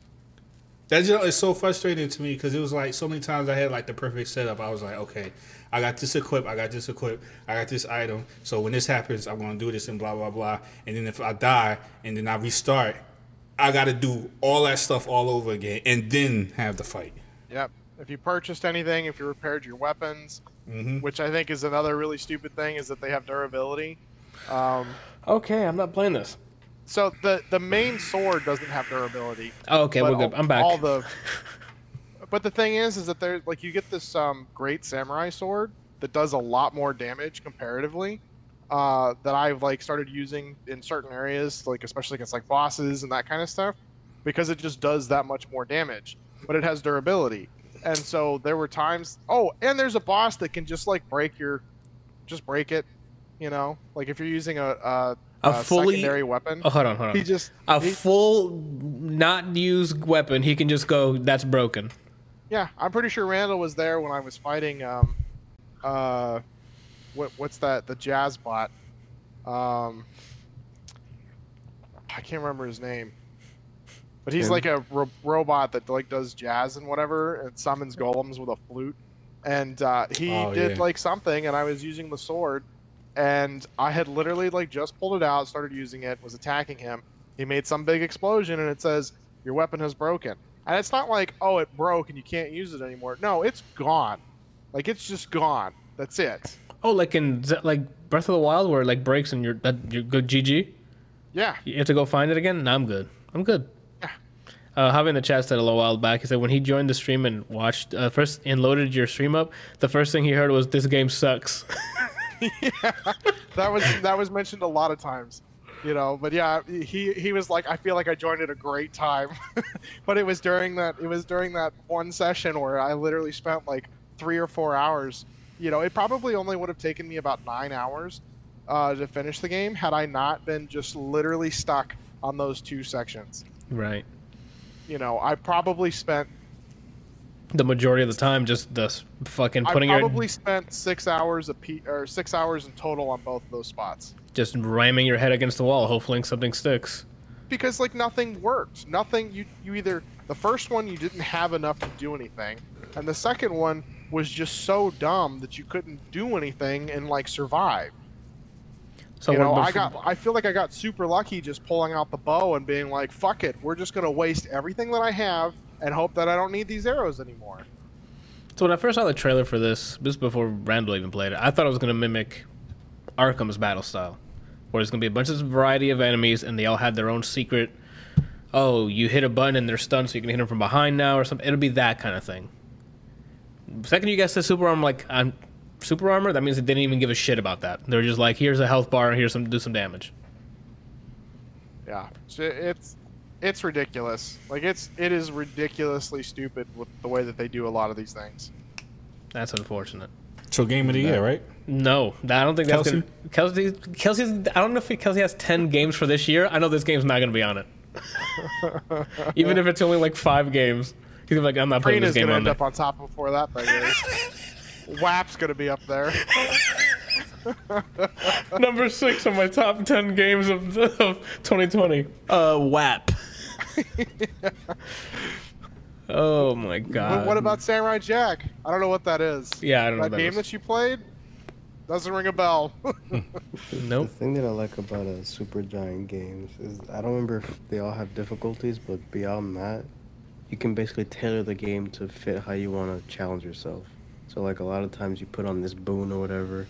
That just is so frustrating to me because it was like so many times I had like the perfect setup. I was like, okay, I got this equip, I got this equip, I got this item. So when this happens, I'm gonna do this and blah blah blah. And then if I die and then I restart, I got to do all that stuff all over again and then have the fight. Yep. If you purchased anything, if you repaired your weapons, hmm which I think is another really stupid thing, is that they have durability. Um, Okay, I'm not playing this. so the the main sword doesn't have durability. Oh, okay, we're good. I'm back. All the, but the thing is, is that there's like you get this um, great samurai sword that does a lot more damage comparatively. Uh, that I've like started using in certain areas, like especially against like bosses and that kind of stuff, because it just does that much more damage. But it has durability, and so there were times. Oh, and there's a boss that can just like break your, just break it. You know, like if you're using a a, A a fully- secondary weapon, Oh, hold on, hold on. he just a he- full, not used weapon. He can just go. That's broken. Yeah, I'm pretty sure Randall was there when I was fighting. Um, uh, what what's that? The jazz bot. Um, I can't remember his name, but he's Him? like a ro- robot that like does jazz and whatever, and summons golems with a flute. And uh, he Oh, did yeah. like something, and I was using the sword, and I had literally like just pulled it out, started using it, was attacking him. He made some big explosion, and it says your weapon has broken. And it's not like, oh, it broke and you can't use it anymore. No, it's gone. Like it's just gone. That's it. Oh, like in like Breath of the Wild, where it like breaks and you're that you're good. GG. Yeah. You have to go find it again. No, I'm good. I'm good. Uh, having the chat said a little while back, he said when he joined the stream and watched uh, first and loaded your stream up, the first thing he heard was this game sucks. yeah. That was that was mentioned a lot of times. You know, but yeah, he he was like, I feel like I joined at a great time, but it was during that it was during that one session where I literally spent like three or four hours. You know, it probably only would have taken me about nine hours uh, to finish the game had I not been just literally stuck on those two sections. right. You know, I probably spent The majority of the time, just the s- fucking I putting probably your spent six hours a pe- or six hours in total on both of those spots just ramming your head against the wall, hoping something sticks. because like nothing worked. Nothing. You you either the first one you didn't have enough to do anything, and the second one was just so dumb that you couldn't do anything and like survive. So you know, I got I feel like I got super lucky just pulling out the bow and being like, "Fuck it, we're just gonna waste everything that I have and hope that I don't need these arrows anymore." So when I first saw the trailer for this, this before Randall even played it, I thought it was going to mimic Arkham's battle style, where there's going to be a bunch of variety of enemies, and they all had their own secret. Oh, you hit a button and they're stunned, so you can hit them from behind now, or something. It'll be that kind of thing. Second, you guys said super armor, like I'm super armor. That means they didn't even give a shit about that. They're just like, here's a health bar, here's some do some damage. Yeah, so it's it's ridiculous. Like it's it is ridiculously stupid with the way that they do a lot of these things. That's unfortunate. So game of the year, right? No, I don't think that's Kelsey? gonna. Kelsey, Kelsey's. I don't know if Kelsey has ten games for this year. I know this game's not gonna be on it. Even if it's only like five games, he's gonna be like, I'm not putting Trina's this game gonna on end there. up on top before that thing is. WAP's gonna be up there. Number six on my top ten games of, of 2020. Uh, WAP. oh my god. What, what about Samurai Jack? I don't know what that is. Yeah, I don't know. that what game is. that you played doesn't ring a bell. Nope. The thing that I like about uh, Supergiant games is I don't remember if they all have difficulties, but beyond that, you can basically tailor the game to fit how you want to challenge yourself. So like a lot of times you put on this boon or whatever,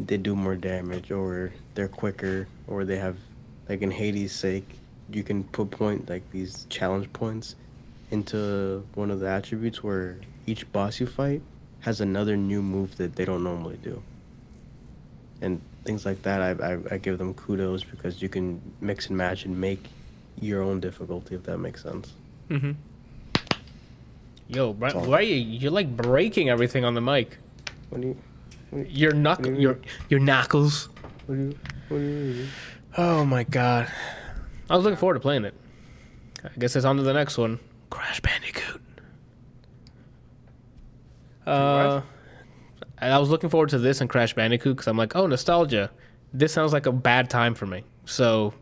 they do more damage or they're quicker or they have like in Hades' sake, you can put point like these challenge points into one of the attributes where each boss you fight has another new move that they don't normally do and things like that I, I, I give them kudos because you can mix and match and make your own difficulty if that makes sense Mm-hmm. Yo, Bri- why are you? You're like breaking everything on the mic. what do you Your What do you your your knuckles. what do you what do you Oh my god. I was looking forward to playing it. I guess it's on to the next one. Crash Bandicoot. Uh, and I was looking forward to this and Crash Bandicoot because I'm like, oh, nostalgia. This sounds like a bad time for me. So,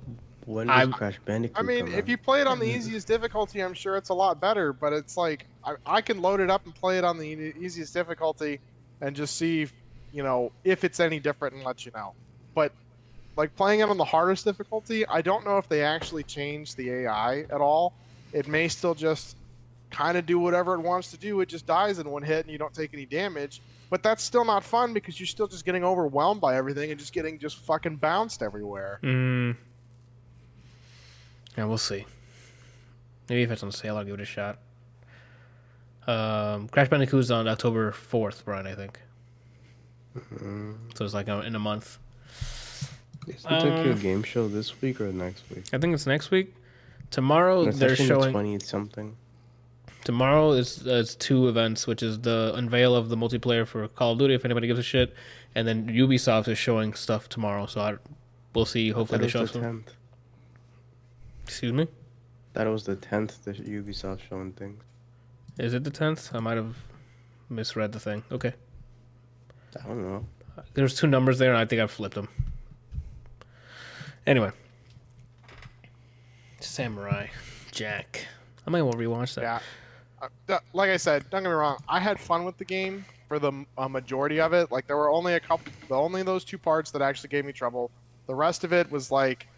when does I'm- Crash Bandicoot I mean, come if out? you play it on the easiest difficulty, I'm sure it's a lot better. But it's like I, I can load it up and play it on the e- easiest difficulty, and just see, if, you know, if it's any different and let you know. But like playing it on the hardest difficulty. I don't know if they actually changed the AI at all. It may still just kind of do whatever it wants to do. It just dies in one hit and you don't take any damage. But that's still not fun because you're still just getting overwhelmed by everything and just getting just fucking bounced everywhere. Mm. Yeah, we'll see. Maybe if it's on sale, I'll give it a shot. Um, Crash Bandicoot's on October fourth, Brian. I think. So it's like uh, in a month. Is the Tokyo Uh, Game Show this week or next week? I think it's next week. Tomorrow It's they're showing. twenty something. Tomorrow is uh, it's two events, which is the unveil of the multiplayer for Call of Duty, if anybody gives a shit, and then Ubisoft is showing stuff tomorrow. So I, we'll see. Hopefully they show the some. tenth. Excuse me. That was the tenth. The Ubisoft showing things. Is it the tenth? I might have misread the thing. Okay. I don't know. There's two numbers there, and I think I flipped them. Anyway, Samurai Jack. I might want to rewatch that. Yeah. Uh, th- like I said, don't get me wrong. I had fun with the game for the m- a majority of it. Like there were only a couple, the only those two parts that actually gave me trouble. The rest of it was like,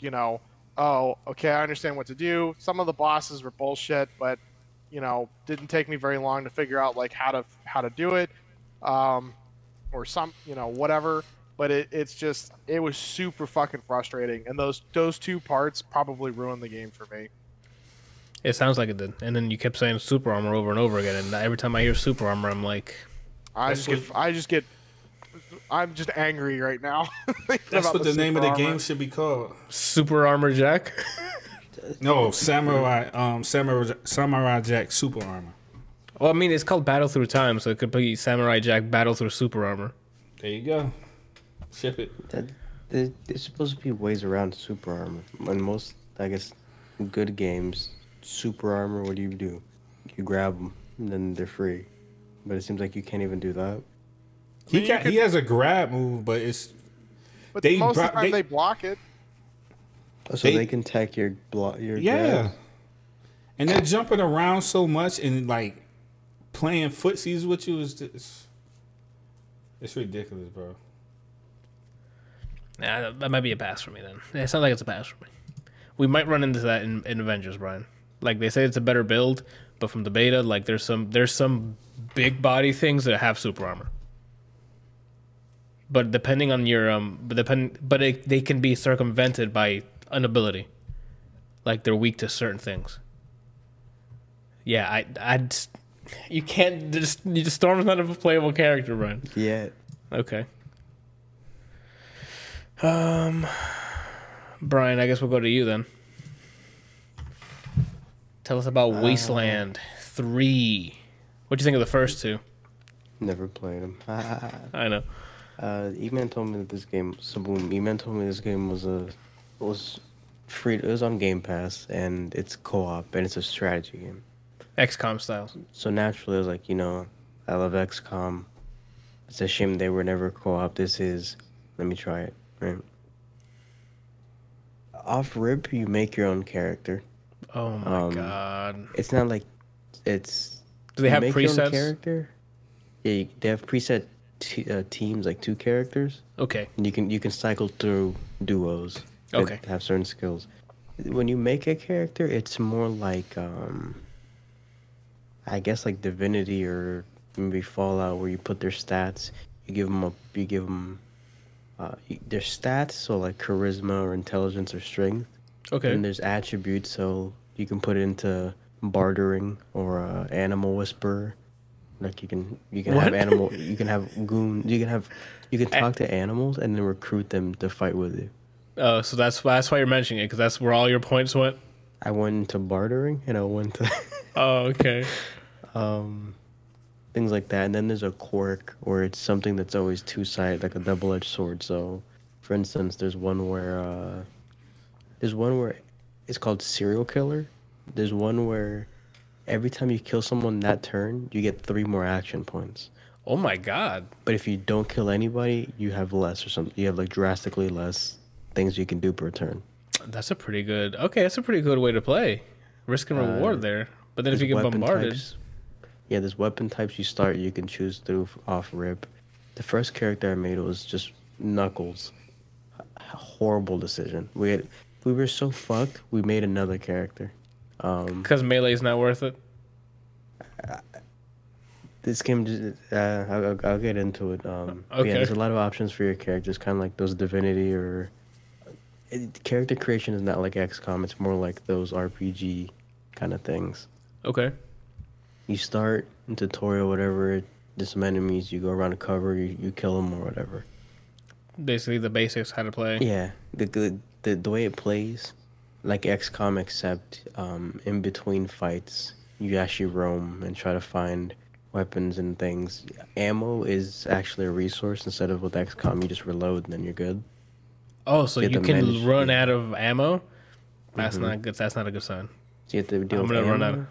you know, oh, okay, I understand what to do. Some of the bosses were bullshit, but you know, didn't take me very long to figure out like how to how to do it, um, or some, you know, whatever. But it, it's just it was super fucking frustrating, and those those two parts probably ruined the game for me. It sounds like it did. And then you kept saying super armor over and over again, and every time I hear super armor, I'm like, I just get, I just get, I'm just angry right now. That's what the, name of the super game should be called. super armor Jack. No, Samurai, um, Samurai, Samurai Jack Super Armor. well, I mean, it's called Battle Through Time, so it could be Samurai Jack Battle Through Super Armor. There you go. Ship it. That there, there's supposed to be ways around super armor. In most, I guess, good games, super armor. What do you do? You grab them, and then they're free. But it seems like you can't even do that. He mean, you got, he has a grab move, but it's But they most of the time they- they, block it. Oh, so They- they, can tech your block. Your yeah. grab. And they're jumping around so much and like playing footsies with you is just it's ridiculous, bro. Yeah, that- that might be a pass for me then. It sounds like it's a pass for me. We might run into that in, in Avengers, Brian. Like they say, it's a better build, but from the beta, like there's some there's some big body things that have super armor. But depending on your um, but depend, but it, they can be circumvented by an ability. Like they're weak to certain things. Yeah, I I just, you can't just you just Storm's not a playable character, Brian. Yeah. Okay. Um, Brian, I guess we'll go to you then. Tell us about Wasteland Three. What do you think of the first two? Never played them. I know. Uh, E-Man told me that this game, Saboom, E-Man told me this game was a was free. It was on Game Pass, and it's co-op, and it's a strategy game. XCOM style. So naturally, I was like, you know, I love XCOM. It's a shame they were never co-op. This is. Let me try it. Right. Off rip, you make your own character. Oh my Um, god. It's not like it's. Do they have make your own presets? character? Yeah, you, they have preset t- uh, teams, like two characters. Okay. And you can you can cycle through duos. that Okay. Have certain skills. When you make a character, it's more like um. I guess like Divinity or maybe Fallout, where you put their stats. You give them a you give them. Uh, their stats, so like charisma or intelligence or strength, Okay. and there's attributes, so you can put it into bartering or uh, animal whisperer. Like you can you can What? have animal you can have goon you can have you can talk to animals and then recruit them to fight with you. Oh, so that's that's why you're mentioning it because that's where all your points went. I went into bartering and I went to Oh, okay. um things like that. And then there's a quirk where it's something that's always two sided, like a double edged sword. So for instance, there's one where uh there's one where it's called serial killer. There's one where every time you kill someone that turn, you get three more action points. Oh my god. But if you don't kill anybody, you have less or something. You have like drastically less things you can do per turn. That's a pretty good. Okay, that's a pretty good way to play. Risk and reward uh, there. But then if you get bombarded, types- yeah, there's weapon types you start. You can choose through off rip. The first character I made was just Knuckles. horrible decision. We had, we were so fucked. We made another character. Um, Because melee's not worth it. this game, just, uh, I'll, I'll- I'll get into it. Um, Okay. Yeah, there's a lot of options for your characters, kind of like those Divinity or. It, character creation is not like XCOM. It's more like those RPG kind of things. Okay. You start in tutorial, whatever. There's some enemies. You go around a cover. You, you kill them or whatever. Basically, the basics how to play. Yeah, the the the, the way it plays, like XCOM, except um, in between fights, you actually roam and try to find weapons and things. Ammo is actually a resource instead of with XCOM, you just reload and then you're good. Oh, so Get you can run out of ammo? That's not good. That's not a good sign. So you have to deal I'm with gonna run out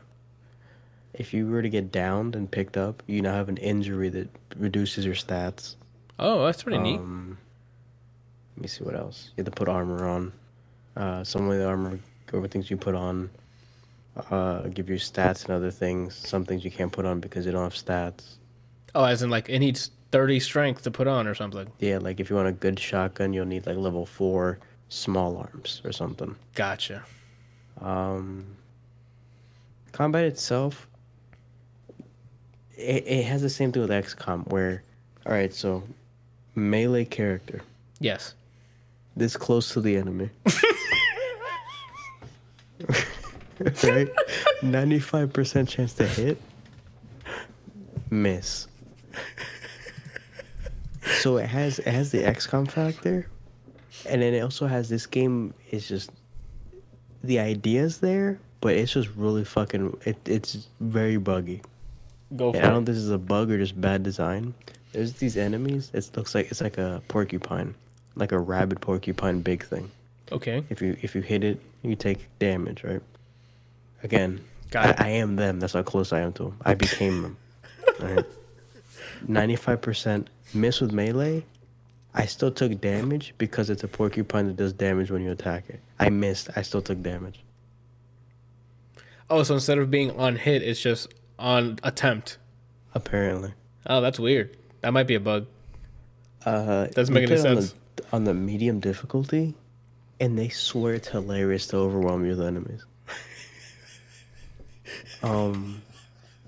If you were to get downed and picked up, you now have an injury that reduces your stats. Oh, that's pretty neat. Um, let me see what else. You have to put armor on. Uh, some of the armor, over things you put on, uh, give you stats and other things. Some things you can't put on because you don't have stats. Oh, as in like it needs 30 strength to put on or something. Yeah, like if you want a good shotgun, you'll need like level four small arms or something. Gotcha. Um, combat itself, it, it has the same thing with XCOM where, all right, so melee character Yes. this close to the enemy. right? 95% chance to hit. Miss. So it has it has the XCOM factor. And then it also has this game is just the ideas there, but it's just really fucking it, it's very buggy. Go for And I don't know if this is a bug or just bad design. There's these enemies. It looks like it's like a porcupine, like a rabid porcupine, big thing. Okay. If you if you hit it, you take damage, right? Again. I, I am them. That's how close I am to them. I became them. Right. Ninety-five percent miss with melee. I still took damage because it's a porcupine that does damage when you attack it. I missed. I still took damage. Oh, so instead of being on hit, it's just on attempt. Apparently. Oh, that's weird. That might be a bug. Uh, Doesn't make any it on sense. the, on the medium difficulty, and they swear it's hilarious to overwhelm you with enemies. Um,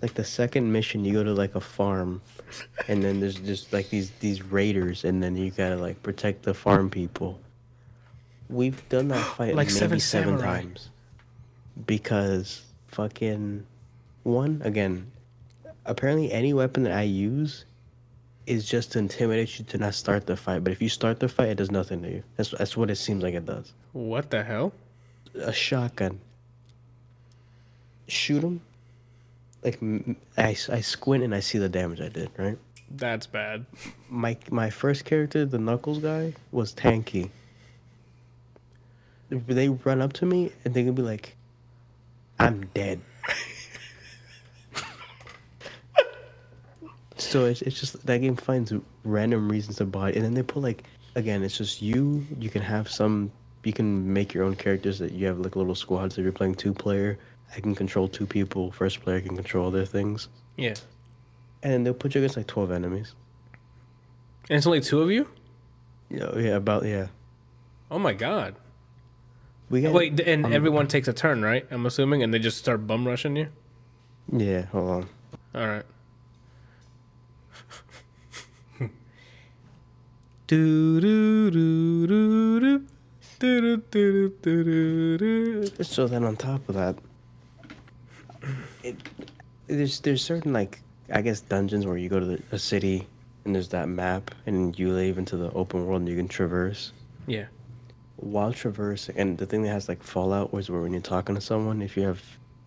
like the second mission, you go to like a farm, and then there's just like these these raiders, and then you gotta like protect the farm people. We've done that fight Like maybe Seven seven times because fucking one again. Apparently, any weapon that I use is just to intimidate you to not start the fight. But if you start the fight, it does nothing to you. That's that's what it seems like it does. What the hell? A shotgun. Shoot him. Like I, I squint and I see the damage I did. Right. That's bad. My my first character, the Knuckles guy, was tanky. They run up to me and they can be like, "I'm dead." so it's it's just that game finds random reasons to buy, and then they put like again, it's just you. You can have some. You can make your own characters that you have like little squads. If you're playing two player, I can control two people. First player can control other things, Yeah. and they'll put you against like twelve enemies. And it's only two of you? Yeah, yeah, about yeah. Oh my god. We got Wait, and um, everyone takes a turn, right? I'm assuming, and they just start bum rushing you. Yeah, hold on. All right. do do do do do do do do do do. So then on top of that, it there's there's certain like I guess dungeons where you go to the, a city and there's that map and you leave into the open world and you can traverse. Yeah. While traversing, and the thing that has like Fallout was where when you're talking to someone, if you have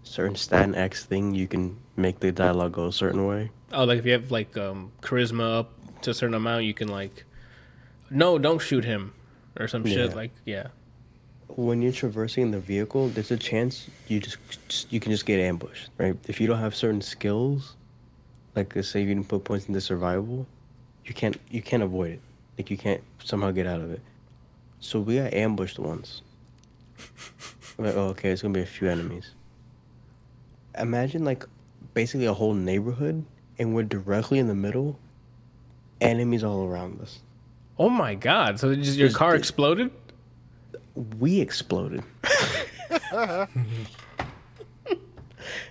certain stat and X thing, you can make the dialogue go a certain way. Oh, like if you have like um charisma up to a certain amount, you can like, no, don't shoot him, or some shit. Like, yeah. When you're traversing the vehicle, there's a chance you just you can just get ambushed, right? If you don't have certain skills, like let's say you didn't put points into survival, you can't you can't avoid it. Like you can't somehow get out of it. So we got ambushed once. Like, oh, okay, it's gonna be a few enemies. Imagine like basically a whole neighborhood, and we're directly in the middle. Enemies all around us. Oh my god! So just your car exploded? We exploded.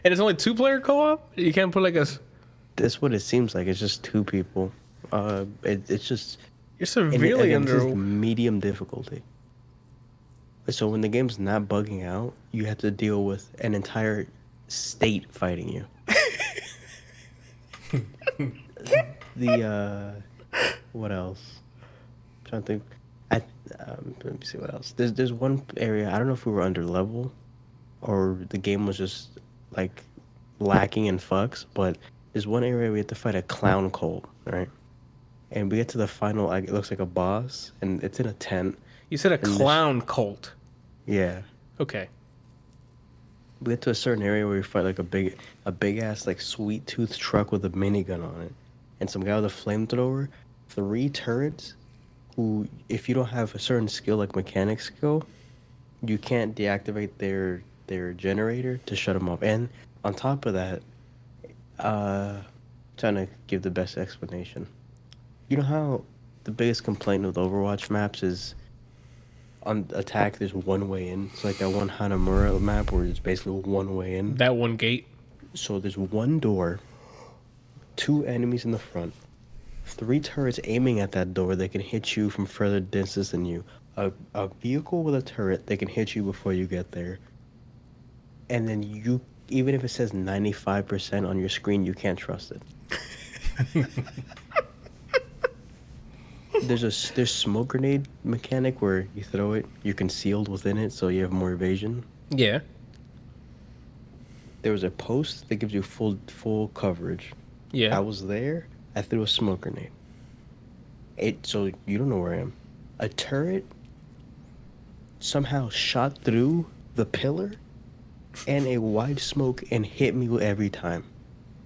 And it's only two player co op? You can't put like a. That's what it seems like. It's just two people. Uh, it, it's just You're and severely again, this under. medium difficulty. So when the game's not bugging out, you have to deal with an entire state fighting you. the uh, what else? trying to think. I um, let me see what else. There's there's one area I don't know if we were under level, or the game was just like lacking in fucks. But there's one area we had to fight a clown colt, right? And we get to the final. Like, it looks like a boss, and it's in a tent. You said a clown cult. Yeah. Okay. We get to a certain area where we fight like a big, a big ass like sweet tooth truck with a minigun on it, and some guy with a flamethrower, three turrets, who if you don't have a certain skill like mechanic skill, you can't deactivate their their generator to shut them off. And on top of that, uh, trying to give the best explanation. You know how the biggest complaint with Overwatch maps is on attack there's one way in. It's like that one Hanamura map where it's basically one way in. That one gate. So there's one door, two enemies in the front, three turrets aiming at that door that can hit you from further distance than you. A, a vehicle with a turret that can hit you before you get there. And then you, even if it says 95% on your screen, you can't trust it. there's a there's smoke grenade mechanic where you throw it, you're concealed within it, so you have more evasion Yeah. there was a post that gives you full full coverage. Yeah. I was there. I threw a smoke grenade. It so you don't know where I am. A turret somehow shot through the pillar and a wide smoke and hit me every time.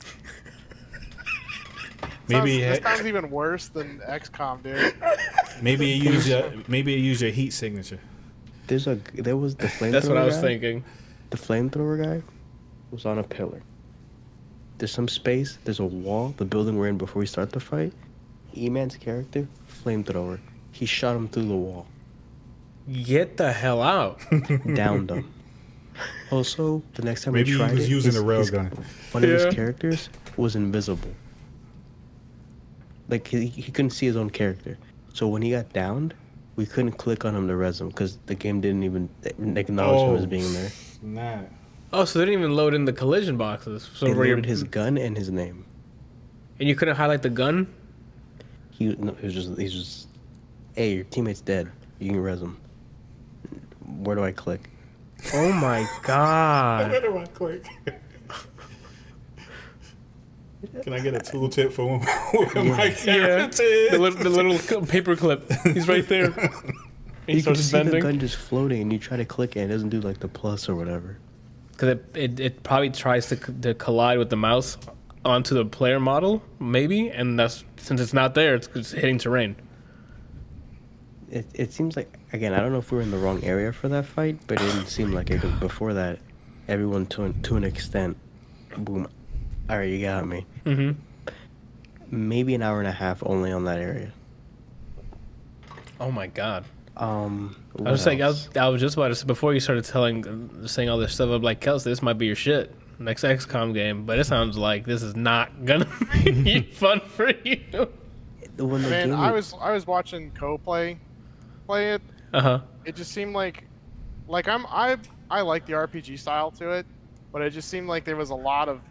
Maybe sounds, it this had- sounds even worse than XCOM, dude. maybe you use your maybe you use your heat signature. There's a there was the flamethrower. That's what I was guy. thinking. The flamethrower guy was on a pillar. There's some space. There's a wall. The building we're in before we start the fight. E-Man's character, flamethrower. He shot him through the wall. Get the hell out. downed him. Also, the next time we tried, Maybe we he tried was it, using his- a his- railgun. One of his characters was invisible. Like he, he couldn't see his own character. So when he got downed, we couldn't click on him to res him because the game didn't even acknowledge him as oh, being there. Nah. Oh, so they didn't even load in the collision boxes. So They where you're- loaded his gun and his name. and you couldn't highlight the gun. He no, it was just he's just, hey, your teammate's dead. You can res him. Where do I click? Oh my god. Where do I click? Can I get a tooltip for where my Yeah. The little, the little paper clip. He's right there. He You can starts see the gun just floating, and you try to click it, and it doesn't do like the plus or whatever. Because it, it, it probably tries to, to collide with the mouse onto the player model, maybe, and that's since it's not there, it's, it's hitting terrain. It, it seems like again I don't know if we were in the wrong area for that fight, but it didn't seem like it. Because before that, everyone to an, to an extent, boom, all right, you got me. Mm-hmm. Maybe an hour and a half only on that area. Oh my god! Um, I was like, I was, I was just about to say before you started telling, saying all this stuff. I'm like, Kelsey, this might be your shit next XCOM game, but it sounds like this is not gonna be fun for you. when the Man, game I was I was watching Co play play it. Uh huh. It just seemed like like I'm I I like the RPG style to it, but it just seemed like there was a lot of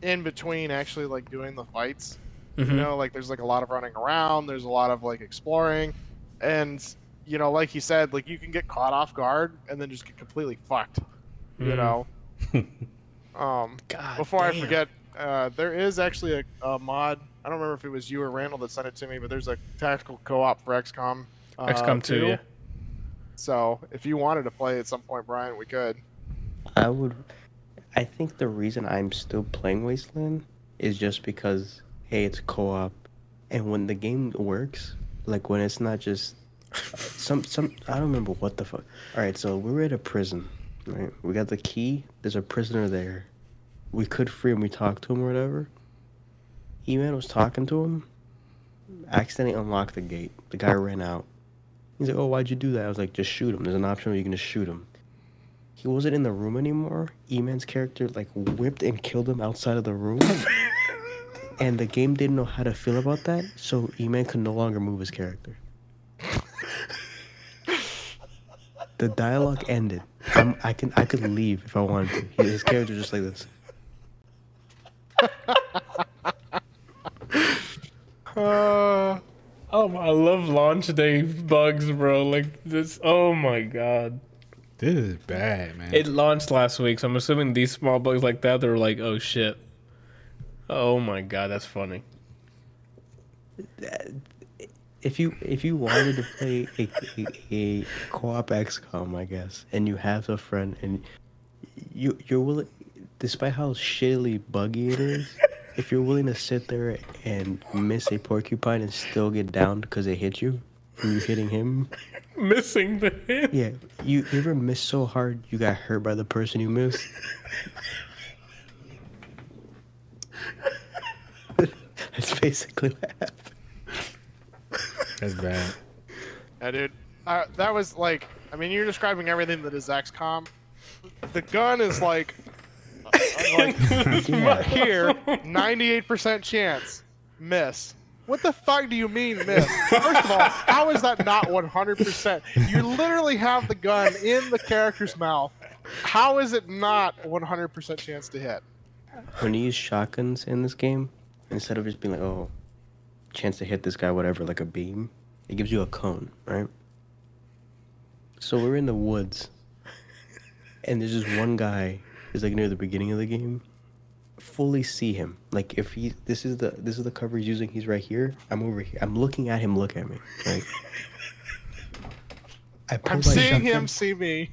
in between actually like doing the fights. hmm You know, like there's like a lot of running around, there's a lot of like exploring, and you know, like you said, like you can get caught off guard and then just get completely fucked. You Mm. know. um, God. before I forget, uh, there is actually a, a mod. I don't remember if it was you or Randall that sent it to me, but there's a tactical co-op for XCOM. Uh, XCOM 2, yeah. So if you wanted to play at some point, Brian, we could. I would. I think the reason I'm still playing Wasteland is just because hey, it's co-op, and when the game works, like when it's not just some some I don't remember what the fuck. All right, so we're at a prison, right? We got the key. There's a prisoner there. We could free him. We talked to him or whatever. E-Man was talking to him. accidentally unlocked the gate. The guy ran out. He's like, "Oh, why'd you do that?" I was like, "Just shoot him. There's an option where you can just shoot him." He wasn't in the room anymore. E-Man's character like whipped and killed him outside of the room. and the game didn't know how to feel about that, so E-Man could no longer move his character. The dialogue ended. I'm, I can I could leave if I wanted to. His character just like this. Uh, Oh, I love launch day bugs, bro. Like this. Oh my god. This is bad, man. It launched last week, so I'm assuming these small bugs like that, they're like, oh shit. Oh my god, that's funny. If you if you wanted to play a, a, a co-op XCOM, I guess, and you have a friend and you you're willing, despite how shittily buggy it is, if you're willing to sit there and miss a porcupine and still get down because it hit you, and you're hitting him, Missing the hit. yeah, you, you ever miss so hard you got hurt by the person you missed? That's basically what happened. That's bad. yeah, dude. Uh, that was like, I mean, you're describing everything that is XCOM. The gun is like, uh, like here, 98% chance, miss. What the fuck do you mean miss? First of all, how is that not 100%? You literally have the gun in the character's mouth. How is it not 100% chance to hit? when you use shotguns in this game, instead of just being like, oh, chance to hit this guy, whatever, like a beam, it gives you a cone, right? So we're in the woods, and there's just one guy who's like near the beginning of the game. Fully see him. Like if he, this is the this is the cover he's using. He's right here. I'm over here. I'm looking at him. Look at me. Like I pull I'm my seeing shotgun- him see me.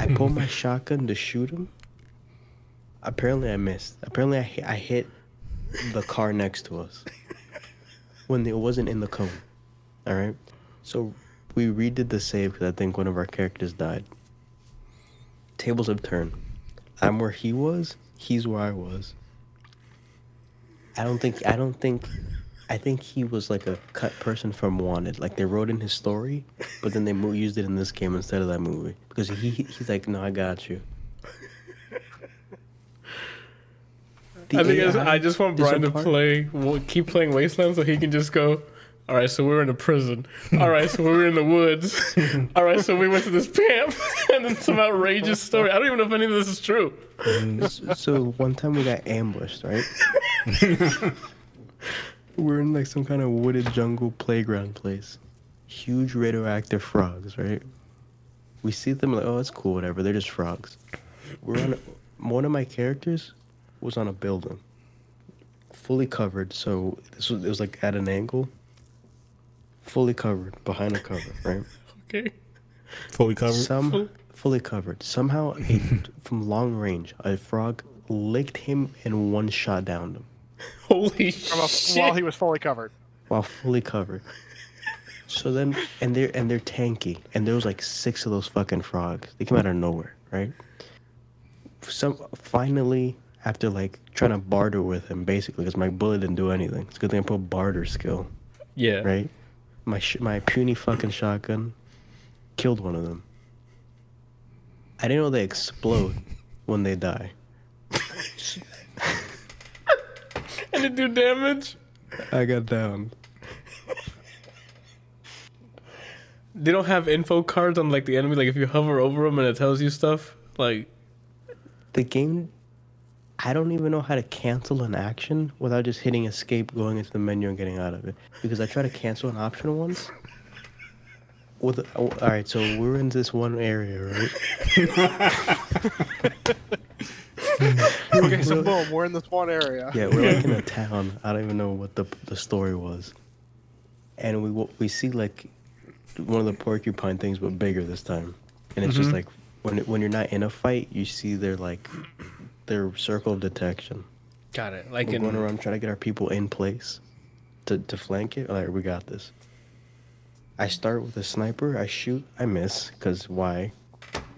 I pull my shotgun to shoot him. Apparently, I missed. Apparently, I I hit the car next to us when it wasn't in the cone. All right, so we redid the save because I think one of our characters died. Tables have turned. I'm where he was. He's where I was. I don't think. I don't think. I think he was like a cut person from Wanted. Like they wrote in his story, but then they mo- used it in this game instead of that movie because he he's like, no, I got you. The I think it's, I just want Brian to part- play, w- keep playing Wasteland, so he can just go. All right, so we were in a prison. All right, so we were in the woods. All right, so we went to this camp, and then some outrageous story. I don't even know if any of this is true. Mm, s- so one time we got ambushed, right? We're in like some kind of wooded jungle playground place. Huge radioactive frogs, right? We see them like, oh, it's cool, whatever. They're just frogs. We're on. One of my characters was on a building, fully covered. So this was it was like at an angle, fully covered behind a cover, right? Okay. Fully covered. Some fully covered. Somehow, a, from long range, a frog licked him and one shot downed him Holy From a, shit! while he was fully covered. while fully covered. So then, and they're and they're tanky, and there was like six of those fucking frogs. They came out of nowhere, right? Some finally, after like trying to barter with him, basically, because my bullet didn't do anything. It's a good thing I put barter skill, yeah. right? My sh- my puny fucking shotgun killed one of them. I didn't know they explode when they die. And it do damage. I got down. They don't have info cards on like the enemy. Like if you hover over them and it tells you stuff. Like The game, I don't even know how to cancel an action without just hitting escape, going into the menu, and getting out of it. Because I try to cancel an option once. With oh, all right, so we're in this one area, right? Okay, so boom, we're in this one area. Yeah, we're like in a town. I don't even know what the the story was. And we we see like one of the porcupine things, but bigger this time. And it's just mm-hmm. like when when you're not in a fight, you see their like their circle of detection. got it. Like We're in going around trying to get our people in place to, to flank it. All right, we got this. I start with a sniper. I shoot. I miss because why?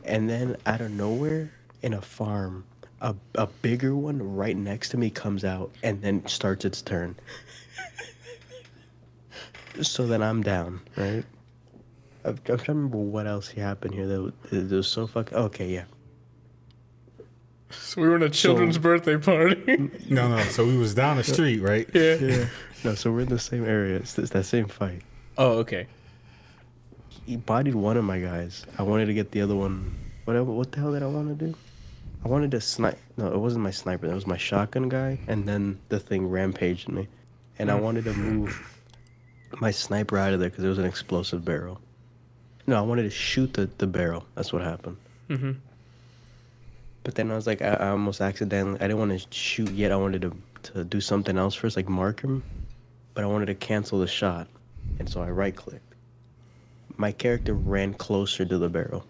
And then out of nowhere, in a farm, a, a bigger one right next to me comes out and then starts its turn. So then I'm down, right? I'm, I'm trying to remember what else happened here that was, that was so fucking. Okay, yeah. So we were in a children's So- birthday party. No, no. So we was down the street, right? yeah. Yeah. No, so we're in the same area. It's, it's that same fight. Oh, okay. He bodied one of my guys. I wanted to get the other one. Whatever. What the hell did I want to do? I wanted to snipe. No, it wasn't my sniper. That was my shotgun guy. And then the thing rampaged me, and I wanted to move my sniper out of there because it was an explosive barrel. No, I wanted to shoot the, the barrel. That's what happened. Mm-hmm. But then I was like, I, I almost accidentally. I didn't want to shoot yet. I wanted to to do something else first, like mark him. But I wanted to cancel the shot, and so I right clicked. My character ran closer to the barrel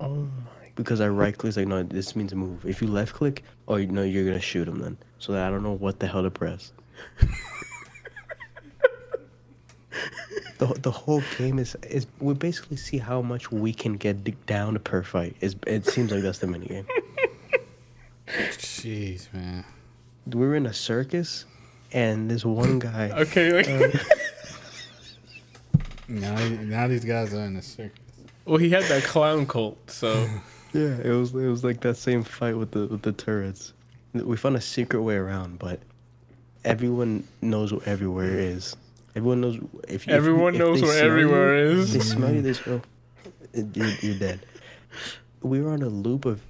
Oh my. because I right clicked. Like, no, this means move. If you left click, oh, no, you're gonna shoot him then. So that I don't know what the hell to press. the the whole game is is we basically see how much we can get d- down per fight. Is it seems like that's the mini game. Jeez, man. we were in a circus, and this one guy. Okay. Like, uh, Now, now these guys are in the circus. well, he had that clown cult, so Yeah, it was it was like that same fight with the with the turrets. We found a secret way around, but everyone knows where everywhere is. Everyone knows if you, everyone if knows they where smell you- everywhere They is. smell you. They smell. You're, you're dead. We were on a loop of.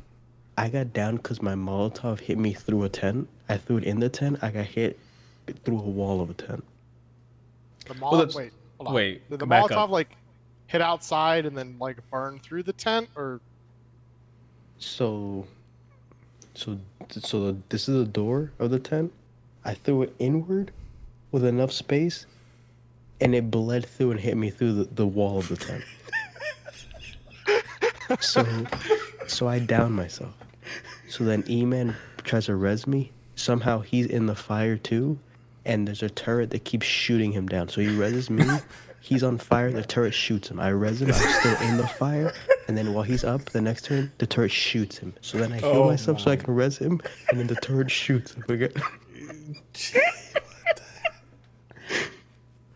I got down because my Molotov hit me through a tent. I threw it in the tent. I got hit through a wall of a tent. The Molotov. that's- wait, hold on. wait, Did the Molotov up. like hit outside and then like burn through the tent, or So, so, so the, this is the door of the tent. I threw it inward with enough space, and it bled through and hit me through the, the wall of the tent. so, so I downed myself. So then E-Man tries to res me. Somehow he's in the fire too, and there's a turret that keeps shooting him down. So he reses me. He's on fire. The turret shoots him. I res him. I'm still in the fire, and then while he's up, the next turn the turret shoots him. So then I heal Oh myself so I can res him, and then the turret shoots him again.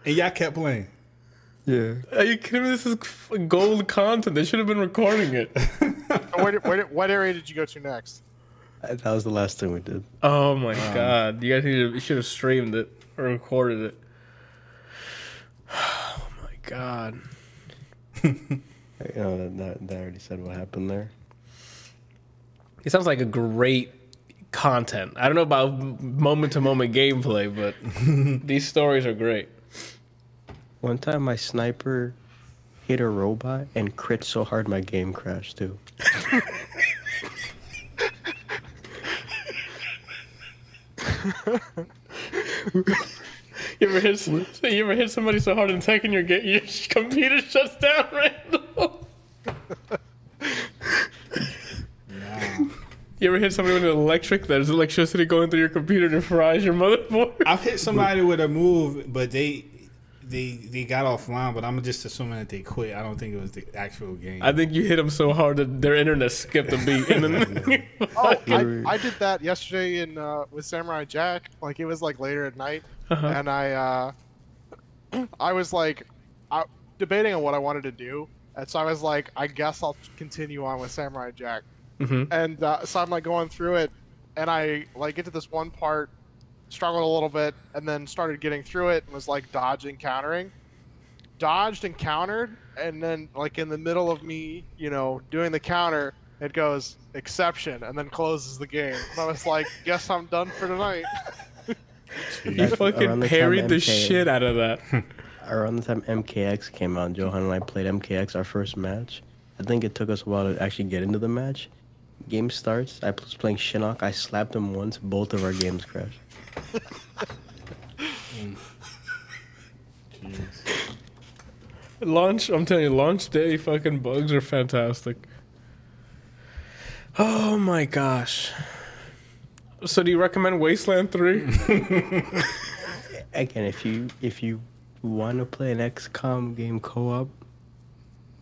And y'all kept playing. Yeah. Are you kidding me? This is gold content. They should have been recording it. where, did- where, did- what area did you go to next? That was the last thing we did. Oh my um, god! You guys need to, you should have streamed it or recorded it. Oh my god! You know, that, that, that already said what happened there. It sounds like a great content. I don't know about moment to moment gameplay, but these stories are great. One time my sniper hit a robot and crit so hard my game crashed too. You ever hit s- you ever hit somebody so hard in tech and your ga- your computer shuts down randomly? You ever hit somebody with an electric? There's electricity going through your computer to fries your motherboard. I've hit somebody with a move, but they they they got offline. But I'm just assuming that they quit. I don't think it was the actual game. I think you hit them so hard that their internet skipped a beat. And then Oh, I, I did that yesterday in uh, with Samurai Jack. Like it was like later at night, Uh-huh. and I uh, I was like, I, debating on what I wanted to do, and so I was like, I guess I'll continue on with Samurai Jack. Mhm. And uh, so I'm like going through it, and I like get to this one part, struggled a little bit, and then started getting through it and was like dodging, countering, dodged and countered, and then like in the middle of me, you know, doing the counter, it goes exception, and then closes the game. And I was like, guess I'm done for tonight. you fucking around the parried the MK shit out of that. Around the time MKX came out, Johan and I played MKX our first match. I think it took us a while to actually get into the match. Game starts. I was playing Shinnok. I slapped him once. Both of our games crashed. Launch, I'm telling you, launch day fucking bugs are fantastic. Oh my gosh. So do you recommend Wasteland 3? Again, if you if you want to play an XCOM game co-op,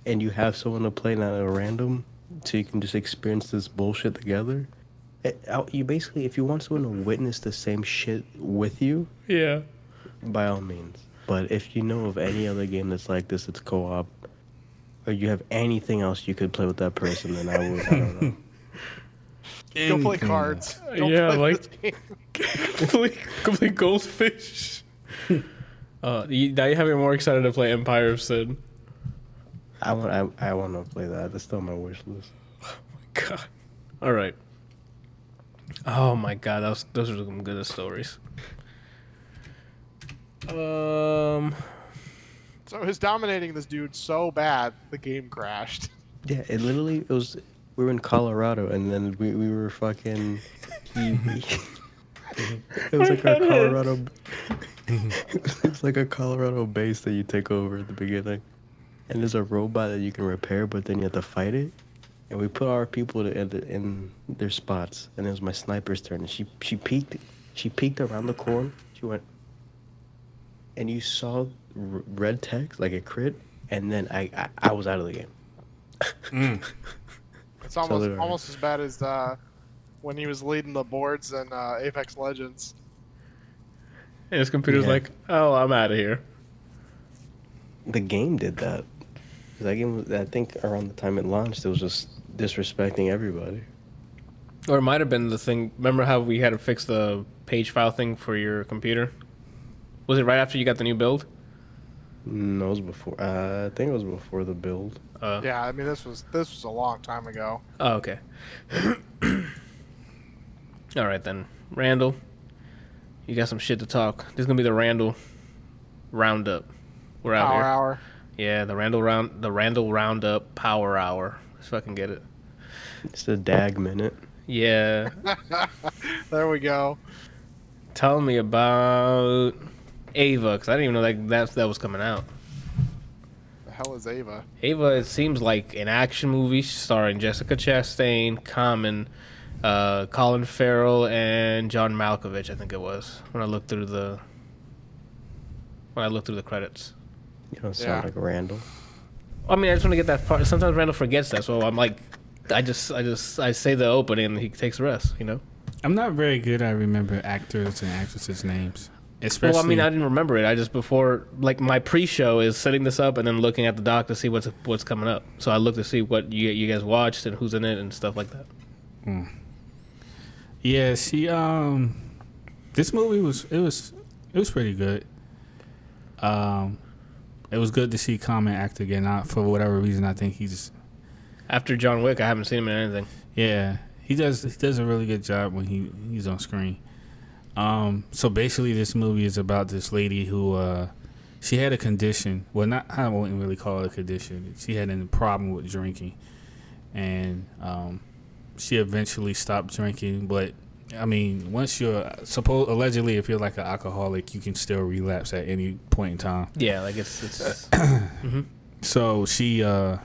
and you have someone to play not a random, so you can just experience this bullshit together. It, uh, you basically, if you want someone to witness the same shit with you, yeah. by all means. But if you know of any other game that's like this, it's co-op, or you have anything else you could play with that person, then I would. I don't know. Go play cards. Don't Yeah, play like- this game. complete, complete goldfish. uh, you, now you have me more excited to play Empire of Sin. I want. I, I want to play that. That's still on my wish list. Oh my god. All right. Oh my God, that was, those are some good stories. Um. So it was dominating this dude so bad, the game crashed. Yeah, it literally it was. We were in Colorado, and then we, we were fucking. He, he- it was like a Colorado. it's like a Colorado base that you take over at the beginning, and there's a robot that you can repair, but then you have to fight it. And we put our people to, in, the, in their spots, and it was my sniper's turn. And she she peeked, she peeked around the corner. She went, and you saw r- red text like a crit, and then I I, I was out of the game. It's almost did I. almost as bad as uh, when he was leading the boards in uh, Apex Legends. And his computer's Yeah. like, oh, I'm out of here. the game did that. That game, was, I think, around the time it launched, it was just disrespecting everybody. Or it might have been the thing. Remember how we had to fix the page file thing for your computer? Was it right after you got the new build? No, it was before. Uh, I think it was before the build. Uh, Yeah, I mean this was this was a long time ago. Oh, okay. All right then, Randall. You got some shit to talk. This is gonna be the Randall roundup. We're out Power here. Power hour. Yeah, the Randall round, the Randall roundup power hour. Let's fucking get it. It's the DAG minute. Yeah. There we go. Tell me about Ava, because I didn't even know that that that was coming out. The hell is Ava? Ava, it seems like an action movie starring Jessica Chastain, Common, uh, Colin Farrell, and John Malkovich. I think it was when I looked through the when I looked through the credits. You don't sound Yeah. like Randall. I mean, I just want to get that part. Sometimes Randall forgets that, so I'm like, I just, I just, I say the opening, and he takes the rest. You know. I'm not very good at remember actors and actresses' names. Especially, Well, I mean, I didn't remember it. I just before, like, my pre-show is setting this up and then looking at the doc to see what's what's coming up. So I look to see what you you guys watched and who's in it and stuff like that. yeah, she um, this movie was it was it was pretty good. Um, it was good to see Common act again. Not for whatever reason, I think he's After John Wick, I haven't seen him in anything. Yeah, he does. He does a really good job when he he's on screen. Um, so basically, this movie is about this lady who uh, she had a condition. Well, not I wouldn't really call it a condition. She had a problem with drinking, and um, she eventually stopped drinking. But I mean, once you're supposed allegedly, if you're like an alcoholic, you can still relapse at any point in time. Yeah, like it's it's. So she uh,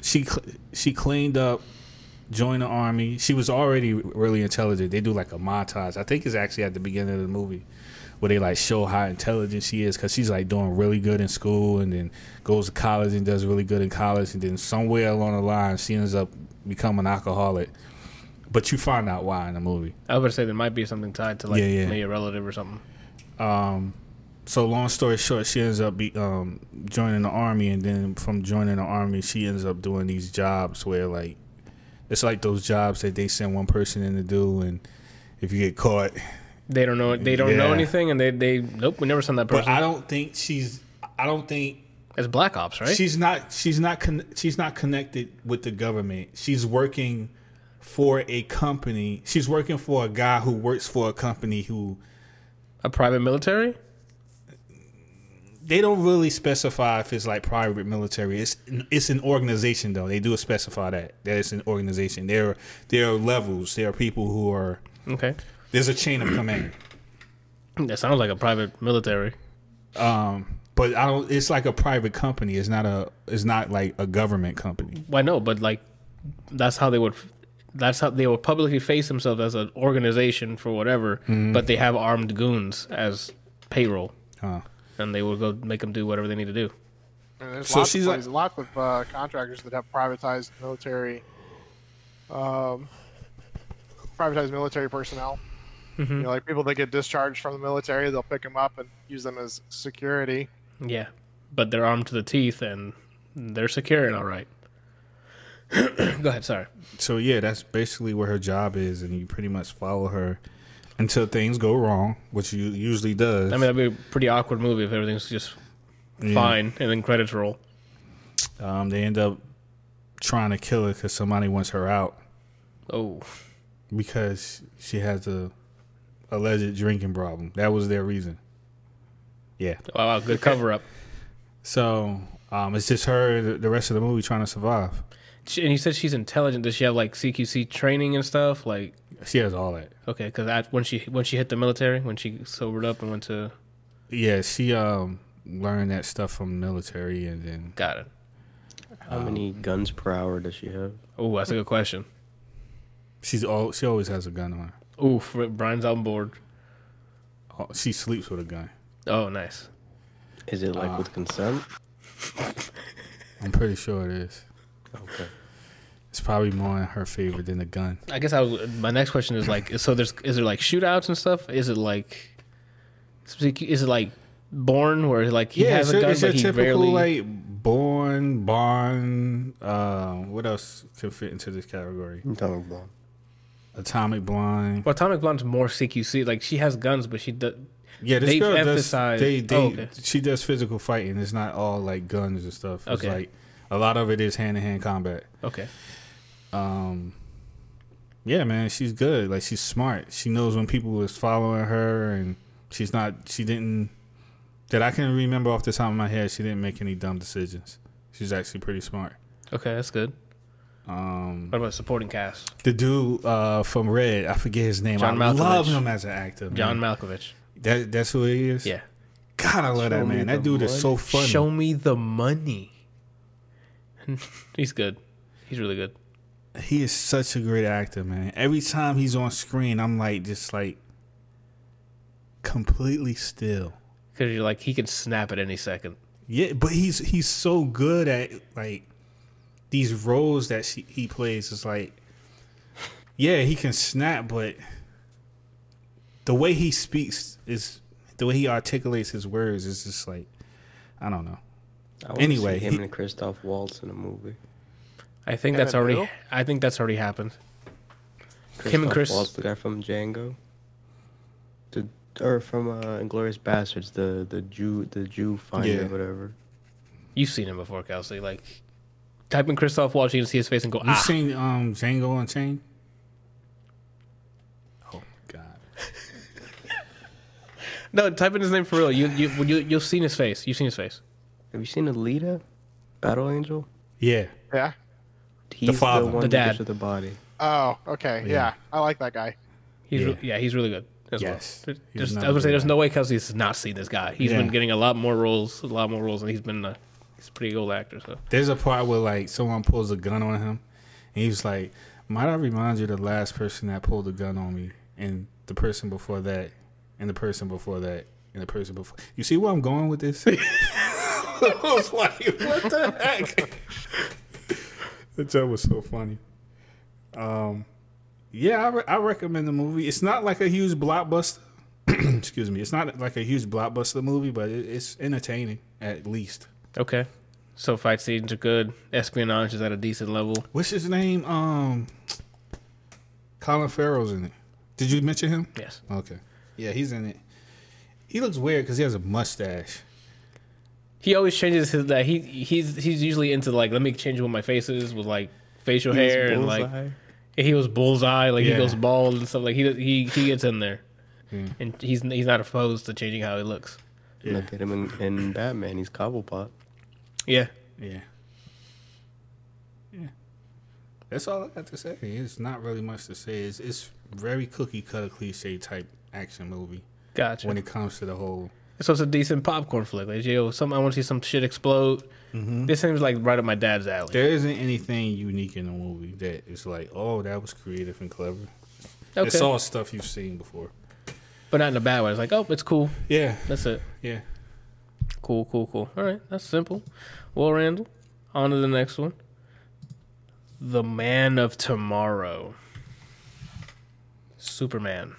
she cl- she cleaned up, joined the army. She was already really intelligent. They do like a montage. I think it's actually at the beginning of the movie where they like show how intelligent she is because she's like doing really good in school and then goes to college and does really good in college and then somewhere along the line she ends up becoming an alcoholic. But you find out why in the movie. I would say there might be something tied to like Yeah, yeah. maybe a relative or something. Um, so long story short, she ends up be, um, joining the army, and then from joining the army, she ends up doing these jobs where like it's like those jobs that they send one person in to do, and if you get caught, They don't know. They don't know anything, and they they nope. We never sent that person. but. I don't think she's. I don't think it's Black Ops, right? she's not. She's not. Con- she's not connected with the government. She's working for a company. She's working for a guy who works for a company who a private military. they don't really specify if it's like private military. It's it's an organization though. They do specify that that it's an organization. There there are levels. There are people who are Okay, there's a chain of command. that sounds like a private military. Um, but I don't. It's like a private company. It's not a. It's not like a government company. Why no? But like, that's how they would. That's how they will publicly face themselves as an organization for whatever. Mm-hmm. But they have armed goons as payroll, Uh, and they will go make them do whatever they need to do. And there's So lots she's of like- lots of uh, contractors that have privatized military, um, privatized military personnel. You know, like people that get discharged from the military, they'll pick them up and use them as security. Yeah, but they're armed to the teeth and they're securing all right. Go ahead. Sorry. So yeah, that's basically where her job is, and you pretty much follow her until things go wrong, which you usually does. I mean, that'd be a pretty awkward movie if everything's just Yeah. fine and then credits roll. Um, they end up trying to kill her because somebody wants her out Oh, because she has a alleged drinking problem. That was their reason. Yeah. wow, wow good cover up. So um, it's just her the- the rest of the movie trying to survive. She, and you said she's intelligent. Does she have like CQC training and stuff? Like, She has all that. okay, because when she when she hit the military, when she sobered up and went to, Yeah, she um learned that stuff from the military, and then got it. How many guns per hour does she have? Oh, that's a good question. she's all she always has a gun on. her. Oof, Brian's on board. Oh, She sleeps with a gun. Oh, nice. Is it like Uh, with consent? I'm pretty sure it is. Okay. It's probably more in her favor than the gun. I guess I was, my next question is like, so there's is there like shootouts and stuff? Is it like, is it like Bourne where like he has a gun it's your but he typical rarely? like born, barn. Uh, what else can fit into this category? Atomic bomb. Atomic blind. well, Atomic Blonde's more CQC. Like she has guns, but she does. Yeah, this They've girl does. They, they, oh, okay. she does physical fighting. It's not all like guns and stuff. It's Okay. like a lot of it is hand to hand combat. Okay, Um, yeah, man, she's good. Like she's smart. She knows when people is following her, and she's not. She didn't. That I can remember off the top of my head, she didn't make any dumb decisions. She's actually pretty smart. okay, that's good. Um, What about supporting cast? the dude uh, from Red, I forget his name. John I love Malkovich. him as an actor. Man. John Malkovich. That, that's who he is. Yeah. God, I love Show that man. That dude is so funny. Show me the money. He's good. He's really good. he is such a great actor, man. Every time he's on screen, I'm like just like completely still. Because you're like he can snap at any second. Yeah, but he's he's so good at like these roles that she, he plays. Is like, yeah, he can snap, but the way he speaks is the way he articulates his words is just like, I don't know. I Anyway, see him he- and Christoph Waltz in a movie. I think that's already. who? I think that's already happened. Christoph Him and Chris- Waltz, the guy from Django. The or from uh, Inglourious Basterds, the the Jew the Jew finder, Yeah. whatever. You've seen him before, Kelsey. Like, type in Christoph Waltz, you can see his face and go, You ah. seen um Django Unchained? Oh my god. No, type in his name for real. You you you you've seen his face. You've seen his face. Have you seen Alita, Battle Angel? Yeah. Yeah. He's father. one The that dad. with the body. Oh, okay. Yeah. Yeah. I like that guy. He's Yeah. yeah, yeah he's really good. As Yes. well. He's Just, I was gonna say, bad. there's no way Kelsey's not seen this guy. He's Yeah. been getting a lot more roles, a lot more roles, and he's been a he's a pretty old actor. So There's a part where like someone pulls a gun on him, and he's like, "Might I remind you the last person that pulled a gun on me, and the person before that, and the person before that, and the person before." You see where I'm going with this? I was like, "What the heck?" the joke was so funny. Um, yeah, I, re- I recommend the movie. It's not like a huge blockbuster. Excuse me. It's not like a huge blockbuster movie, but it, it's entertaining at least. okay, so fight scenes are good. Espionage is at a decent level. What's his name? Um, Colin Farrell's in it. Did you mention him? Yes. Okay. Yeah, he's in it. He looks weird because he has a mustache. He always changes his that he he's he's usually into like let me change what my face is with like facial hair and like he was bullseye like he goes bald and stuff like he he he gets in there Yeah. and he's he's not opposed to changing how he looks. Yeah. Look at him in, in Batman. He's Cobblepot. Yeah. Yeah. Yeah. That's all I got to say. It's not really much to say. It's it's very cookie cutter cliche type action movie Gotcha. when it comes to the whole. So it's a decent popcorn flick. Like, yo, some I want to see some shit explode. This seems like right up my dad's alley. There isn't anything unique in the movie that is like, oh, that was creative and clever. Okay. It's all stuff you've seen before. but not in a bad way. It's like, oh, it's cool. Yeah. That's it. Yeah. Cool, cool, cool. All right, that's simple. Well, Randall, on to the next one. The Man of Tomorrow. Superman.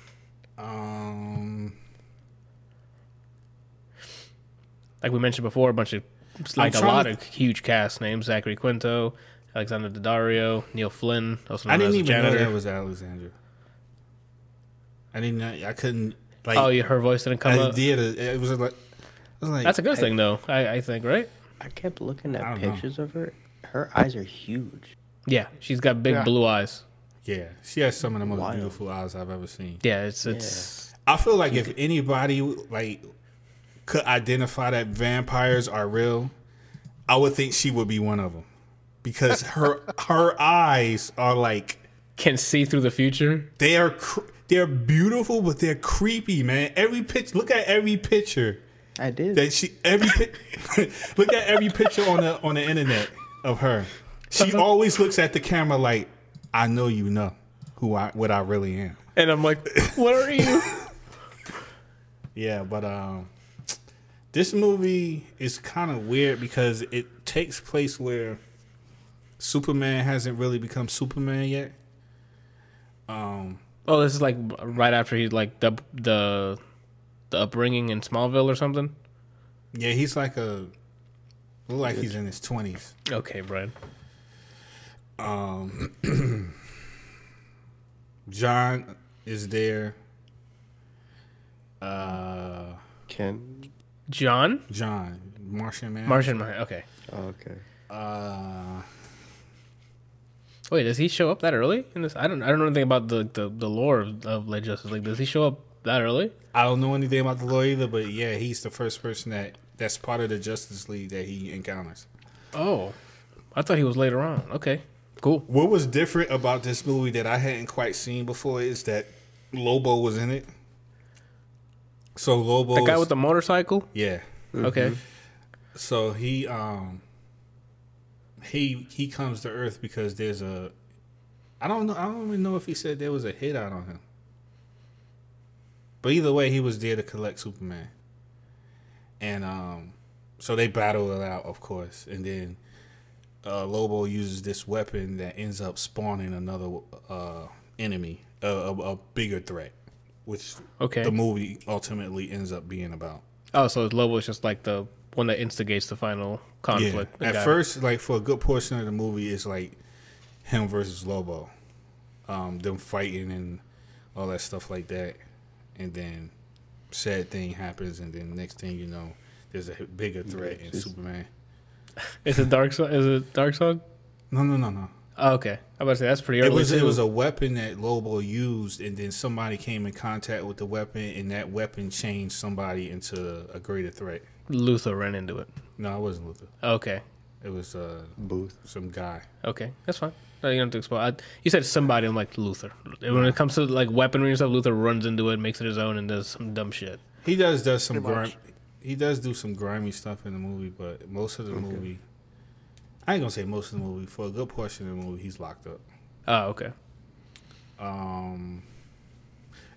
Um, Like we mentioned before, a bunch of like a lot to- of huge cast names: Zachary Quinto, Alexandra Daddario, Neil Flynn. Also known I didn't as even janitor. know that was Alexandra. I didn't. know- I couldn't. Like, oh, yeah, her voice didn't come I up. did. It was like. Was like, That's a good thing, though. I, I think, right? I kept looking at don't know. pictures of her. Her eyes are huge. Yeah, she's got big Yeah. blue eyes. Yeah, she has some of the most Wild. beautiful eyes I've ever seen. Yeah, it's it's. I feel like if anybody like could identify that vampires are real, I would think she would be one of them because her her eyes are like Can see through the future. they are cr- they're beautiful, but they're creepy, man. Every pitch, look at every picture I did. that she every pi- look at every picture on the on the internet of her. She always looks at the camera like, I know you know who I what I really am. And I'm like, what are you? Yeah, but um, this movie is kind of weird because it takes place where Superman hasn't really become Superman yet. Um, oh, this is like right after he's like the the the upbringing in Smallville or something. yeah, he's like a look like he's in his twenties. Okay, Brian. Um, John is there. Uh, Ken. John John Martian Man. Martian. Man. Okay. Oh, okay. Uh, Wait, does he show up that early in this? I don't. I don't know anything about the the, the lore of, of Late Justice League. Does he show up that early? I don't know anything about the lore either, but yeah, he's the first person that that's part of the Justice League that he encounters. Oh, I thought he was later on. Okay, cool. What was different about this movie that I hadn't quite seen before is that Lobo was in it. So Lobo, The guy with the motorcycle. yeah. Okay. So he um he he comes to Earth because there's a I don't know I don't even know if he said there was a hit out on him. But either way, he was there to collect Superman. And um so they battle it out, of course, and then uh, Lobo uses this weapon that ends up spawning another uh, enemy, a, a, a bigger threat, which Okay. the movie ultimately ends up being about. Oh, so Lobo is just like the one that instigates the final conflict. Yeah. At Got it. first, like for a good portion of the movie, it's like him versus Lobo, um, them fighting and all that stuff like that, and then sad thing happens, and then next thing you know, there's a bigger threat in Superman. is it Darkseid? Is it Darkseid? No, no, no, no. Oh, okay. I was about to say that's pretty early. It was it was a weapon that Lobo used, and then somebody came in contact with the weapon, and that weapon changed somebody into a greater threat. Luthor ran into it. No, it wasn't Luthor. Okay. It was uh, Booth. some guy. Okay, that's fine. No, you don't have to explain. I, you said somebody. I'm like Luthor. When it comes to like weaponry and stuff, Luthor runs into it, makes it his own, and does some dumb shit. He does does some grime. He does do some grimy stuff in the movie, but most of the movie, I ain't gonna say most of the movie. For a good portion of the movie, he's locked up. Oh, okay. Um,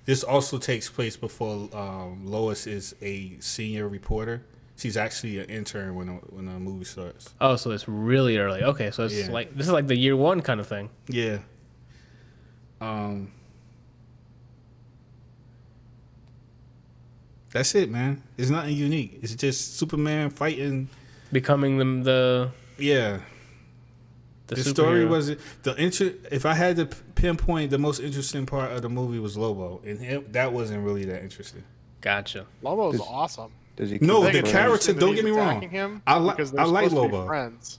this also takes place before um, Lois is a senior reporter. She's actually an intern when the, when the movie starts. Oh, so it's really early. Okay, so it's Yeah. like this is like the year one kind of thing. Yeah. Um. That's it, man. It's nothing unique. It's just Superman fighting. Becoming the the Yeah, the, the story was the inter- If I had to pinpoint the most interesting part of the movie was Lobo, and him, that wasn't really that interesting. gotcha. Lobo's Does- awesome. Does he? No, I the think it's character- don't get me wrong. Him I li- because I like supposed to be Lobo. Friends.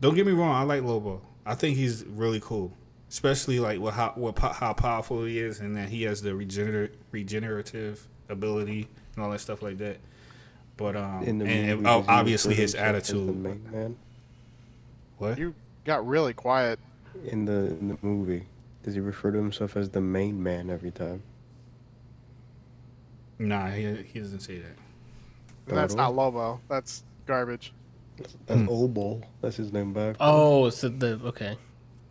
Don't get me wrong. I like Lobo. I think he's really cool, especially like what how what po- how powerful he is, and that he has the regener- regenerative ability and all that stuff like that. But um, In the and movie, oh, obviously his to The attitude. main man What? You got really quiet. in the in the movie. Does he refer to himself as the main man every time? Nah, he he doesn't say that. And that's not Lobo. That's garbage. That's Hmm. Obo. That's his name back. Oh, it's the, the okay.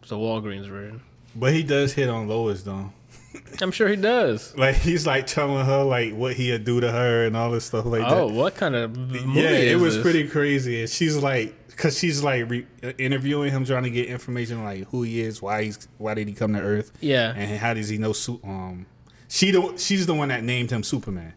so Walgreens version. But he does hit on Lois though. I'm sure he does. Like he's like telling her like what he'd do to her and all this stuff like oh, that. what kind of movie yeah, it was this? pretty crazy. And she's like, because she's like re- uh, interviewing him, trying to get information like who he is, why he's, why did he come to Earth, Yeah. and how does he know? Su- um, She the she's the one that named him Superman.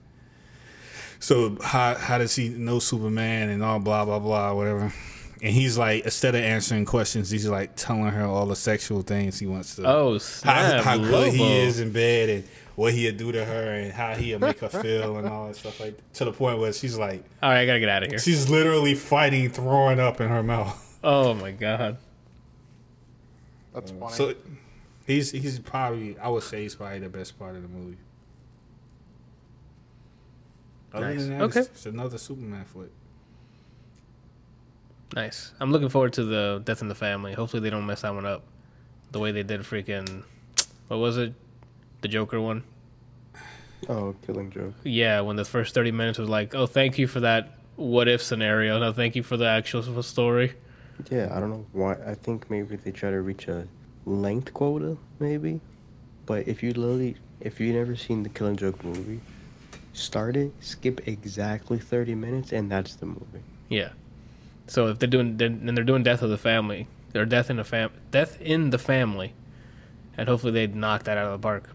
So how how does he know Superman and all blah blah blah whatever? And he's like, instead of answering questions, he's like telling her all the sexual things he wants to. Oh, how, snap, how good he is in bed and what he'll do to her and how he'll make her feel and all that stuff like to the point where she's like All right, I gotta get out of here. she's literally fighting throwing up in her mouth. Oh my god. That's uh, funny. So he's he's probably I would say he's probably the best part of the movie. Other Nice. than that, Okay. it's, it's another Superman flick. Nice. I'm looking forward to the Death in the Family. Hopefully they don't mess that one up. The way they did freaking what was it? The Joker one? Oh, Killing Joke. Yeah, when the first 30 minutes was like, "Oh, thank you for that what if scenario. No, thank you for the actual story." Yeah, I don't know why. I think maybe they try to reach a length quota, maybe. But if you literally, if you never seen the Killing Joke movie, start it, skip exactly thirty minutes, and that's the movie. Yeah. So if they're doing then they're doing Death of the Family, or Death in the Fam Death in the Family. And hopefully they knock that out of the park.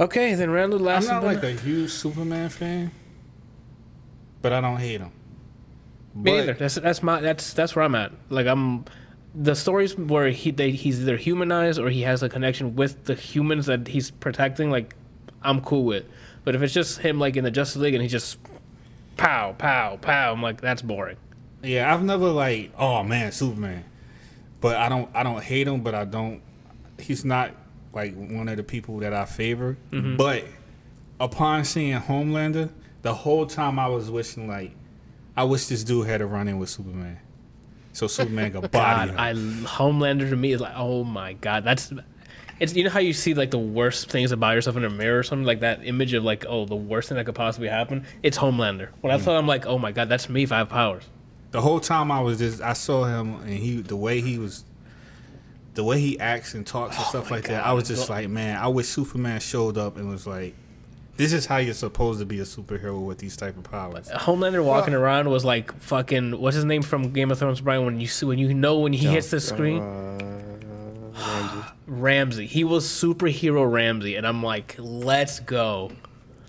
Okay, then round the last. I'm not like a huge Superman fan, but I don't hate him. Me But- neither. That's that's my that's that's where I'm at. Like I'm the stories where he they, he's either humanized or he has a connection with the humans that he's protecting. Like I'm cool with. But if it's just him like in the Justice League and he just pow pow pow, I'm like that's boring. Yeah, I've never like, oh man, Superman. But I don't I don't hate him, but I don't he's not like one of the people that I favor. Mm-hmm. But upon seeing Homelander, the whole time I was wishing like I wish this dude had a run in with Superman. So Superman could body God, him. I Homelander to me is like oh my god, that's it's you know how you see like the worst things about yourself in a mirror or something like that image of like oh the worst thing that could possibly happen. It's Homelander. When I thought I'm like oh my god, that's me if I have powers. the whole time I was just I saw him and he the way he was the way he acts and talks and stuff my like that, I was just like, man, I wish Superman showed up and was like, this is how you're supposed to be a superhero with these type of powers. Homelander walking around was like fucking what's his name from Game of Thrones, Brian? When you see when you know when he hits the screen, Uh, Ramsay. Ramsay. He was superhero Ramsay, and I'm like, let's go.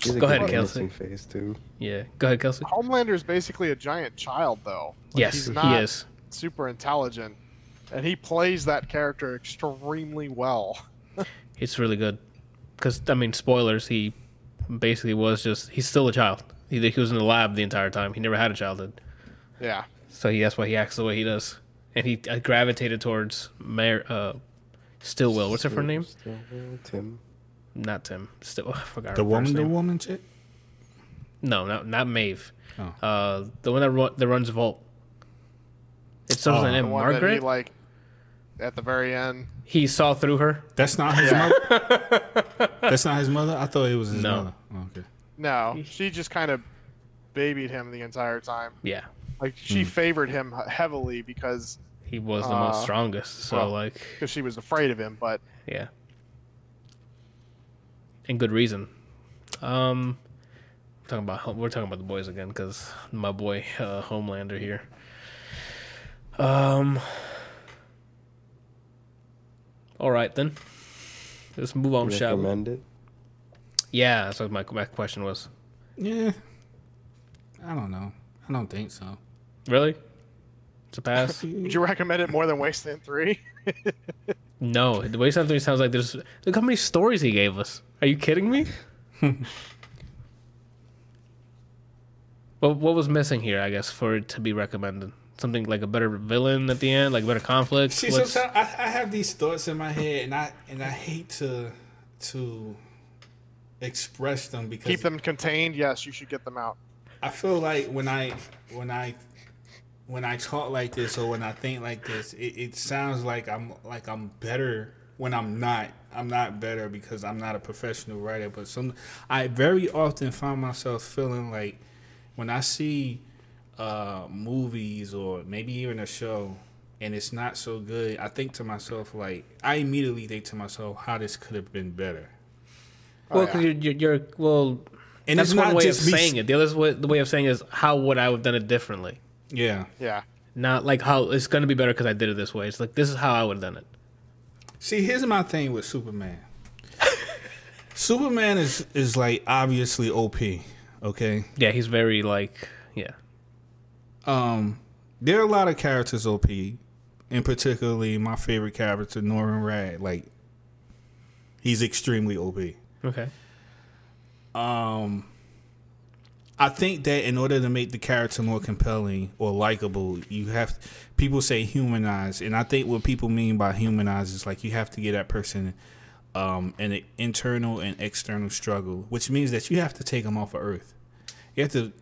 He's Go good ahead, menacing Kelsey. face too. Yeah, go ahead, Kelsey. Homelander is basically a giant child, though. Like, yes, he's he is. super intelligent, and he plays that character extremely well. It's really good. Because I mean, spoilers. He basically was just he's still a child. He, he was in the lab the entire time. He never had a childhood, Yeah, so he, that's why he acts the way he does. And he uh, gravitated towards Mar- uh, Stillwell. What's her first name? Still, Tim. Not Tim. Still, I forgot. The her woman, first the name. woman chick. No, not not Maeve. Oh. Uh, the one that ru- that runs Vought. It's something Oh. named the one that he Margaret. like at the very end. He saw through her. That's not his mother. That's not his mother. I thought it was his No. mother. Oh, okay. No, she just kind of babied him the entire time. Yeah, Like she favored him heavily because he was the most Uh, strongest. So well. like, because she was afraid of him. But yeah, and good reason. Um, we're talking about we're talking about the boys again because my boy uh, Homelander here. Um. All right then. Let's move on, shall we? Recommend it. Yeah, that's what my my question was. Yeah. I don't know. I don't think so. Really? It's a pass? would you recommend it more than Wasteland Three? no. The Wasteland 3 sounds like there's. Look how many stories he gave us. Are you kidding me? what, what was missing here, I guess, for it to be recommended? Something like a better villain at the end, like a better conflict? See, What's- sometimes I, I have these thoughts in my head, and I and I hate to to express them because Keep them contained. Yes, you should get them out. I feel like when I when I when I talk like this or when I think like this, it, it sounds like I'm like I'm better when I'm not. I'm not better because I'm not a professional writer. But some I very often find myself feeling like when I see uh, movies or maybe even a show and it's not so good, I think to myself like I immediately think to myself how this could have been better. well, Oh, because yeah. you're, you're, you're. Well, And that's it's one not way of just me saying it. The other way, the way of saying is how would I have done it differently? Yeah. Yeah. Not like how it's going to be better because I did it this way. It's like this is how I would have done it. See, here's my thing with Superman. Superman is is like obviously OP. Okay. Yeah, he's very like yeah. Um, there are a lot of characters OP, and particularly my favorite character Norrin Radd. Like, he's extremely OP. Okay. Um, I think that in order to make the character more compelling or likable, you have people say humanize, and I think what people mean by humanize is like you have to get that person um, an internal and external struggle, which means that you have to take him off of Earth. You have to.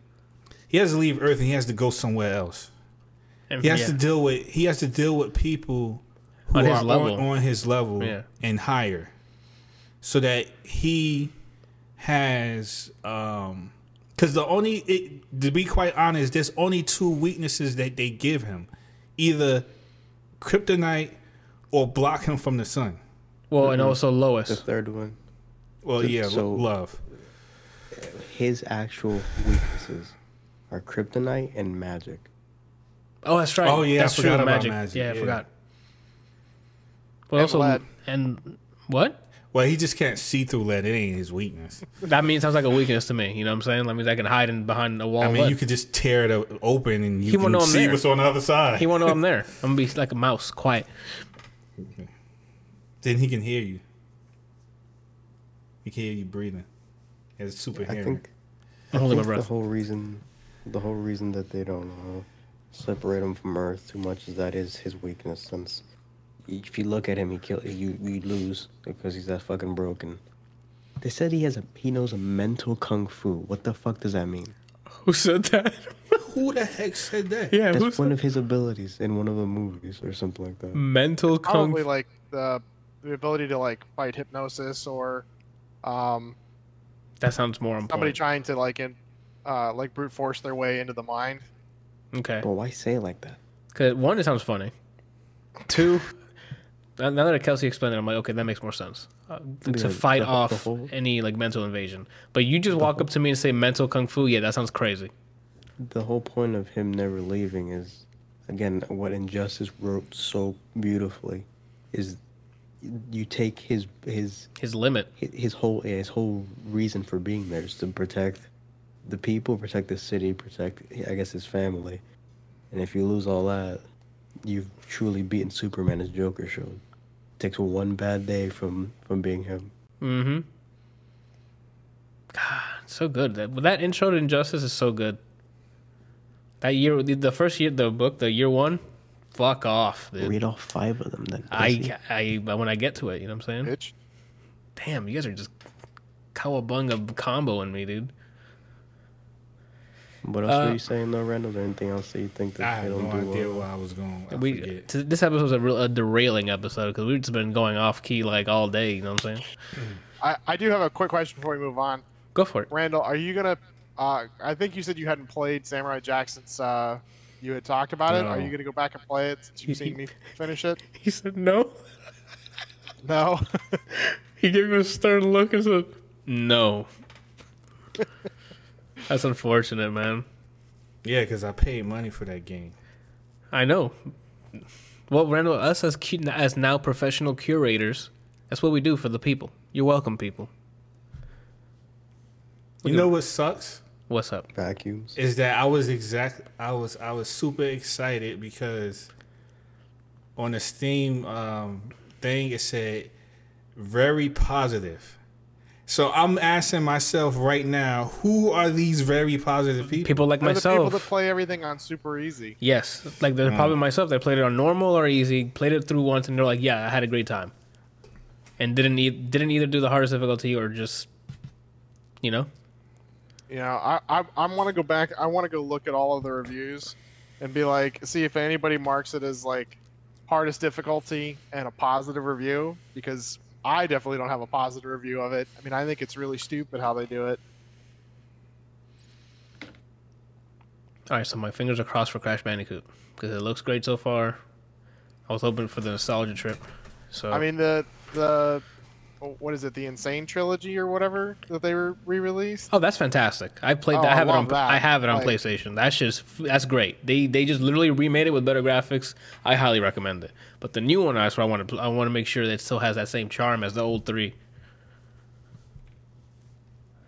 He has to leave Earth and he has to go somewhere else. And, He has yeah. to deal with he has to deal with people who On his are level. On, on his level Yeah. and higher, so that he has um because the only it, to be quite honest, there's only two weaknesses that they give him, either kryptonite or block him from the sun. well, and also Lois. The third one, Well, So- yeah, so- love. his actual weaknesses are kryptonite and magic. Oh, that's right. Oh, yeah, I that's forgot true. about Magic. magic, Yeah, I yeah. forgot. But And also, lead. and what? Well, he just can't see through lead. It ain't his weakness. That means sounds like a weakness to me. You know what I'm saying? That means I can hide in behind a wall. I mean, lead. you could just tear it open and you He won't can know I'm see there. what's on the other side. He won't know I'm there. I'm gonna be like a mouse, quiet. then he can hear you. He can hear you breathing. He has super I hearing. think, I'm I holding my think the whole reason, the whole reason that they don't uh, separate him from Earth too much is that is his weakness. Since if you look at him, he kill you. You lose because he's that fucking broken. They said he has a he knows a mental kung fu. What the fuck does that mean? Who said that? Who the heck said that? yeah, That's one of his abilities in one of the movies or something like that. mental kung? Probably like the the ability to like fight hypnosis or um, That sounds more on somebody trying to like in uh, like brute force their way into the mind. Okay. But why say it like that? Cause one, it sounds funny. Two, now that Kelsey explained it, I'm like, okay, that makes more sense. Uh, to Yeah, fight off whole- any like mental invasion. But you just walk up to me and say mental kung fu. Yeah, that sounds crazy. The whole point of him never leaving is, again, what Injustice wrote so beautifully, is you take his his His limit. hi- his whole yeah, his whole reason for being there is to protect the people, protect the city, protect I guess his family. And if you lose all that, you've truly beaten Superman as Joker showed. Takes one bad day from from being him. Mm-hmm. God, so good. That that intro to Injustice is so good. That year, the- the first year, the book, the year one, fuck off, dude. Read all five of them then. pussy. I, I, when I get to it, you know what I'm saying? Bitch. Damn, you guys are just cowabunga comboing me, dude. What else Uh, were you saying though, Randall? Is there anything else that you think I that have they don't no do idea well? where I was going. I we forget. t- this episode was a, real, a derailing episode because we've just been going off key like all day. You know what I'm saying? I, I do have a quick question before we move on. Go for it. Randall, are you gonna? Uh, I think you said you hadn't played Samurai Jack since uh, you had talked about it. Are you gonna go back and play it since you've seen me finish it? He said no. No. He gave me a stern look and said, "No." That's unfortunate, man. Yeah, because I paid money for that game. I know. Well, Randall, us as cu- as now professional curators, that's what we do for the people. You're welcome, people. You know what sucks What's up? Vacuums. is that I was exact. I was I was super excited because on the Steam um, thing it said very positive. So I'm asking myself right now, who are these very positive people? People like They're the people myself. that play everything on super easy. Yes, like the hmm. probably myself. They played it on normal or easy. Played it through once, and they're like, "Yeah, I had a great time," and didn't need didn't either do the hardest difficulty or just, you know, Yeah, I I, I want to go back. I want to go look at all of the reviews and be like, see if anybody marks it as like hardest difficulty and a positive review because I definitely don't have a positive review of it. I mean, I think it's really stupid how they do it. All right, so my fingers are crossed for Crash Bandicoot because it looks great so far. I was hoping for the nostalgia trip. So I mean, the the Oh, what is it? The N. Sane trilogy or whatever that they were re-released. oh, that's fantastic. I played. Oh, that. I I have it on. that. I have it on Like- PlayStation. That's just that's great. They they just literally remade it with better graphics. I highly recommend it. But the new one, that's where I want to. I want to make sure that it still has that same charm as the old three.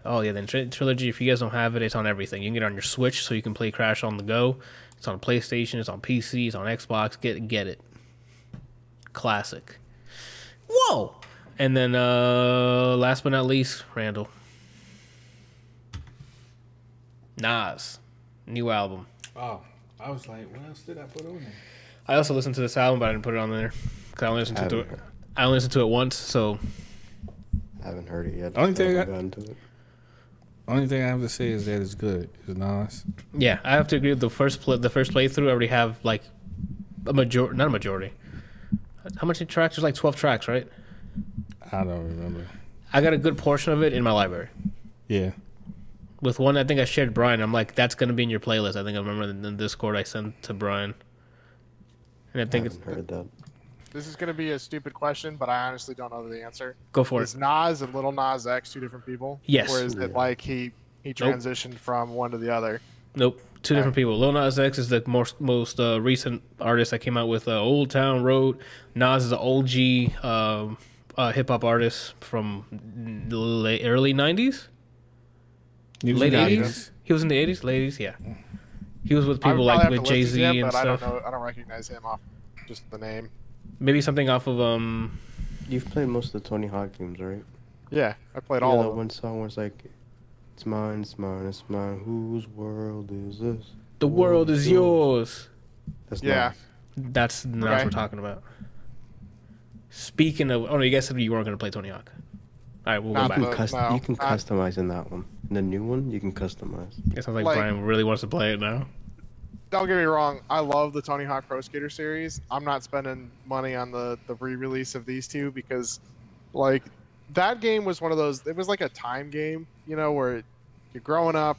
Oh yeah, then tri- trilogy. If you guys don't have it, it's on everything. You can get it on your Switch, so you can play Crash on the go. It's on PlayStation. It's on PC. It's on Xbox. Get get it. Classic. Whoa. And then uh last but not least, Randall. Nas, new album. Oh, I was like, what else did I put on there? I also listened to this album, but I didn't put it on there because I only listened I to it. haven't, I only listened to it once, so I haven't heard it yet. Only thing I I- haven't gotten to it. Only thing I have to say is that it's good. It's Nas. yeah, I have to agree with the first play, the first playthrough. I already have like a majority, not a majority. How much tracks? There's like twelve tracks, right? I don't remember. I got a good portion of it in my library. Yeah. With one, I think I shared Brian. I'm like, that's gonna be in your playlist. I think I remember in the Discord I sent to Brian, and I I think it's heard that. This is gonna be a stupid question, but I honestly don't know the answer. go for Is it. Nas and Little Nas X two different people? Yes. Or is it like he he Nope. transitioned from one to the other? Nope, two different people. Lil Nas X is the most most uh, recent artist that came out with uh, Old Town Road. Nas is an OG um, uh, hip hop artist from the late, early '90s. He was late in the eighties. He was in the eighties, late eighties, yeah. He was with people like with Jay Z and but I stuff. don't know. I don't recognize him off just the name. Maybe something off of um. You've played most of the Tony Hawk games, right? Yeah, I played You know all that of them. one song was like, "It's mine, it's mine, it's mine. Whose world is this?" The world is yours. That's Yeah. Nas. That's not what we're talking about. Speaking of, oh no, you guys said you weren't going to play Tony Hawk. All right, we'll Not go You back. can, cust- no, you can not- customize in that one. In the new one, you can customize. It sounds like, like- Brian really wants to play it now. Don't get me wrong. I love the Tony Hawk Pro Skater series. I'm not spending money on the the re-release of these two because, like, that game was one of those. It was like a time game, you know, where you're growing up.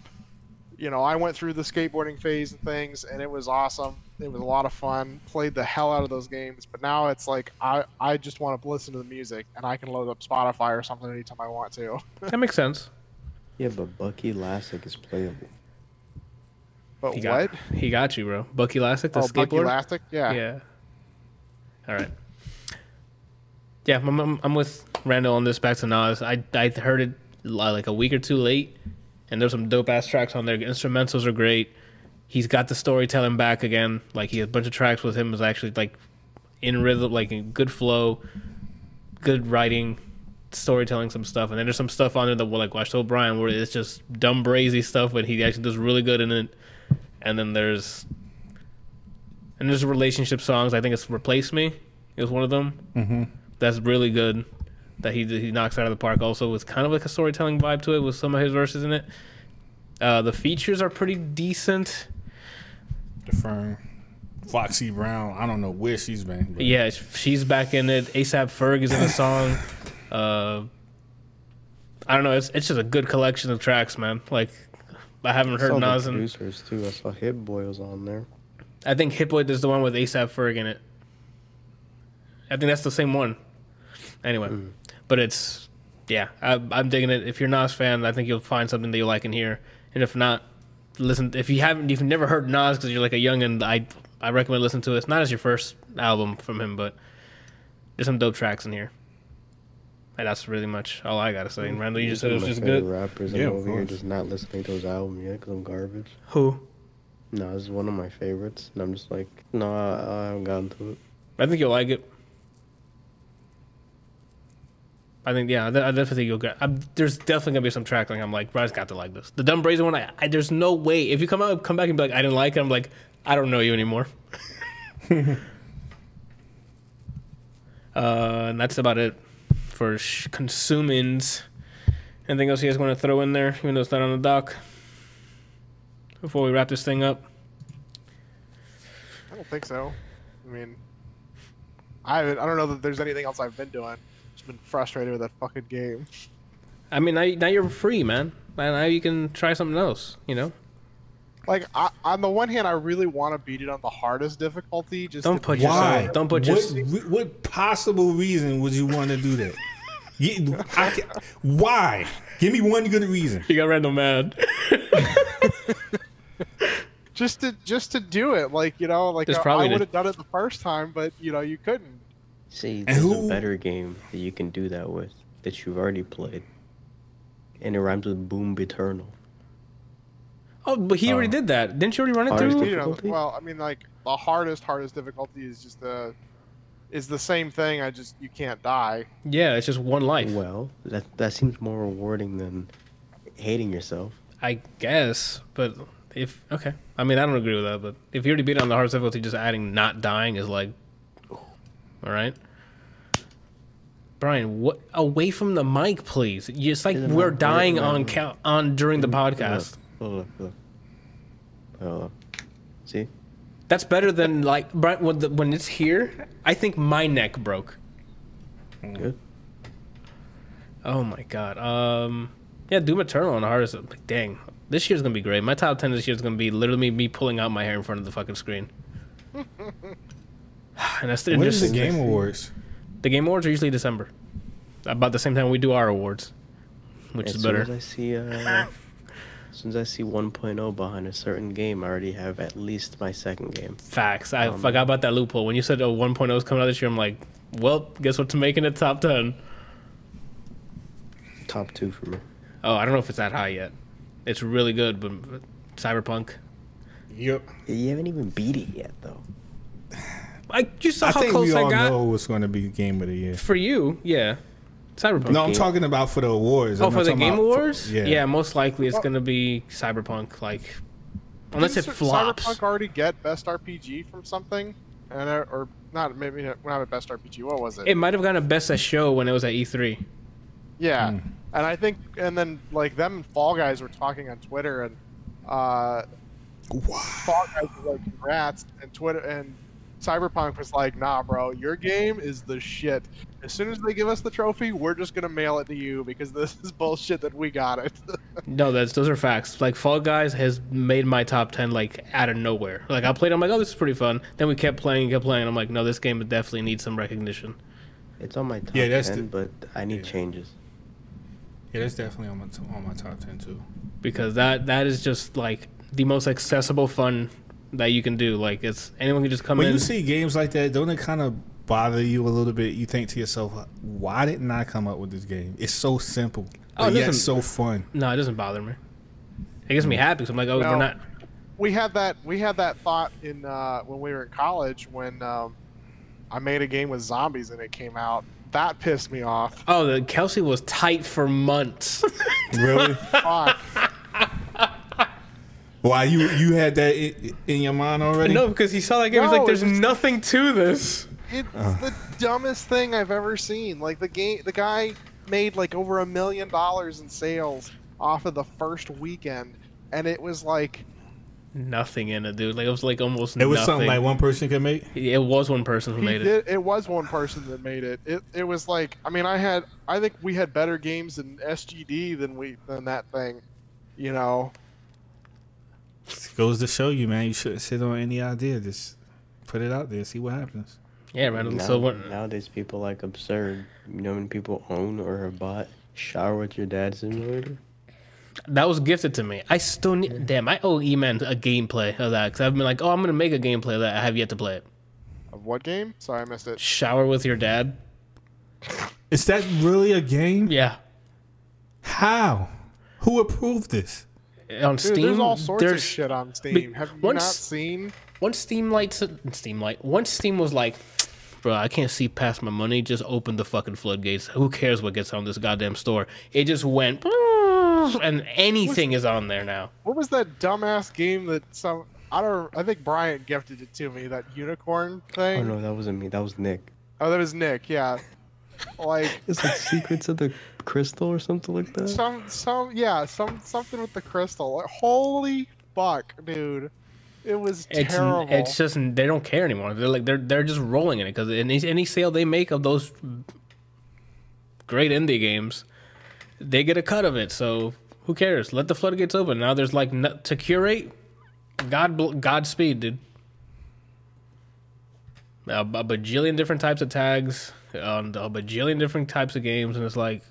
You know, I went through the skateboarding phase and things, and it was awesome. It was a lot of fun. Played the hell out of those games, but now it's like I I just want to listen to the music, and I can load up Spotify or something anytime I want to. That makes sense. Yeah, but Bucky Lasek is playable. But He what? got he got you, bro. Bucky Elastic, the Oh, Bucky skateboard. Elastic? Yeah. yeah. All right. Yeah, I'm, I'm, I'm with Randall on this. Back to Nas. I I heard it like a week or two late, and there's some dope ass tracks on there. Instrumentals are great. He's got the storytelling back again. Like he had a bunch of tracks with him was actually like in rhythm, like in good flow, good writing, storytelling, some stuff. And then there's some stuff on there that, like told Brian, where it's just dumb, brazy stuff, but he actually does really good in it. And then there's and there's relationship songs. I think it's "Replace Me" is one of them. Mm-hmm. That's really good. That he he knocks out of the park. Also, with kind of like a storytelling vibe to it, with some of his verses in it. Uh, the features are pretty decent. The firm. Foxy Brown. I don't know where she's been. But Yeah, she's back in it. ASAP Ferg is in the song. Uh, I don't know. It's it's just a good collection of tracks, man. Like I haven't I saw heard the Nas and producers too. I saw Hit Boy was on there. I think Hit Boy is the one with ASAP Ferg in it. I think that's the same one. Anyway, but it's yeah, I, I'm digging it. If you're a Nas fan, I think you'll find something that you like in here. And if not, listen. If you haven't, if you've never heard Nas because you're like a youngin, I I recommend listening to it. It's not as your first album from him, but there's some dope tracks in here. And that's really much all I gotta say. And Randall, you just said it was just good. rappers. Yeah, I'm over here just not listening to his album yet because I'm garbage. Who? No, this is one of my favorites, and I'm just like, no, I, I haven't gotten to it. I think you'll like it. I think yeah, I definitely think you'll get. I'm, there's definitely gonna be some track like I'm like, Brian's got to like this. The dumb brazen one, I, I there's no way if you come out come back and be like, I didn't like it. I'm like, I don't know you anymore. uh, and that's about it for sh-. Anything else you guys want to throw in there, even though it's not on the dock? Before we wrap this thing up, I don't think so. I mean, I I don't know that there's anything else I've been doing. Just been frustrated with that fucking game. I mean, now, now you're free, man. Now you can try something else. You know. Like, I, on the one hand, I really want to beat it on the hardest difficulty. Just Don't to put be yourself- Why? Don't put what, your- what, what possible reason would you want to do that? You- I why? Give me one good reason. You got random mad. just to just to do it. Like you know, like There's I, probably I would have done it the first time, but you know, you couldn't. See, there's who- a better game that you can do that with that you've already played. and it rhymes with boom eternal. Oh, but he already Oh. did that. Didn't you already run it through? You know, well, I mean, like the hardest, hardest difficulty is just the is the same thing. I just you can't die. Yeah, it's just one life. Well, that that seems more rewarding than hating yourself. I guess, but if okay, I mean I don't agree with that. But if you already beat it on the hardest difficulty, just adding not dying is like, all right. Brian, what away from the mic, please. It's like Isn't we're that dying on count on during the podcast. Look, look. Hold up. See? That's better than like Brian when, the, when it's here. I think my neck broke. Good. Oh my god. Um, yeah, Doom Eternal on the hardest. Like, dang, this year's gonna be great. My top ten this year's gonna be literally me pulling out my hair in front of the fucking screen. and that's When is just the Game Awards? the Game Awards are usually December, about the same time we do our awards, which as is better. as I see uh, as soon as I see 1.0 behind a certain game, I already have at least my second game. Facts. I Um, forgot about that loophole. When you said oh, 1.0 is coming out this year, I'm like, well, guess what's making it top ten? Top two for me. Oh, I don't know if it's that high yet. It's really good, but but Cyberpunk. Yep. You haven't even beat it yet, though. I you saw I how think close we I all got know what's going to be Game of the Year. for you. Yeah, Cyberpunk. No, I'm Game- talking about for the awards. Oh, I'm for the Game about for- Awards? yeah. yeah, most likely it's Well- gonna be Cyberpunk. Like, unless it Didn't flops. Cyberpunk already get best RPG from something, and uh, or not maybe not, not a best RPG. What was it? It might have gotten a best of show when it was at E E3. yeah, Hmm. and I think and then like them and Fall Guys were talking on Twitter, and uh, Fall Guys was like congrats, and Twitter and Cyberpunk was like, nah, bro, your game is the shit. As soon as they give us the trophy, we're just gonna mail it to you because this is bullshit that we got it. No, that's those are facts. Like Fall Guys has made my top ten like out of nowhere. Like I played, I'm like, oh, this is pretty fun. Then we kept playing, and kept playing. I'm like, no, this game definitely needs some recognition. It's on my top Yeah, that's 10, the- but I need yeah. changes. Yeah, that's definitely on my t- on my top ten too. because that that is just like the most accessible fun that you can do. Like it's anyone can just come When in. When you see games like that, don't it kind of bother you a little bit? You think to yourself, "Why didn't I come up with this game? It's so simple, Oh, but it yet doesn't- so fun." no, it doesn't bother me. It gets me happy. So I'm like, oh, No. we're not. we had that we had that thought in uh, when we were in college when um, I made a game with zombies and it came out. That pissed me off. Oh, the Kelsey was tight for months. Really? Fuck. Why you you had that in, in your mind already? no, because he saw that game. He's like, there's just- nothing to this. It's uh. the dumbest thing I've ever seen. Like the game, the guy made like over a million dollars in sales off of the first weekend, and it was like Nothing in it, dude. Like it was like almost. Nothing. It was nothing. something like one person could make. It was one person who he made it. It was one person that made it. It it was like I mean I had I think we had better games in SGD than we than that thing, you know. Goes to show you, man. You shouldn't sit on any idea. Just put it out there, see what happens. Yeah, right. Now, so what? nowadays, people like absurd. You know when people own or have bought Shower with Your Dad Simulator? That was gifted to me. I still need. Damn, I owe E-Man a gameplay of that because I've been like, oh, I'm gonna make a gameplay that. I have yet to play it. Of what game? Sorry, I missed it. Shower with your dad. Is that really a game? Yeah, How? Who approved this? On Dude, Steam. there's all sorts there's of shit on Steam. be- Have you once- not seen? once Steam lights Steam light. Once Steam was like, bro, I can't see past my money. Just open the fucking floodgates. Who cares what gets on this goddamn store? It just went, and anything is on there now. What was that dumbass game that some I don't I think Bryant gifted it to me that unicorn thing. Oh thing. no, that wasn't me. That was Nick. Oh, that was Nick. Yeah, like It's like Secrets of the Crystal or something like that. some some yeah some something with the crystal. Like, holy fuck, dude! It was It's terrible. it's just they don't care anymore. They're like they're they're just rolling in it because any any sale they make of those great indie games, they get a cut of it. So who cares? Let the floodgates open. Now there's like no, to curate. God bl- Godspeed, dude. A, a bajillion different types of tags on a bajillion different types of games, and it's like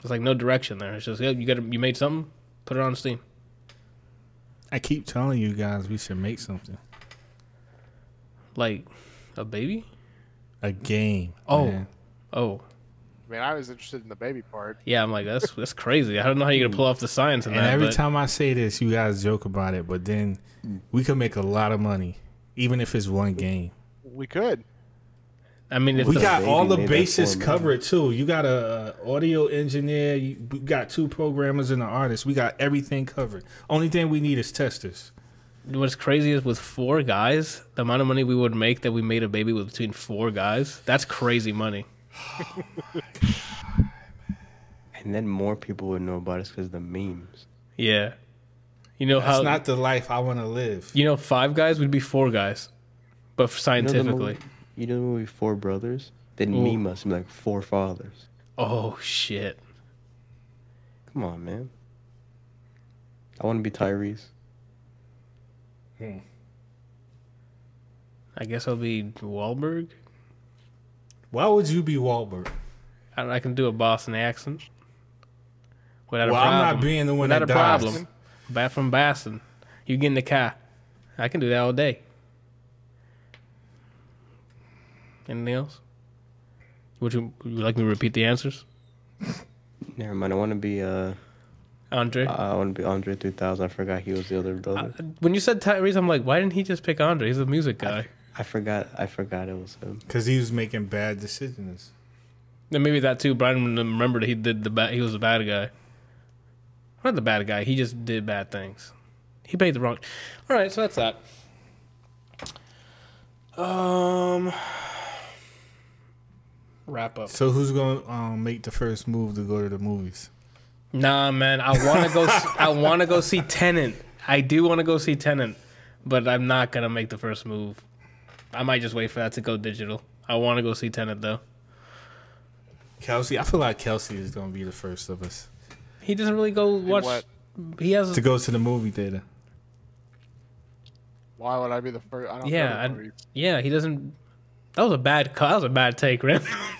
it's like no direction there. It's just yeah, you got you made something, put it on Steam. I keep telling you guys we should make something. Like a baby. A game. Oh. man. Oh, I mean, I was interested in the baby part. Yeah, I'm like that's that's crazy. I don't know how you're gonna pull off the science in And that. every but time I say this, you guys joke about it, but then we could make a lot of money, even if it's one game. We could. I mean, if We got all the bases covered too. You got a, uh audio engineer. You we got two programmers and an artist. We got everything covered. Only thing we need is testers. what's crazy is with four guys, the amount of money we would make that we made a baby with between four guys. That's crazy money. And then more people would know about us because the memes. Yeah. You know That's how not the life I want to live. you know five guys would be four guys, but You know scientifically. movie, you know the movie Four Brothers? They'd Ooh. meme us and be like four fathers. Oh shit. Come on, man. I want to be Tyrese. Hmm. I guess I'll be Wahlberg. Why would you be Wahlberg? I, don't- I can do a Boston accent. Without Well, a problem. I'm not being the one Without that a dies. problem. Back from Boston. You get in the car. I can do that all day. Anything else? Would you, would you like me to repeat the answers? Never mind. I want to be uh, Andre? I want to be Andre 3000. I forgot he was the other brother. when you said Tyrese, I'm like, why didn't he just pick Andre? He's a music guy. I forgot. I forgot it was him. Because he was making bad decisions. And maybe that too. Brian remembered he did the bad. He was the bad guy. Not the bad guy. He just did bad things. He paid the wrong. All right, so that's that. Um, wrap up. So who's gonna um, make the first move to go to the movies? Nah, man. I want to go. s- I want to go see Tenet. I do want to go see Tenet, but I'm not gonna make the first move. I might just wait for that to go digital. I want to go see Tenet though. Kelsey, I feel like Kelsey is gonna be the first of us He doesn't really go watch. what? He has. to go to the movie theater. Why would I be the first? I don't Yeah, go to I- movies. Yeah, he doesn't. That was a bad. co- That was a bad take, man.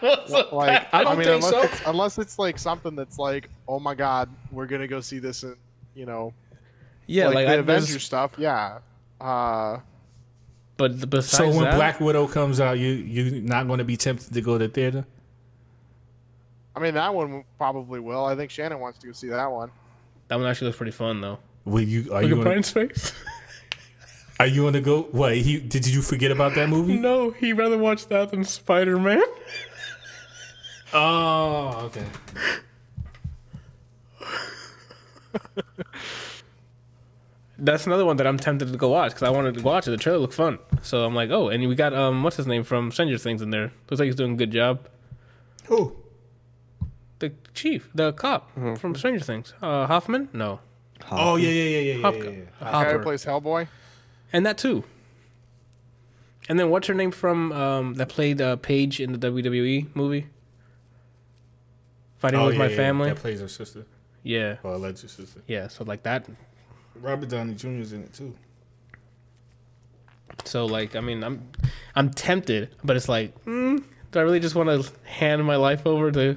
That Like, I, don't mean, think unless so. it's, unless it's like something that's like, oh my god, we're gonna go see this, in, you know, yeah, like, like, the I, Avengers stuff. Yeah. Uh, But th- besides So when that, Black Widow comes out, you you not going to be tempted to go to theater? I mean, that one probably will. I think Shannon wants to go see that one. that one actually looks pretty fun though. Will you? Are Look you? at Gonna, Brian's face. are you going to go? What? He did you forget about that movie? no, he'd rather watch that than Spider Man. Oh, okay. That's another one that I'm tempted to go watch because I wanted to watch it. The trailer looked fun, so I'm like, oh, and we got um, what's his name from Stranger Things in there. Looks like he's doing a good job. Who? The chief, the cop from Stranger Things, uh, Hoffman. No, Oh yeah, yeah, yeah, yeah, yeah, Hop- yeah, yeah. The guy who plays Hellboy. and that too. And then what's her name from um, that played uh, Paige in the WWE movie? Fighting Oh, with yeah, my yeah, family. That plays her sister Yeah, or alleged sister. yeah. So like that. Robert Downey Jr. is in it too. So like, I mean, I'm, I'm tempted, but it's like, mm, do I really just want to hand my life over to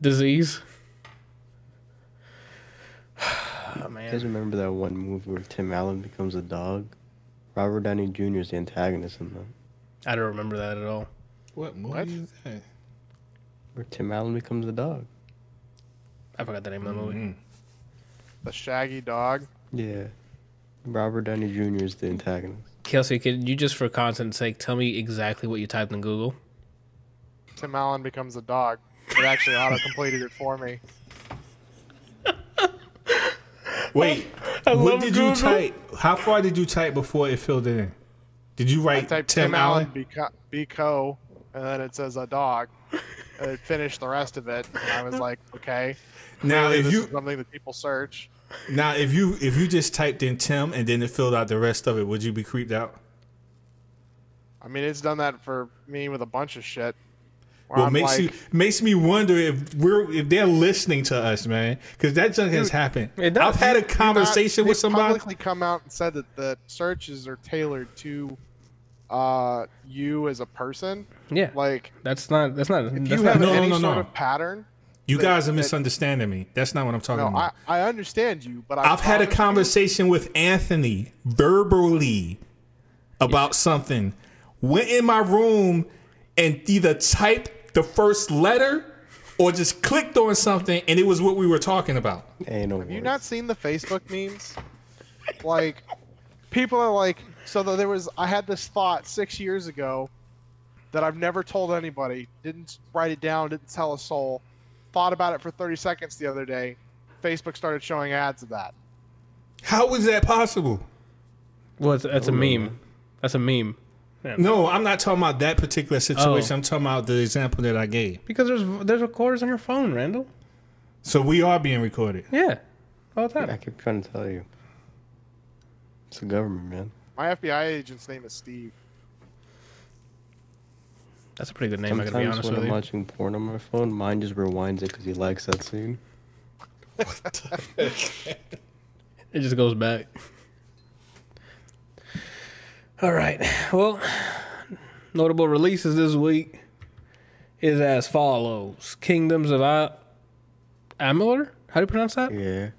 disease? oh You guys remember that one movie where Tim Allen becomes a dog? Robert Downey Jr. is the antagonist in that. I don't remember that at all. What movie What? is that? Where Tim Allen becomes a dog. I forgot the name of the movie. Mhm. The Shaggy Dog. Yeah. Robert Downey Jr. is the antagonist. Kelsey, could you just for content's sake tell me exactly what you typed in Google? Tim Allen becomes a dog. It actually auto completed it for me. Wait, I what did Google. you type? How far did you type before it filled in? Did you I write typed Tim, Allen? Beco, Beco, and then it says a dog. And it finished the rest of it. And I was like, okay. Now, if this you is something that people search. now if you if you just typed in Tim and then it filled out the rest of it, would you be creeped out? I mean, it's done that for me with a bunch of shit. Well, I'm makes like, you makes me wonder if we're if they're listening to us, man, because that junk has happened. it does. I've had a conversation they've with somebody. publicly come out and said that the searches are tailored to uh, you as a person. Yeah, Like, that's not. That's not. if that's you not have No, no, any no, sort no. of pattern, You that- guys are that- misunderstanding me. That's not what I'm talking no, about. I, I understand you, but I I've had a promise you- conversation with Anthony verbally about something. Went in my room and either typed the first letter or just clicked on something and it was what we were talking about. Ain't no Have you words. not seen the Facebook memes? like, people are like, so that there was. I had this thought six years ago that I've never told anybody. Didn't write it down. Didn't tell a soul. Thought about it for 30 seconds the other day. Facebook started showing ads of that. How is that possible? Well, it's, that's a meme. That's a meme. No, I'm not talking about that particular situation. Oh. I'm talking about the example that I gave. Because there's there's recorders on your phone, Randall. So we are being recorded. Yeah, all the time. I keep trying to tell you. It's the government, man. My FBI agent's name is Steve. That's a pretty good name. I gotta be Sometimes honest when with I'm you. watching porn on my phone, mine just rewinds it because he likes that scene. What? It just goes back. All right. Well, notable releases this week is as follows: Kingdoms of A- Amalur. How do you pronounce that? Yeah.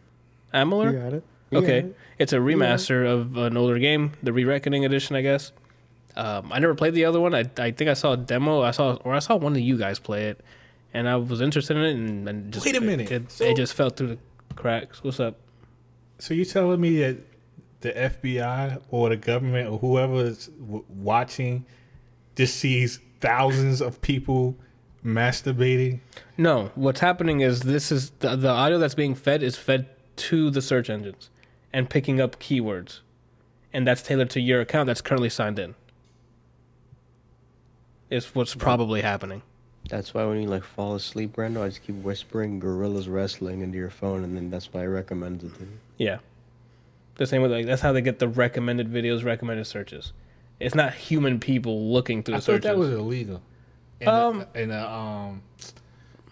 Amalur. You got it. You Okay, got it. It's a remaster of an older game, the Re-Reckoning edition, I guess. Um, I never played the other one. I, I think I saw a demo. I saw or I saw one of you guys play it, and I was interested in it. And, and just Wait a minute. it, So- it just fell through the cracks. What's up? So you telling me that the FBI or the government or whoever is w- watching just sees thousands of people masturbating? No, what's happening is this is the, the audio that's being fed is fed to the search engines and picking up keywords, and that's tailored to your account that's currently signed in. Is what's probably happening. That's why when you like fall asleep, Randall, I just keep whispering "gorillas wrestling" into your phone, and then that's why I recommend it to you. Yeah. The same with like that's how they get the recommended videos, recommended searches. It's not human people looking through I the thought that was illegal. And Um, the, and the, um,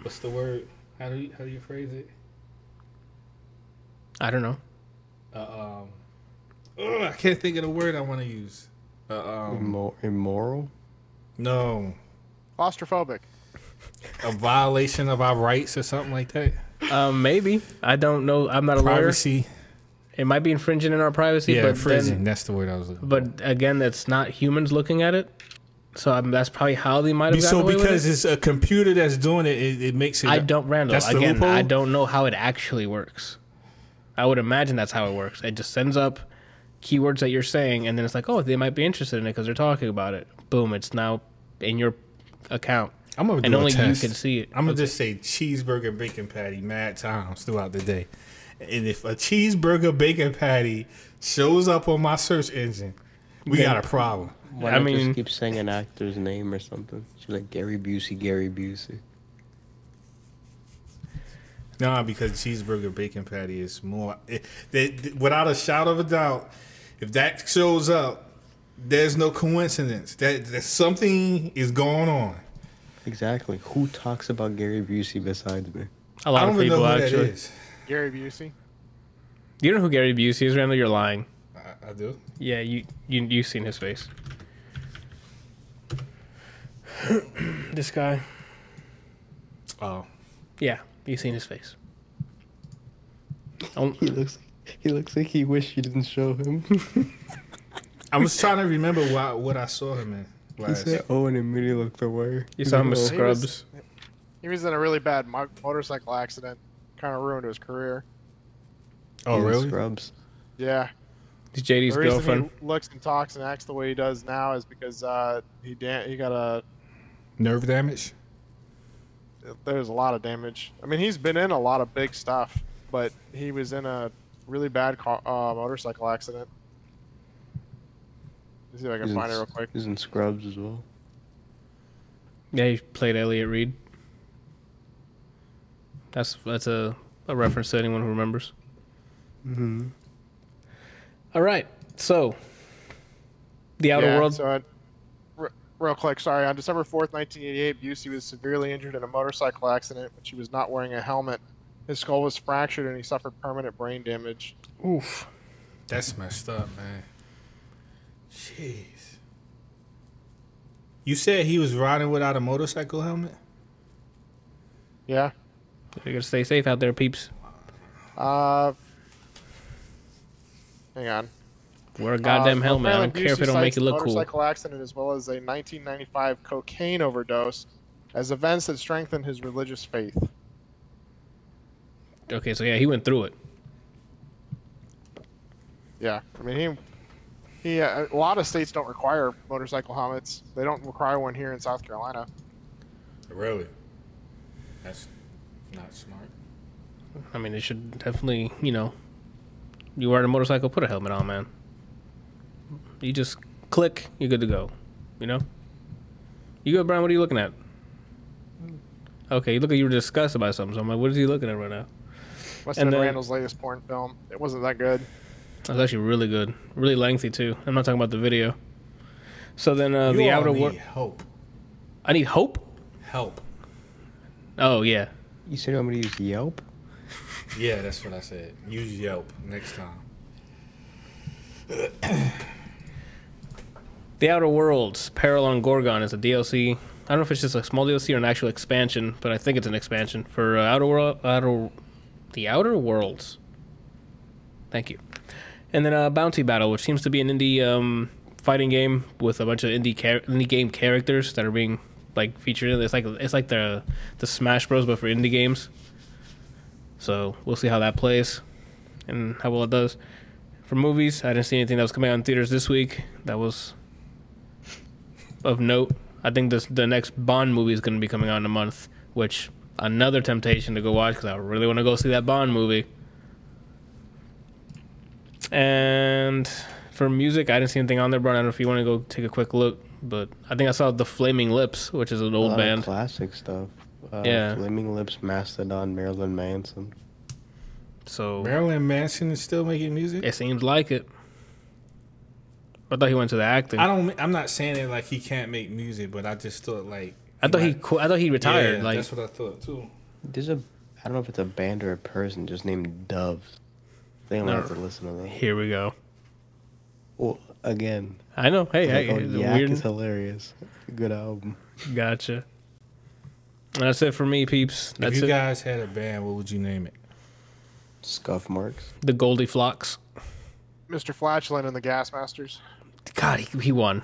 what's the word? How do you how do you phrase it? I don't know. Uh, um, ugh, I can't think of the word I want to use. Uh, um, Immo- immoral. no, Claustrophobic. a violation of our rights or something like that. Um, maybe I don't know. I'm not a lawyer. Privacy. It might be infringing in our privacy, Yeah, but infringing. then, That's the word I was looking. for. but again, that's not humans looking at it. So um, that's probably how they might have gotten so away with because it. it's a computer that's doing it, it, it makes it. I don't, Randall. That's Again, loophole? I don't know how it actually works. I would imagine that's how it works. It just sends up keywords that you're saying, and then it's like, oh, they might be interested in it because they're talking about it. Boom, it's now in your account, I'm gonna do and a only you can see it. I'm gonna just say cheeseburger bacon patty mad times throughout the day, and if a cheeseburger bacon patty shows up on my search engine, we Then- got a problem. Why I not mean- just keep saying an actor's name or something? She's like Gary Busey, Gary Busey. No, because cheeseburger bacon patty is more. It, they, they- without a shadow of a doubt, if that shows up, there's no coincidence. That, that something is going on. Exactly. Who talks about Gary Busey besides me? A lot I don't of even know people who actually. that is. Gary Busey. You know who Gary Busey is, Randall? You're lying. I, I do. Yeah, you you you've seen his face. this guy. Oh, Yeah, you've seen his face. Oh, He looks. He looks like he wished you didn't show him. I was trying to remember what what I saw him in. he said, "Oh," and immediately looked away. you saw him with Oh. He was- Scrubs. He was in a really bad mo- motorcycle accident. Kind of ruined his career. Oh, He's really? Scrubs. Yeah. He's JD's the reason girlfriend. he looks and talks and acts the way he does now is because uh, he da- he got a Nerve damage. There's a lot of damage. I mean, he's been in a lot of big stuff, but he was in a really bad car, uh, motorcycle accident. Let's see if I can He's in, it real quick. he's in Scrubs as well. Yeah, he played Elliot Reid. That's that's a, a reference to anyone who remembers. Mm-hmm. All right, so the Outer Yeah, World. So, r- real quick, sorry. On December 4th, 1988, Busey was severely injured in a motorcycle accident when he was not wearing a helmet. His skull was fractured and he suffered permanent brain damage. Oof. That's messed up, man. Jeez. You said he was riding without a motorcycle helmet? Yeah. You gotta stay safe out there, peeps. Uh, hang on. Wear a goddamn Uh, helmet. I don't care if it don't make it the look cool. Motorcycle accident as well as a 1995 cocaine overdose as events that strengthen his religious faith. Okay, so yeah, he went through it. Yeah, I mean he he uh, a lot of states don't require motorcycle helmets. They don't require one here in South Carolina. Really? That's not smart. I mean, it should definitely, you know, you ride a motorcycle, put a helmet on, man. You just click, you're good to go. You know? You good, Brian? What are you looking at? Okay, you look like you were disgusted by something. So I'm like, what is he looking at right now? Weston And then- Randall's latest porn film. It wasn't that good. That was actually really good, really lengthy too. I'm not talking about the video. So then, uh, you the all outer need world. help. I need hope. Help. Oh yeah, You said I'm gonna use Yelp? Yeah, that's what I said. Use Yelp next time. The Outer Worlds Peril on Gorgon is a DLC. I don't know if it's just a small DLC or an actual expansion, but I think it's an expansion for uh, Outer World, Outer, the Outer Worlds. Thank you. And then uh, Bounty Battle, which seems to be an indie um, fighting game with a bunch of indie char- indie game characters that are being like featured in it. It's like it's like the the Smash Bros, but for indie games. So we'll see how that plays and how well it does. For movies, I didn't see anything that was coming out in theaters this week. That was of note. I think this the next Bond movie is going to be coming out in a month, which another temptation to go watch because I really want to go see that Bond movie. And for music, I didn't see anything on there, Brian. I don't know if you want to go take a quick look, but I think I saw the Flaming Lips, which is an A old lot of band. classic stuff. Uh, Yeah. Flaming Lips, Mastodon, Marilyn Manson. So Marilyn Manson is still making music. it seems like it. I thought he went to the acting. I don't. I'm not saying it like he can't make music, but I just thought like. I thought he. might- qu- I thought he retired. Yeah, like that's what I thought too. There's a, I don't know if it's a band or a person just named Doves. I think I'm gonna have to listen to that. here we go. Well, again, I know. Hey, like, hey, oh, the Yak weird. is hilarious. Good album. Gotcha. That's it for me, peeps. If you it. guys had a band, what would you name it? Scuff marks. the Goldie Flocks. Mr. Flatulent and the Gas Masters. God, he, he won.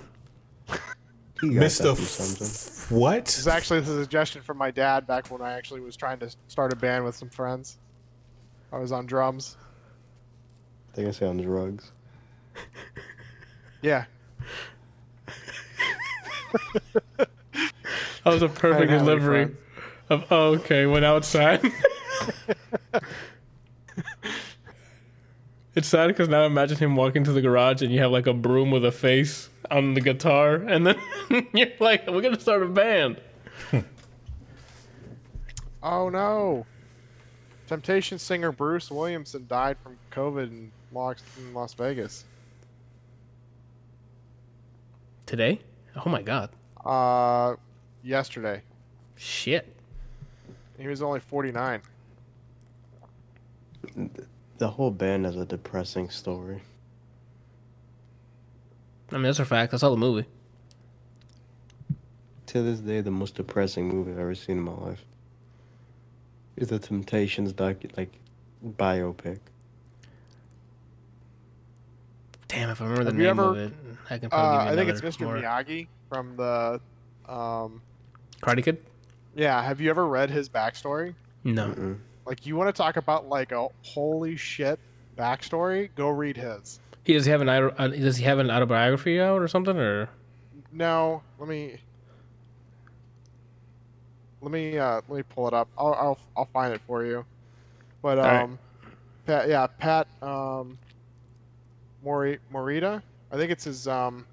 He got that Mr. F- what? This is actually a suggestion from my dad back when I actually was trying to start a band with some friends. I was on drums. I think I say on drugs. Yeah. That was a perfect delivery of oh, okay, went outside. it's sad because now imagine him walking to the garage and you have like a broom with a face on the guitar, and then you're like, "We're gonna start a band." Oh no. Temptation singer Bruce Williamson died from COVID in Las, in Las Vegas. Today? Oh my god, Uh, yesterday. shit! He was only 49. The whole band has a depressing story. I mean, that's a fact. I saw the movie. To this day, the most depressing movie I've ever seen in my life is the Temptations docu like biopic. Damn, if I remember the Have you name ever- of it, I can Uh, probably I think it's Mr. more. Miyagi from the. Um, Karate Kid. yeah, have you ever read his backstory? No. Mm-mm. Like, you want to talk about like a holy shit backstory? Go read his. He does he have an uh, does he have an autobiography out or something or No, let me. Let me uh, let me pull it up. I'll I'll, I'll find it for you. But um, right. Pat, yeah, Pat um, Mori Morita. I think it's his um,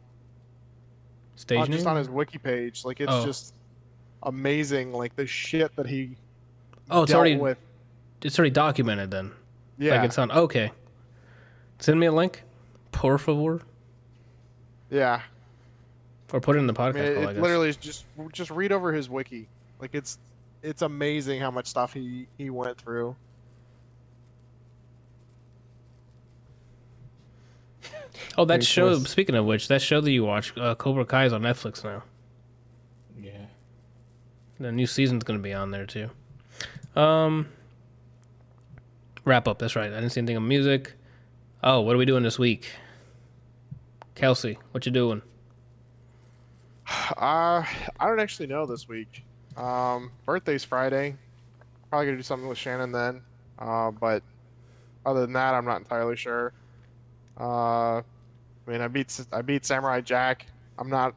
stage on, just on his wiki page. Like it's Oh. just amazing. Like the shit that he oh, it's already with. It's already documented then. Yeah, Like it's on. Okay. Send me a link, por favor, yeah. or put it in the I podcast. mean, it, call, I it guess. literally just just read over his wiki. Like it's it's amazing how much stuff he he went through. oh, that Very show. close. Speaking of which, that show that you watch, uh, Cobra Kai, is on Netflix now. Yeah. The new season's gonna be on there too. Um, wrap up. That's right. I didn't see anything on music. Oh, what are we doing this week? Kelsey, what you doing? Uh, I don't actually know this week. Um, birthday's Friday. Probably gonna do something with Shannon then. Uh, but other than that, I'm not entirely sure. Uh, I mean, I beat I beat Samurai Jack. I'm not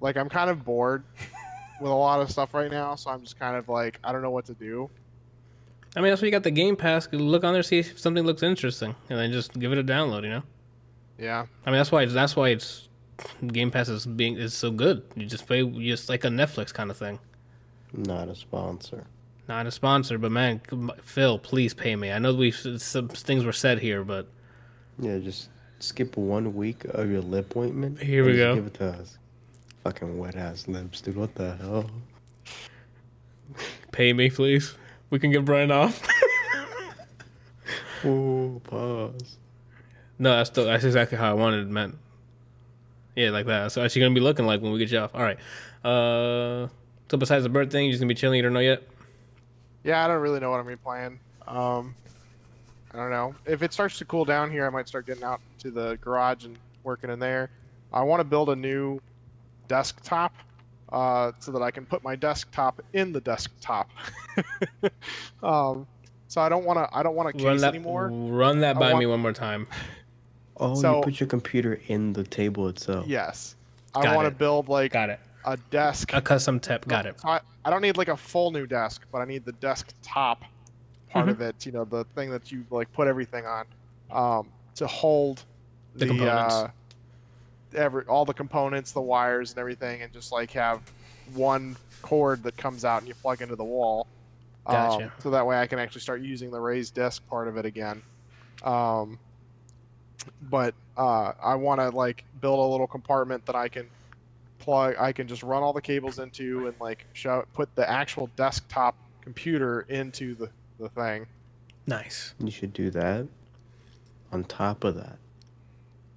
like I'm kind of bored with a lot of stuff right now, so I'm just kind of like I don't know what to do. I mean, that's why you got the Game Pass. Look on there, see if something looks interesting, and then just give it a download. You know. Yeah. I mean, that's why it's, that's why it's Game Pass is being is so good. You just pay just like a Netflix kind of thing. Not a sponsor. Not a sponsor, but man, Phil, please pay me. I know we some things were said here, but Yeah, just skip one week of your lip ointment. Here we go. Give it to us. Fucking wet ass lips, dude. What the hell? pay me, please. We can get Brian off. Oh, pause. no, that's the, that's exactly how I wanted it, man. Yeah, like that. So, actually gonna be looking like when we get you off. All right. Uh, so besides the bird thing, you just gonna be chilling. You don't know yet. Yeah, I don't really know what I'm gonna be playing. Um, I don't know. If it starts to cool down here, I might start getting out to the garage and working in there. I want to build a new desktop uh, so that I can put my desktop in the desktop. um, so I don't want to. I don't want a Run case that. anymore. Run that by want- me one more time. Oh, So- you put your computer in the table itself. Yes, I want to build like Got it. a desk. A custom tip. Got it. So I, I don't need like a full new desk, but I need the desktop part Mhm. of it. You know, the thing that you like put everything on um, to hold The the, components. uh, every all the components, the wires, and everything, and just like have one cord that comes out and you plug into the wall. Um, so that way I can actually start using the raised desk part of it again. Um, but uh, I want to like build a little compartment that I can plug. I can just run all the cables into and like show put the actual desktop computer into the the thing. Nice. You should do that. On top of that,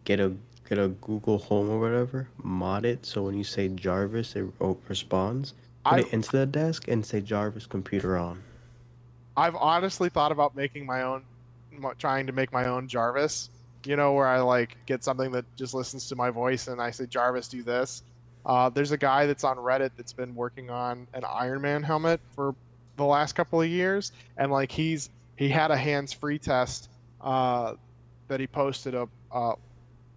get a a Google Home or whatever, mod it so when you say Jarvis, it responds. Put I- it into the desk and say Jarvis computer on. I've honestly thought about making my own, trying to make my own Jarvis. You know, where I like get something that just listens to my voice and I say, Jarvis, do this. Uh, there's a guy that's on Reddit that's been working on an Iron Man helmet for the last couple of years, and like he's he had a hands-free test uh, that he posted up uh,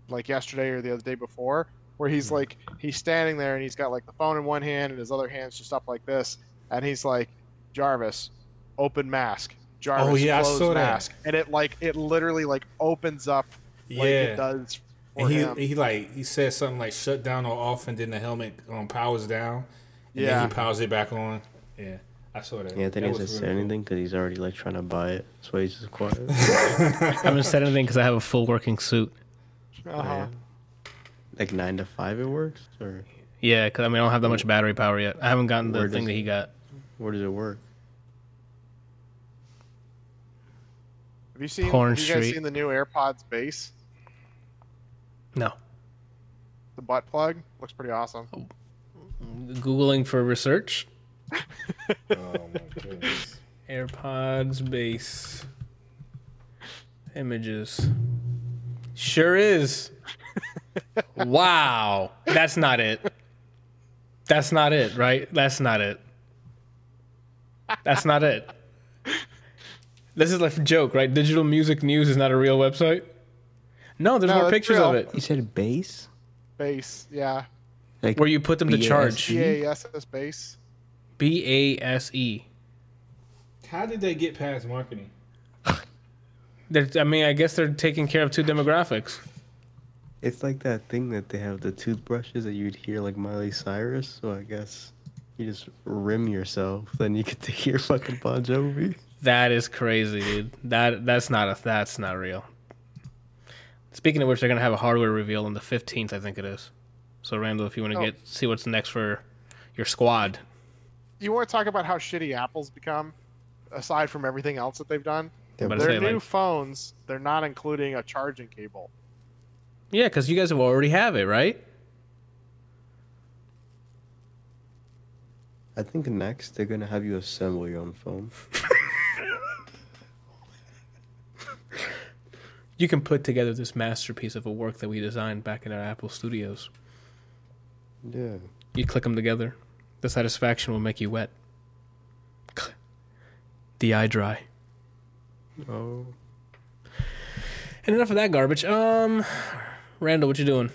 like yesterday or the other day before, where he's like he's standing there and he's got like the phone in one hand and his other hand's just up like this, and he's like, Jarvis, open mask. Jarvis, Oh, yeah, I close saw that. mask. And it like it literally like opens up like it Yeah. does for And he him. he like he said something like shut down or off, and then the helmet um, powers down. And Yeah. then he powers it back on. Yeah, I saw that. Yeah, Anthony That hasn't was said really cool. anything because he's already like trying to buy it. That's why he's just quiet. I haven't said anything because I have a full working suit. Uh-huh. Like nine to five, it works, or Yeah, because I mean I don't have that much battery power yet. I haven't gotten the Where thing does- that he got. where does it work? Have you seen? Porn have you guys Street. seen the new AirPods base? No. The butt plug looks pretty awesome. Googling for research. Oh my goodness. AirPods base images. Sure is. wow. That's not it. That's not it, right? That's not it. That's not it. This is like a joke, right? Digital Music News is not a real website. No, there's No, more that's pictures real. of it You said base, Base, yeah. like where you put them to BASE. charge. BASS base. B A S E. How did they get past marketing? They're- I mean, I guess they're taking care of two demographics. It's like that thing that they have the toothbrushes that you'd hear like Miley Cyrus. So I guess you just rim yourself, then you get to hear fucking Bon Jovi. That is crazy, dude. That that's not a that's not real. Speaking of which, they're gonna have a hardware reveal on the fifteenth, I think it is. So Randall, if you want to Oh. get see what's next for your squad, You want to talk about how shitty Apple's become, aside from everything else that they've done? I'm about to Their say new like, phones, they're not including a charging cable. yeah, because you guys have already have it, right? I think next they're gonna have you assemble your own phone. You can put together this masterpiece of a work that we designed back in our Apple studios. Yeah. You click them together. The satisfaction will make you wet. The eye dry. Oh. And enough of that garbage. Um, Randall, what you doing?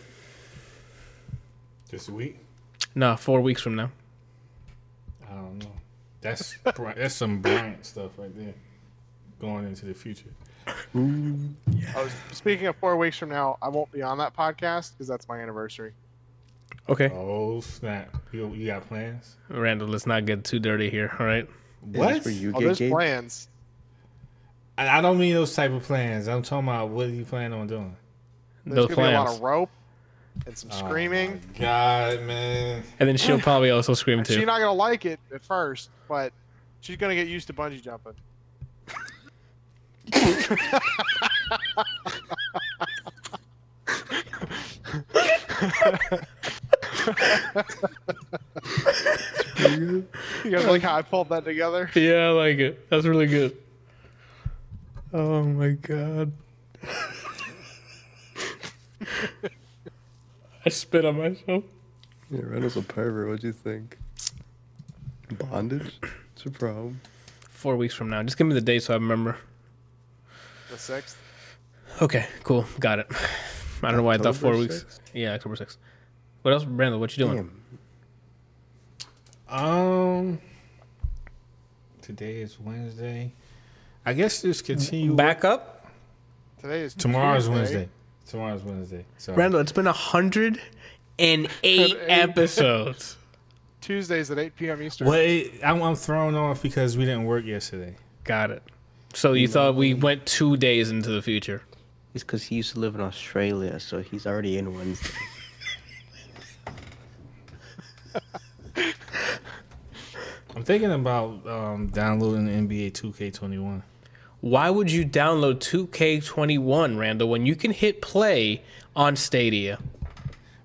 This week? Nah, four weeks from now. I don't know. That's that's some Bryant stuff right there. Going into the future. Ooh. I was speaking of four weeks from now. I won't be on that podcast because that's my anniversary. Okay. Oh snap! You, you got plans? Randall, let's not get too dirty here, all right? What? this where you Oh, there's gay? plans. I, I don't mean those type of plans. I'm talking about what are you plan on doing. There's Those gonna be a lot of rope and some oh, screaming. Oh my God, man. And then she'll probably also scream She's too. She's not gonna like it at first, but she's gonna get used to bungee jumping. You guys like how I pulled that together? Yeah, I like it. That's really good. Oh my god. I spit on myself. Yeah, Randall's a pervert. What'd you think? Bondage? It's a problem. Four weeks from now. Just give me the date so I remember. The sixth. Okay, cool. Got it. I don't know why I thought four October weeks. 6th? Yeah, October 6th. What else, Brandon? What you doing? Damn. Um, today is Wednesday. I guess just continue. Back up? Today is Tomorrow's Tuesday. Wednesday. Tomorrow's Wednesday. So Randall, it's been a hundred and eight eight. episodes. Tuesdays at 8 p.m. Eastern. Well, it, I'm, I'm thrown off because we didn't work yesterday. Got it. So you thought we went two days into the future? It's because he used to live in Australia, so he's already in Wednesday. I'm thinking about um, downloading NBA 2K21. Why would you download 2K21, Randall, when you can hit play on Stadia?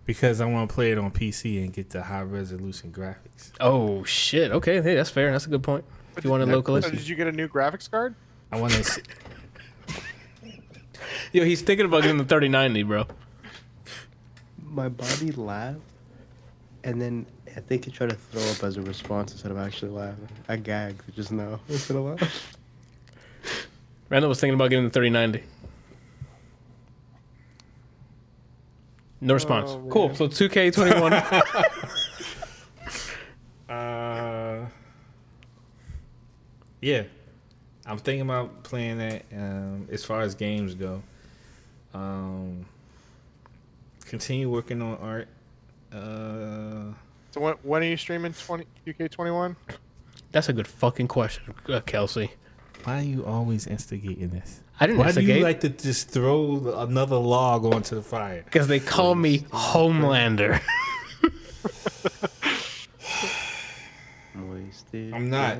Because I want to play it on PC and get the high resolution graphics. Oh shit. Okay, hey, that's fair. That's a good point. If you want to So localize, did you get a new graphics card? I want to. yo, he's thinking about getting the 3090, bro. My body laughed, and then I think he tried to throw up as a response instead of actually laughing. I gagged just now instead of laughing. Randall was thinking about getting the 3090. No response. Oh, cool. So 2K21. Uh, yeah, I'm thinking about playing that. Um, as far as games go, um, continue working on art. Uh, So when, when are you streaming 20 UK21? that's a good fucking question, uh, Kelsey. Why are you always instigating this? I didn't Why do you like to just throw another log onto the fire? because they call me Homelander. Wasted. I'm not.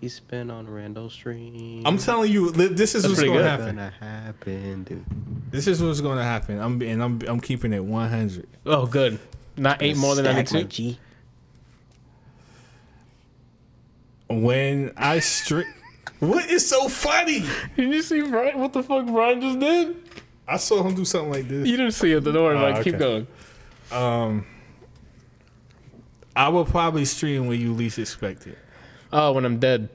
He's been on Randall stream. I'm telling you, li- this is That's what's pretty going to good. happen. gonna happen, dude. This is what's going to happen. I'm and I'm I'm keeping it 100. oh, good. Not eight more than Stack, my 92. G. When I stream, what is so funny? Did you see Brian? What the fuck Brian just did? I saw him do something like this. You didn't see it. The door. worry Oh. Keep going. Um, I will probably stream when you least expect it. Oh, when I'm dead.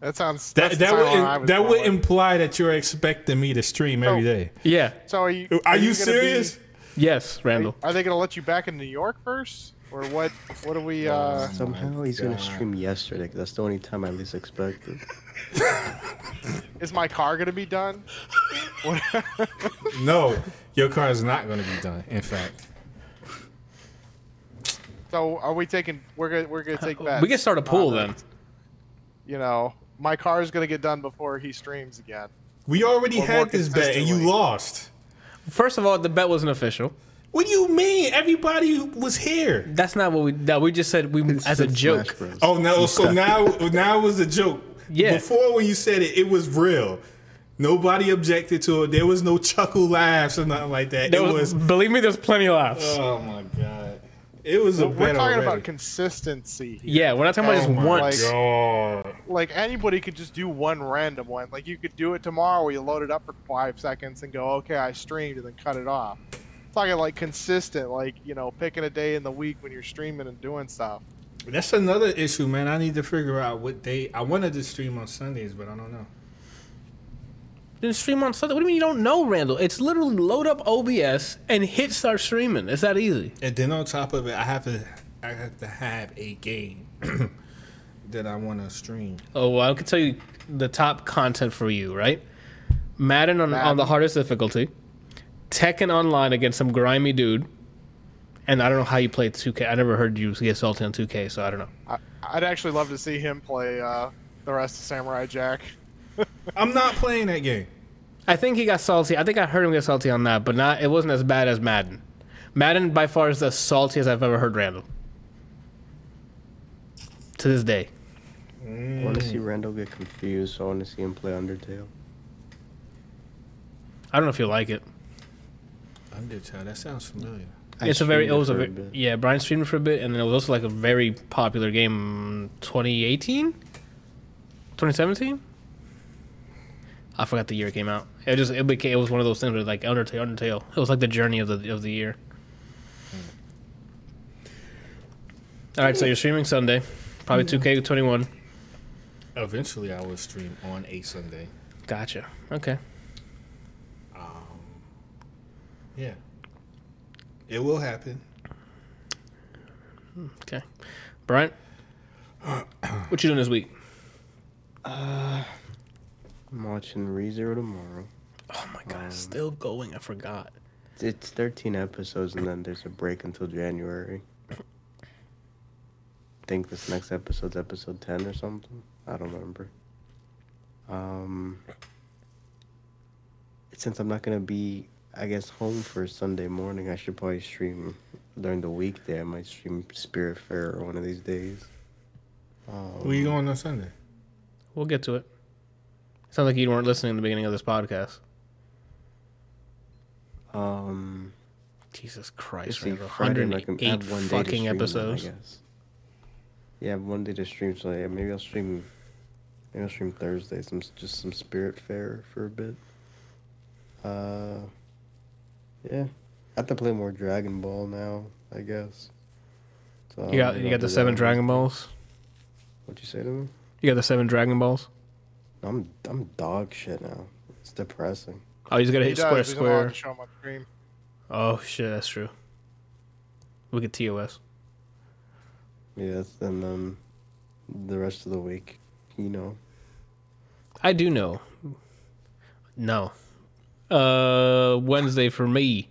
That sounds. That that would timeline I was that would with. imply that you're expecting me to stream every day. Yeah. So are you? Are you gonna serious? Be, Yes, are, Randall. are they going to let you back in New York first, or what? What are we? uh Somehow he's gonna God. stream yesterday 'cause that's the only time I least expected. Is my car going to be done? What- No, your car is not going to be done. In fact, so are we taking? We're gonna we're gonna take bets. We can start a pool on then. You know, my car is going to get done before he streams again. we already Or more had this bet and you consistently. lost. First of all, the bet wasn't official. What do you mean? Everybody was here. That's not what we. That we just said we It's as a joke. Oh no! So now, now it was a joke. Yeah. Before when you said it, it was real. Nobody objected to it. There was no chuckle laughs or nothing like that. There it was, was. believe me, there's plenty of laughs. Oh my god! It was a We're talking already. about consistency. here. yeah, we're not talking about Oh just my once. God. Like anybody could just do one random one. Like you could do it tomorrow where you load it up for five seconds and go, okay, I streamed, and then cut it off. Talking like consistent, like you know, picking a day in the week when you're streaming and doing stuff. That's another issue, man. I need to figure out what day. I wanted to stream on Sundays, but I don't know. Then stream on Sunday. What do you mean you don't know, Randall? It's literally load up OBS and hit start streaming. It's that easy. And then on top of it, I have to, I have to have a game that I want to stream. Oh, well, I can tell you the top content for you, right? Madden on, on the hardest difficulty, Tekken online against some grimy dude, and I don't know how you play 2K. I never heard you get salty on 2K, so I don't know. I, I'd actually love to see him play uh, the rest of Samurai Jack. I'm not playing that game. I think he got salty. I think I heard him get salty on that, but not. It wasn't as bad as Madden. Madden by far is the saltiest I've ever heard Randall. To this day. I want to see Randall get confused, so I want to see him play Undertale. I don't know if you like it. Undertale. That sounds familiar. I it's a very. It was a for bit. yeah. Brian streamed for a bit, and then it was also like a very popular game. 2018, 2017. I forgot the year it came out. It just it became it was one of those things where like Undertale, Undertale. It was like the journey of the of the year. Hmm. All right, so you're streaming Sunday, probably 2K21. Eventually, I will stream on a Sunday. Gotcha. Okay. Um, yeah, it will happen. Okay. Brian, what you doing this week? I'm watching ReZero tomorrow. Oh my god, Um, still going. I forgot. It's 13 episodes, and then there's a break until January. I think this next episode's episode 10 or something. I don't remember. Um, since I'm not gonna be, I guess, home for Sunday morning, I should probably stream during the weekday. I might stream Spirit Fair one of these days. Um, Where you going on Sunday? We'll get to it. Sounds like you weren't listening in the beginning of this podcast. Um, Jesus let's Christ, see, Randall. Friday I 108 have one day to fucking stream then, episodes. I guess. Yeah, I one day to stream, so yeah, maybe I'll stream. Maybe I'll stream Thursday. Some just some Spirit Fair for a bit. Uh, yeah, I have to play more Dragon Ball now. I guess. So You got you got the seven Dragon Balls. What'd you say to me? You got the seven Dragon Balls. I'm I'm dog shit now. It's depressing. Oh, he's just gotta He hit does, square he's square. to show him on. Oh shit, that's true. Look at TOS. Yes, and then the rest of the week, you know. I do know. No. Uh, Wednesday for me.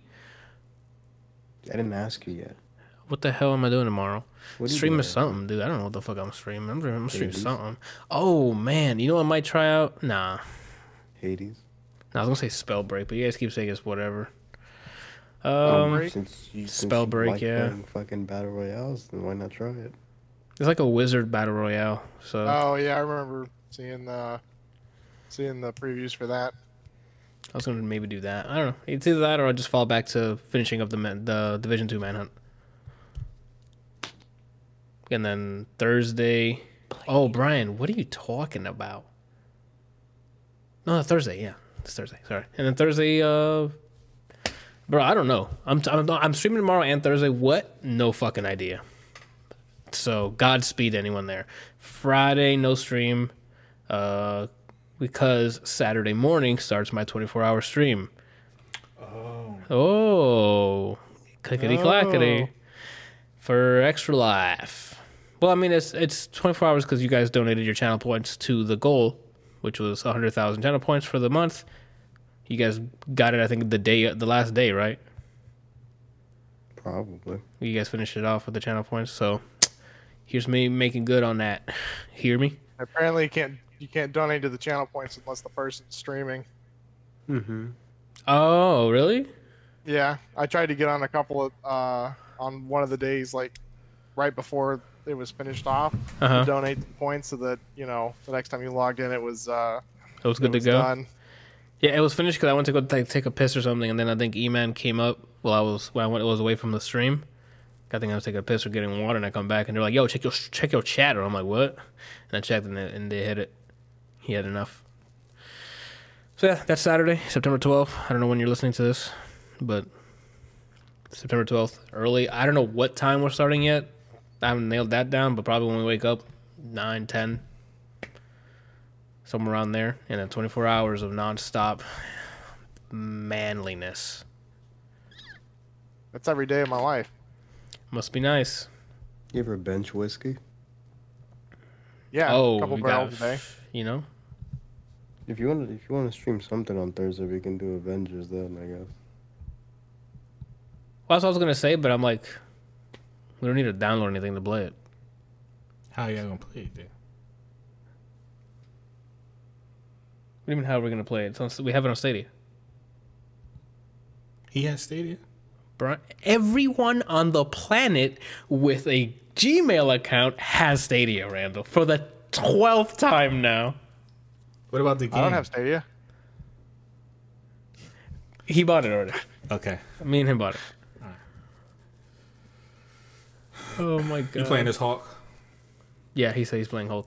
I didn't ask you yet. What the hell am I doing tomorrow? What are you Streaming doing? something, dude. I don't know what the fuck I'm streaming. I'm, I'm streaming Hades? something. Oh man, you know what I might try out? Nah. Hades. No, I was gonna say Spellbreak, but you guys keep saying it's whatever. Spell Um, break? Since you, since Spellbreak, like yeah. Fucking battle royales, then why not try it? it's like a wizard battle royale. So Oh yeah, I remember seeing the seeing the previews for that. I was gonna maybe do that. I don't know. It's either that or I'll just fall back to finishing up the the Division Two manhunt. And then Thursday. Oh, Brian, what are you talking about? No, Thursday. Yeah, it's Thursday. Sorry. And then Thursday. Uh, bro, I don't know. I'm I'm, I'm streaming tomorrow and Thursday. What? No fucking idea. So Godspeed anyone there. Friday no stream. Uh, because Saturday morning starts my 24 hour stream. Oh, Oh, clickety clackety Oh. for extra life. Well, I mean, it's it's 24 hours because you guys donated your channel points to the goal, which was 100,000 channel points for the month. You guys got it, I think, the day, the last day, right? Probably. You guys finished it off with the channel points. So here's me making good on that. Hear me? Apparently, you can't you can't donate to the channel points unless the person's streaming. Mm-hmm. Oh, really? Yeah, I tried to get on a couple of uh, on one of the days, like right before it was finished off, Uh huh. to donate the points so that you know the next time you logged in, it was uh, It was it good to was go. done. Yeah, it was finished because I went to go like, take a piss or something, and then I think E-Man came up while I was when I went was away from the stream. I think I was taking a piss or getting water, and I come back and they're like, "Yo, check your check your chat." Or I'm like, "What?" And I checked, and they, and they hit it. He had enough. So yeah, that's Saturday, September 12th. I don't know when you're listening to this, but September 12th, early. I don't know what time we're starting yet. I haven't nailed that down, but probably when we wake up, 9, 10, somewhere around there. And then 24 hours of nonstop manliness. That's every day of my life. Must be nice. You ever bench whiskey? Yeah, oh, a couple we barrels a day. You know? If you want to, if you want to stream something on Thursday, we can do Avengers then. I guess. Well, that's what I was going to say, but I'm like, we don't need to download anything to play it. How are y'all gonna play it then? What do you mean, how are we going to play it? It's on, we have it on Stadia. He has Stadia. Bri- Everyone on the planet with a Gmail account has Stadia, Randall, for the 12th time now. What about the game? I don't have Stadia. He bought it already. Okay, Me and him bought it. Oh my god. you playing this Hawk? Yeah, he said he's playing Hulk.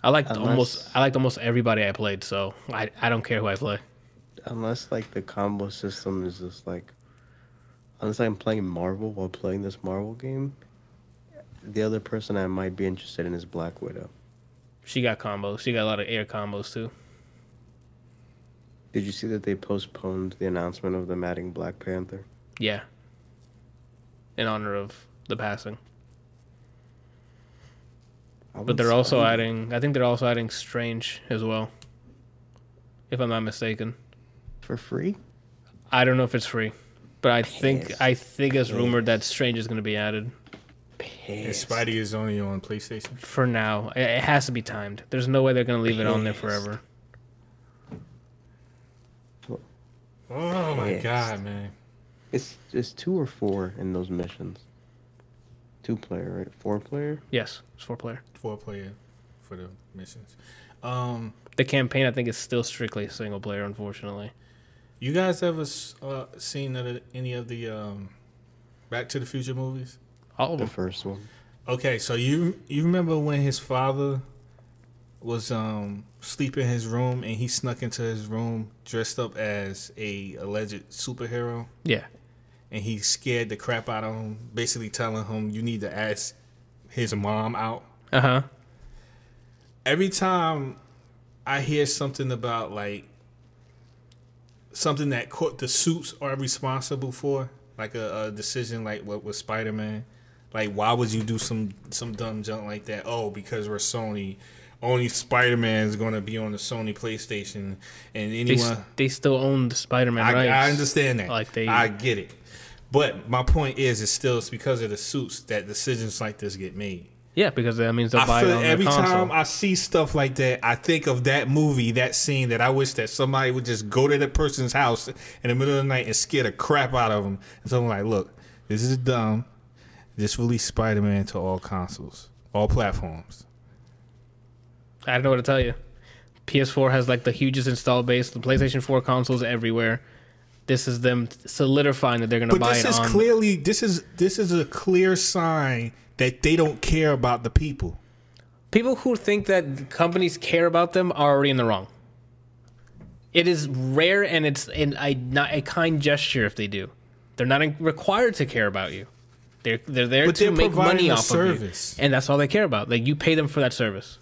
I liked Unless- almost I liked almost everybody I played, so I I don't care who I play. Unless like the combo system is just like, unless I'm playing Marvel while playing this Marvel game, the other person I might be interested in is Black Widow. She got combos. She got a lot of air combos too. Did you see that they postponed the announcement of them adding Black Panther? Yeah. In honor of the passing. But they're also adding I think they're also adding Strange as well. If I'm not mistaken. for free. I don't know if it's free. But I think. I think it's rumored that Strange is gonna be added. And Pissed. Spidey is only on PlayStation. For now. It it has to be timed. There's no way they're gonna leave it on there forever. Oh my Pissed. god, man! It's it's two or four in those missions. Two player, right? Four player. Yes, it's four player. Four player for the missions. Um, The campaign I think is still strictly single player, unfortunately. you guys ever uh, seen any of the um, Back to the Future movies? All of The them. first one. Okay, so you you remember when his father was um sleeping in his room and he snuck into his room dressed up as a alleged superhero Yeah. and he scared the crap out of him, basically telling him you need to ask his mom out. Uh huh. Every time I hear something about like something that court the suits are responsible for, like a, a decision like what with Spider Man, like why would you do some some dumb junk like that? Oh, because we're Sony. Only Spider Man is going to be on the Sony PlayStation, and They, anyone s- they still own the Spider Man I. I understand that. Like they- I get it. But my point is, it's still it's because of the suits that decisions like this get made. Yeah, because that means they'll buy it on every console. time I see stuff like that, I think of that movie, that scene that I wish that somebody would just go to that person's house in the middle of the night and scare the crap out of them. And so I'm like, look, this is dumb. Just release Spider Man to all consoles, all platforms. I don't know what to tell you. PS4 has like the hugest install base. The PlayStation 4 consoles everywhere. This is them solidifying that they're going to But buy this is on. clearly this is this is a clear sign that they don't care about the people. People who think that companies care about them are already in the wrong. It is rare and it's in a not a kind gesture if they do. They're not required to care about you. They're they're there But to they're make money off service. of you, and that's all they care about. Like you pay them for that service.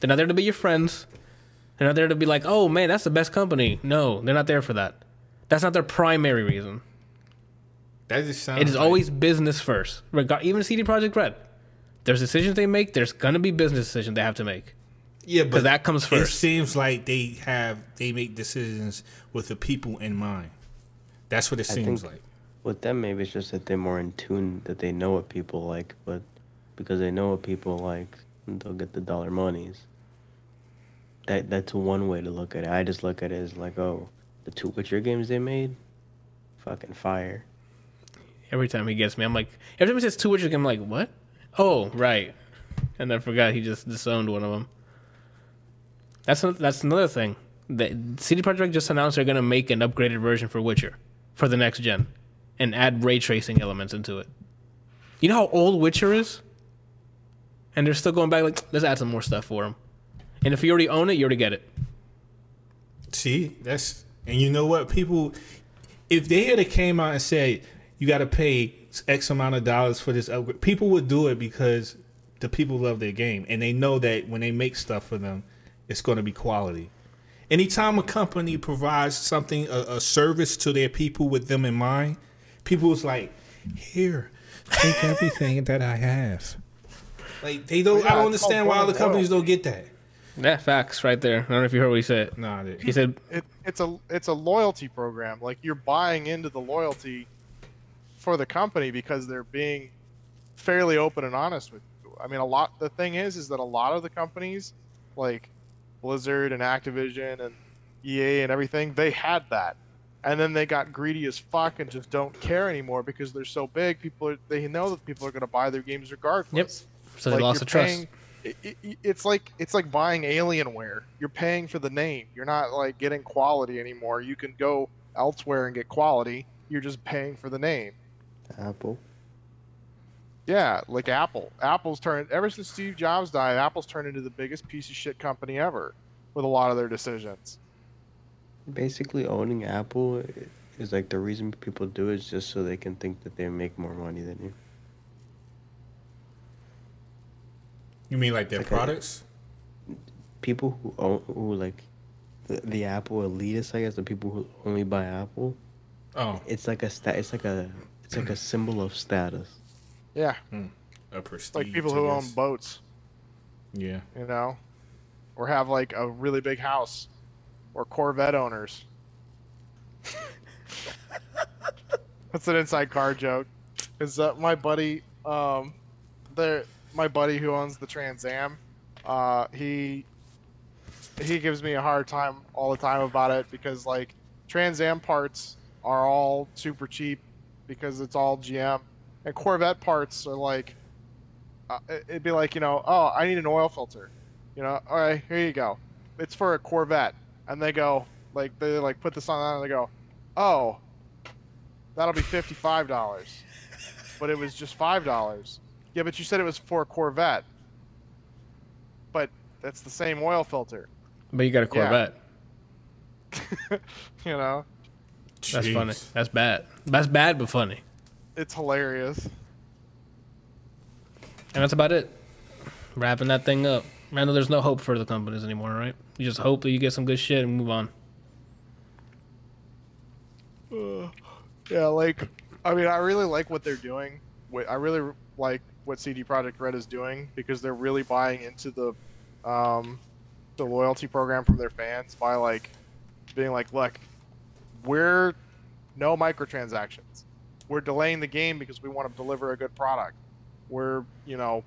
They're not there to be your friends. They're not there to be like, oh man, that's the best company. No, they're not there for that. That's not their primary reason. That just sounds. It is like- always business first. Regard even CD Projekt Red. There's decisions they make. There's gonna be business decisions they have to make. yeah, but that comes first. It seems like they have they make decisions with the people in mind. That's what it I seems think- like. With them, maybe it's just that they're more in tune, that they know what people like, but because they know what people like, they'll get the dollar monies. That that's one way to look at it. I just look at it as like, oh, the two Witcher games they made, fucking fire. Every time he gets me, I'm like, every time he says two Witcher, I'm like, what? Oh, right. And I forgot he just disowned one of them. That's that's another thing. The CD Projekt just announced they're gonna make an upgraded version for Witcher for the next gen, and add ray tracing elements into it. You know how old Witcher is, and they're still going back like, let's add some more stuff for them. And if you already own it, you already get it. See, that's and you know what people, if they had came out and said, you got to pay X amount of dollars for this upgrade. People would do it because the people love their game and they know that when they make stuff for them, it's going to be quality. Anytime a company provides something, a, a service to their people with them in mind, people was like, here, take everything that I have. Like they don't. Yeah, I don't understand why other brand companies don't get that. Yeah, facts right there. I don't know if you heard what he said. Nah, He said, it, it's a it's a loyalty program. Like you're buying into the loyalty for the company because they're being fairly open and honest with you. I mean, a lot. The thing is, is that a lot of the companies, like Blizzard and Activision and EA and everything, they had that, and then they got greedy as fuck and just don't care anymore because they're so big. People are they know that people are going to buy their games regardless. Yep. So they lost you're the trust. it, it, it's like it's like buying Alienware. You're paying for the name. You're not like getting quality anymore. You can go elsewhere and get quality. You're just paying for the name. Apple. Yeah, like Apple. Apple's turned ever since Steve Jobs died. Apple's turned into the biggest piece of shit company ever with a lot of their decisions. Basically, owning Apple is like the reason people do it is just so they can think that they make more money than you. you mean like their Okay. products? People who own, who like the, the Apple elitists, I guess, the people who only buy Apple, Oh, it's like a sta- it's like a it's like a symbol of status. Yeah, hmm. a prestige. like people who own boats, Yeah. you know, or have like a really big house, or Corvette owners. That's an inside car joke. Is that my buddy? Um, the my buddy who owns the Trans Am. Uh, he he gives me a hard time all the time about it because like Trans Am parts are all super cheap because it's all GM, and Corvette parts are like uh, it'd be like you know oh I need an oil filter, you know all right here you go, it's for a Corvette, and they go like they like put this on and they go oh that'll be fifty five dollars, but it was just five dollars. Yeah, but you said it was for a Corvette. But that's the same oil filter. But you got a Yeah. Corvette. you know, That's funny. That's bad. That's bad, but funny. it's hilarious. And that's about it. Wrapping that thing up. I know there's no hope for the companies anymore, right? You just hope that you get some good shit and move on. Uh, yeah, like I mean, I really like what they're doing. I really like what CD Projekt Red is doing because they're really buying into the um, the loyalty program from their fans by like being like, look, we're no microtransactions. We're delaying the game because we want to deliver a good product. We're you know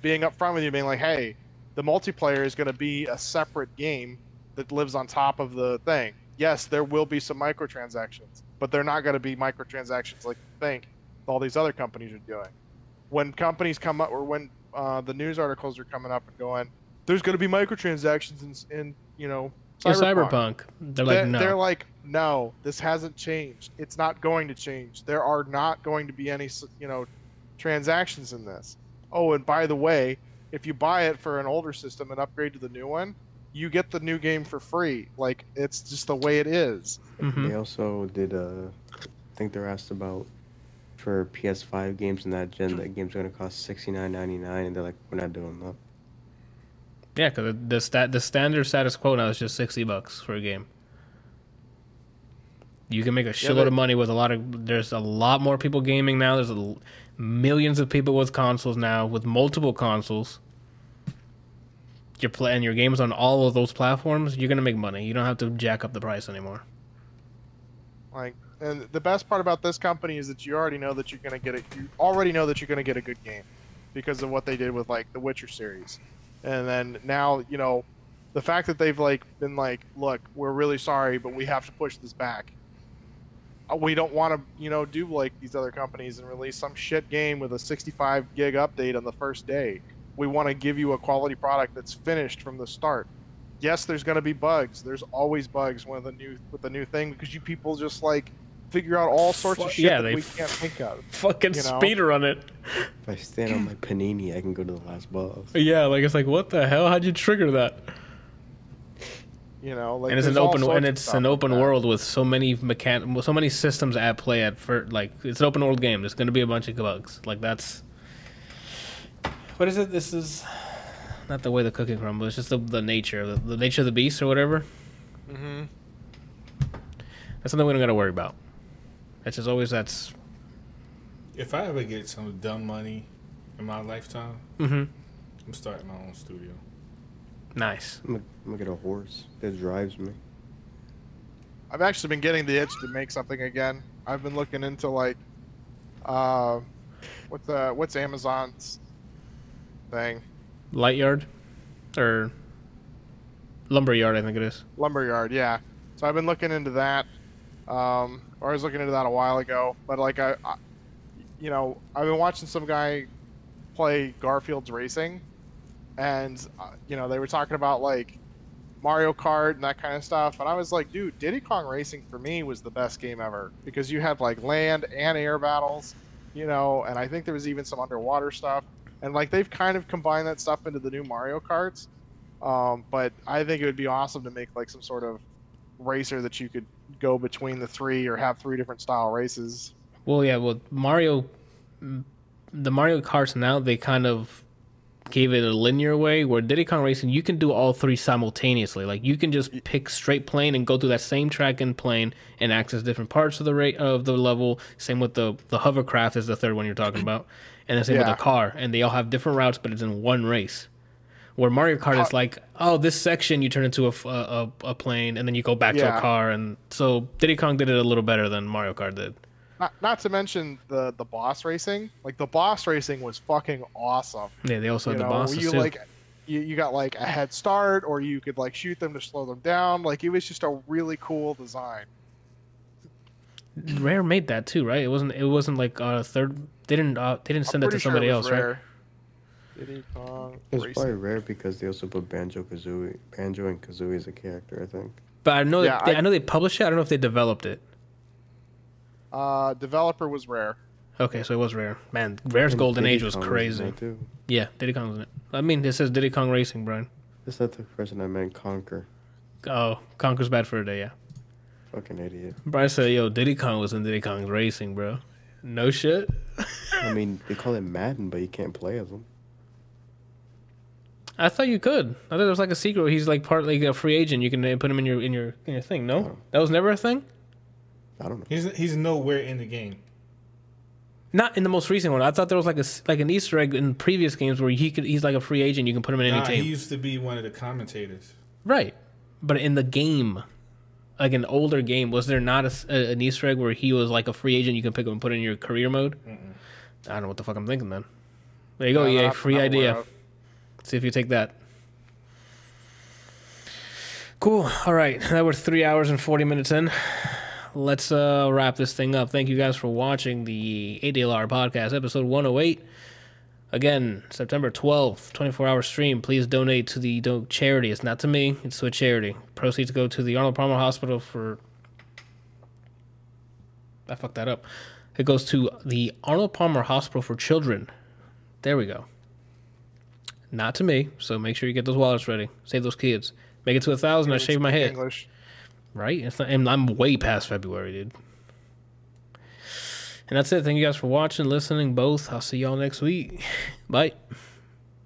being upfront with you, being like, hey, the multiplayer is going to be a separate game that lives on top of the thing. Yes, there will be some microtransactions, but they're not going to be microtransactions like you think all these other companies are doing. When companies come up, or when uh, the news articles are coming up and going, there's going to be microtransactions in, in you know, Cyberpunk. Cyberpunk. They're like, They're, no. they're like, no, this hasn't changed. It's not going to change. There are not going to be any, you know, transactions in this. Oh, and by the way, if you buy it for an older system and upgrade to the new one, you get the new game for free. Like it's just the way it is. Mhm. They also did uh, I think they're asked about for PS5 games in that gen that game's gonna cost sixty nine ninety nine, and they're like, we're not doing that. Yeah, because the stat the standard status quo now is just sixty bucks for a game. You can make a shitload they- of money with a lot of. There's a lot more people gaming now. There's a, l- millions of people with consoles now, with multiple consoles. You're playing your games on all of those platforms. You're gonna make money. You don't have to jack up the price anymore. Like, and the best part about this company is that you already know that you're gonna get it. You already know that you're gonna get a good game because of what they did with like the Witcher series, and then now you know the fact that they've like been like, look, we're really sorry, but we have to push this back. Uh, We don't want to, you know, do like these other companies and release some shit game with a 65 gig update on the first day. We want to give you a quality product that's finished from the start yes, there's going to be bugs. There's always bugs with a new with a new thing because you people just like figure out all sorts of shit yeah, that they we can't think of. Fucking You know? speeder on it. If I stand on my panini, I can go to the last boss. Yeah, like it's like what the hell? How'd you trigger that? You know, like and it's an open and it's an open that. world with so many mechan so many systems at play at for like it's an open world game. There's gonna be a bunch of bugs. Like that's what is it? This is not the way the cooking crumbles. It's just the, the nature, the, the nature of the beast or whatever. Mhm. That's something we don't gotta worry about. It's just always that's. If I ever get some dumb money in my lifetime, hmm I'm starting my own studio. Nice. I'm gonna, I'm gonna get a horse that drives me. I've actually been getting the itch to make something again. I've been looking into like, uh, what's uh, what's Amazon's thing? Light yard, or lumber yard, I think it is. Lumberyard, yeah. So I've been looking into that. Um, or I was looking into that a while ago, but like I, I you know, I've been watching some guy play Garfield's Racing, and uh, you know they were talking about like Mario Kart and that kind of stuff, and I was like, dude, Diddy Kong Racing for me was the best game ever because you had like land and air battles, you know, and I think there was even some underwater stuff, and like they've kind of combined that stuff into the new Mario Karts. Um, but I think it would be awesome to make like some sort of racer that you could go between the three or have three different style races. Well, yeah. Well, Mario, mm, the Mario Karts now they kind of gave it a linear way. Where Diddy Kong Racing, you can do all three simultaneously. Like you can just pick straight plane and go through that same track and plane and access different parts of the rate of the level. Same with the the hovercraft is the third one you're talking about, and the same with the car. And they all have different routes, but it's in one race. Where Mario Kart is like, oh, this section you turn into a a plane, and then you go back to a car, and so Diddy Kong did it a little better than Mario Kart did. Not, not to mention the the boss racing. Like the boss racing was fucking awesome. Yeah, they also you had the know, where bosses you too. like you, you got like a head start, or you could like shoot them to slow them down. Like it was just a really cool design. Rare made that too, right? It wasn't. It wasn't like a third. They didn't. Uh, they didn't send I'm that to pretty sure somebody it else, right? Rare. Diddy Kong It was Racing. probably Rare because they also put Banjo Kazooie, Banjo and Kazooie as a character. I think. But I know. Yeah, they, I, I- know they published it. I don't know if they developed it. Uh, developer was Rare. Okay, so it was Rare. Man, Rare's And Golden Diddy Age was Kong crazy. there, too. Yeah, Diddy Kong's in it. I mean, it says Diddy Kong Racing, Brian. That's not the person I meant. Conker. Oh, Conker's bad for a day. Yeah. Fucking idiot. Brian said, "Yo, Diddy Kong was in Diddy Kong's Racing, bro." No shit. I mean, they call it Madden, but you can't play as him. I thought you could. I thought it was like a secret. Where he's like part like a free agent. You can uh, put him in your in your in your thing. No, Oh. that was never a thing. I don't know. He's he's nowhere in the game. Not in the most recent one. I thought there was like a s- like an Easter egg in previous games where he could he's like a free agent. You can put him in any Nah, team. he used to be one of the commentators. Right. But in the game, like an older game, was there not a s a an Easter egg where he was like a free agent you can pick up and put in your career mode? I don't know what the fuck I'm thinking then. There you go, No, EA. not- free not idea. aware of. See if you take that. Cool. All right. That we're three hours and 40 minutes in. Let's uh, wrap this thing up. Thank you guys for watching the ADLR podcast, episode 108. Again, September 12th, 24 hour stream. Please donate to the do- charity. It's not to me, it's to a charity. Proceeds go to the Arnold Palmer Hospital for. I fucked that up. It goes to the Arnold Palmer Hospital for Children. There we go. Not to me, so make sure you get those wallets ready. Save those kids. Make it to a thousand. I shave my head. English. Right? It's not, and I'm way past February, dude. And that's it. Thank you guys for watching, listening, both. I'll see y'all next week. Bye.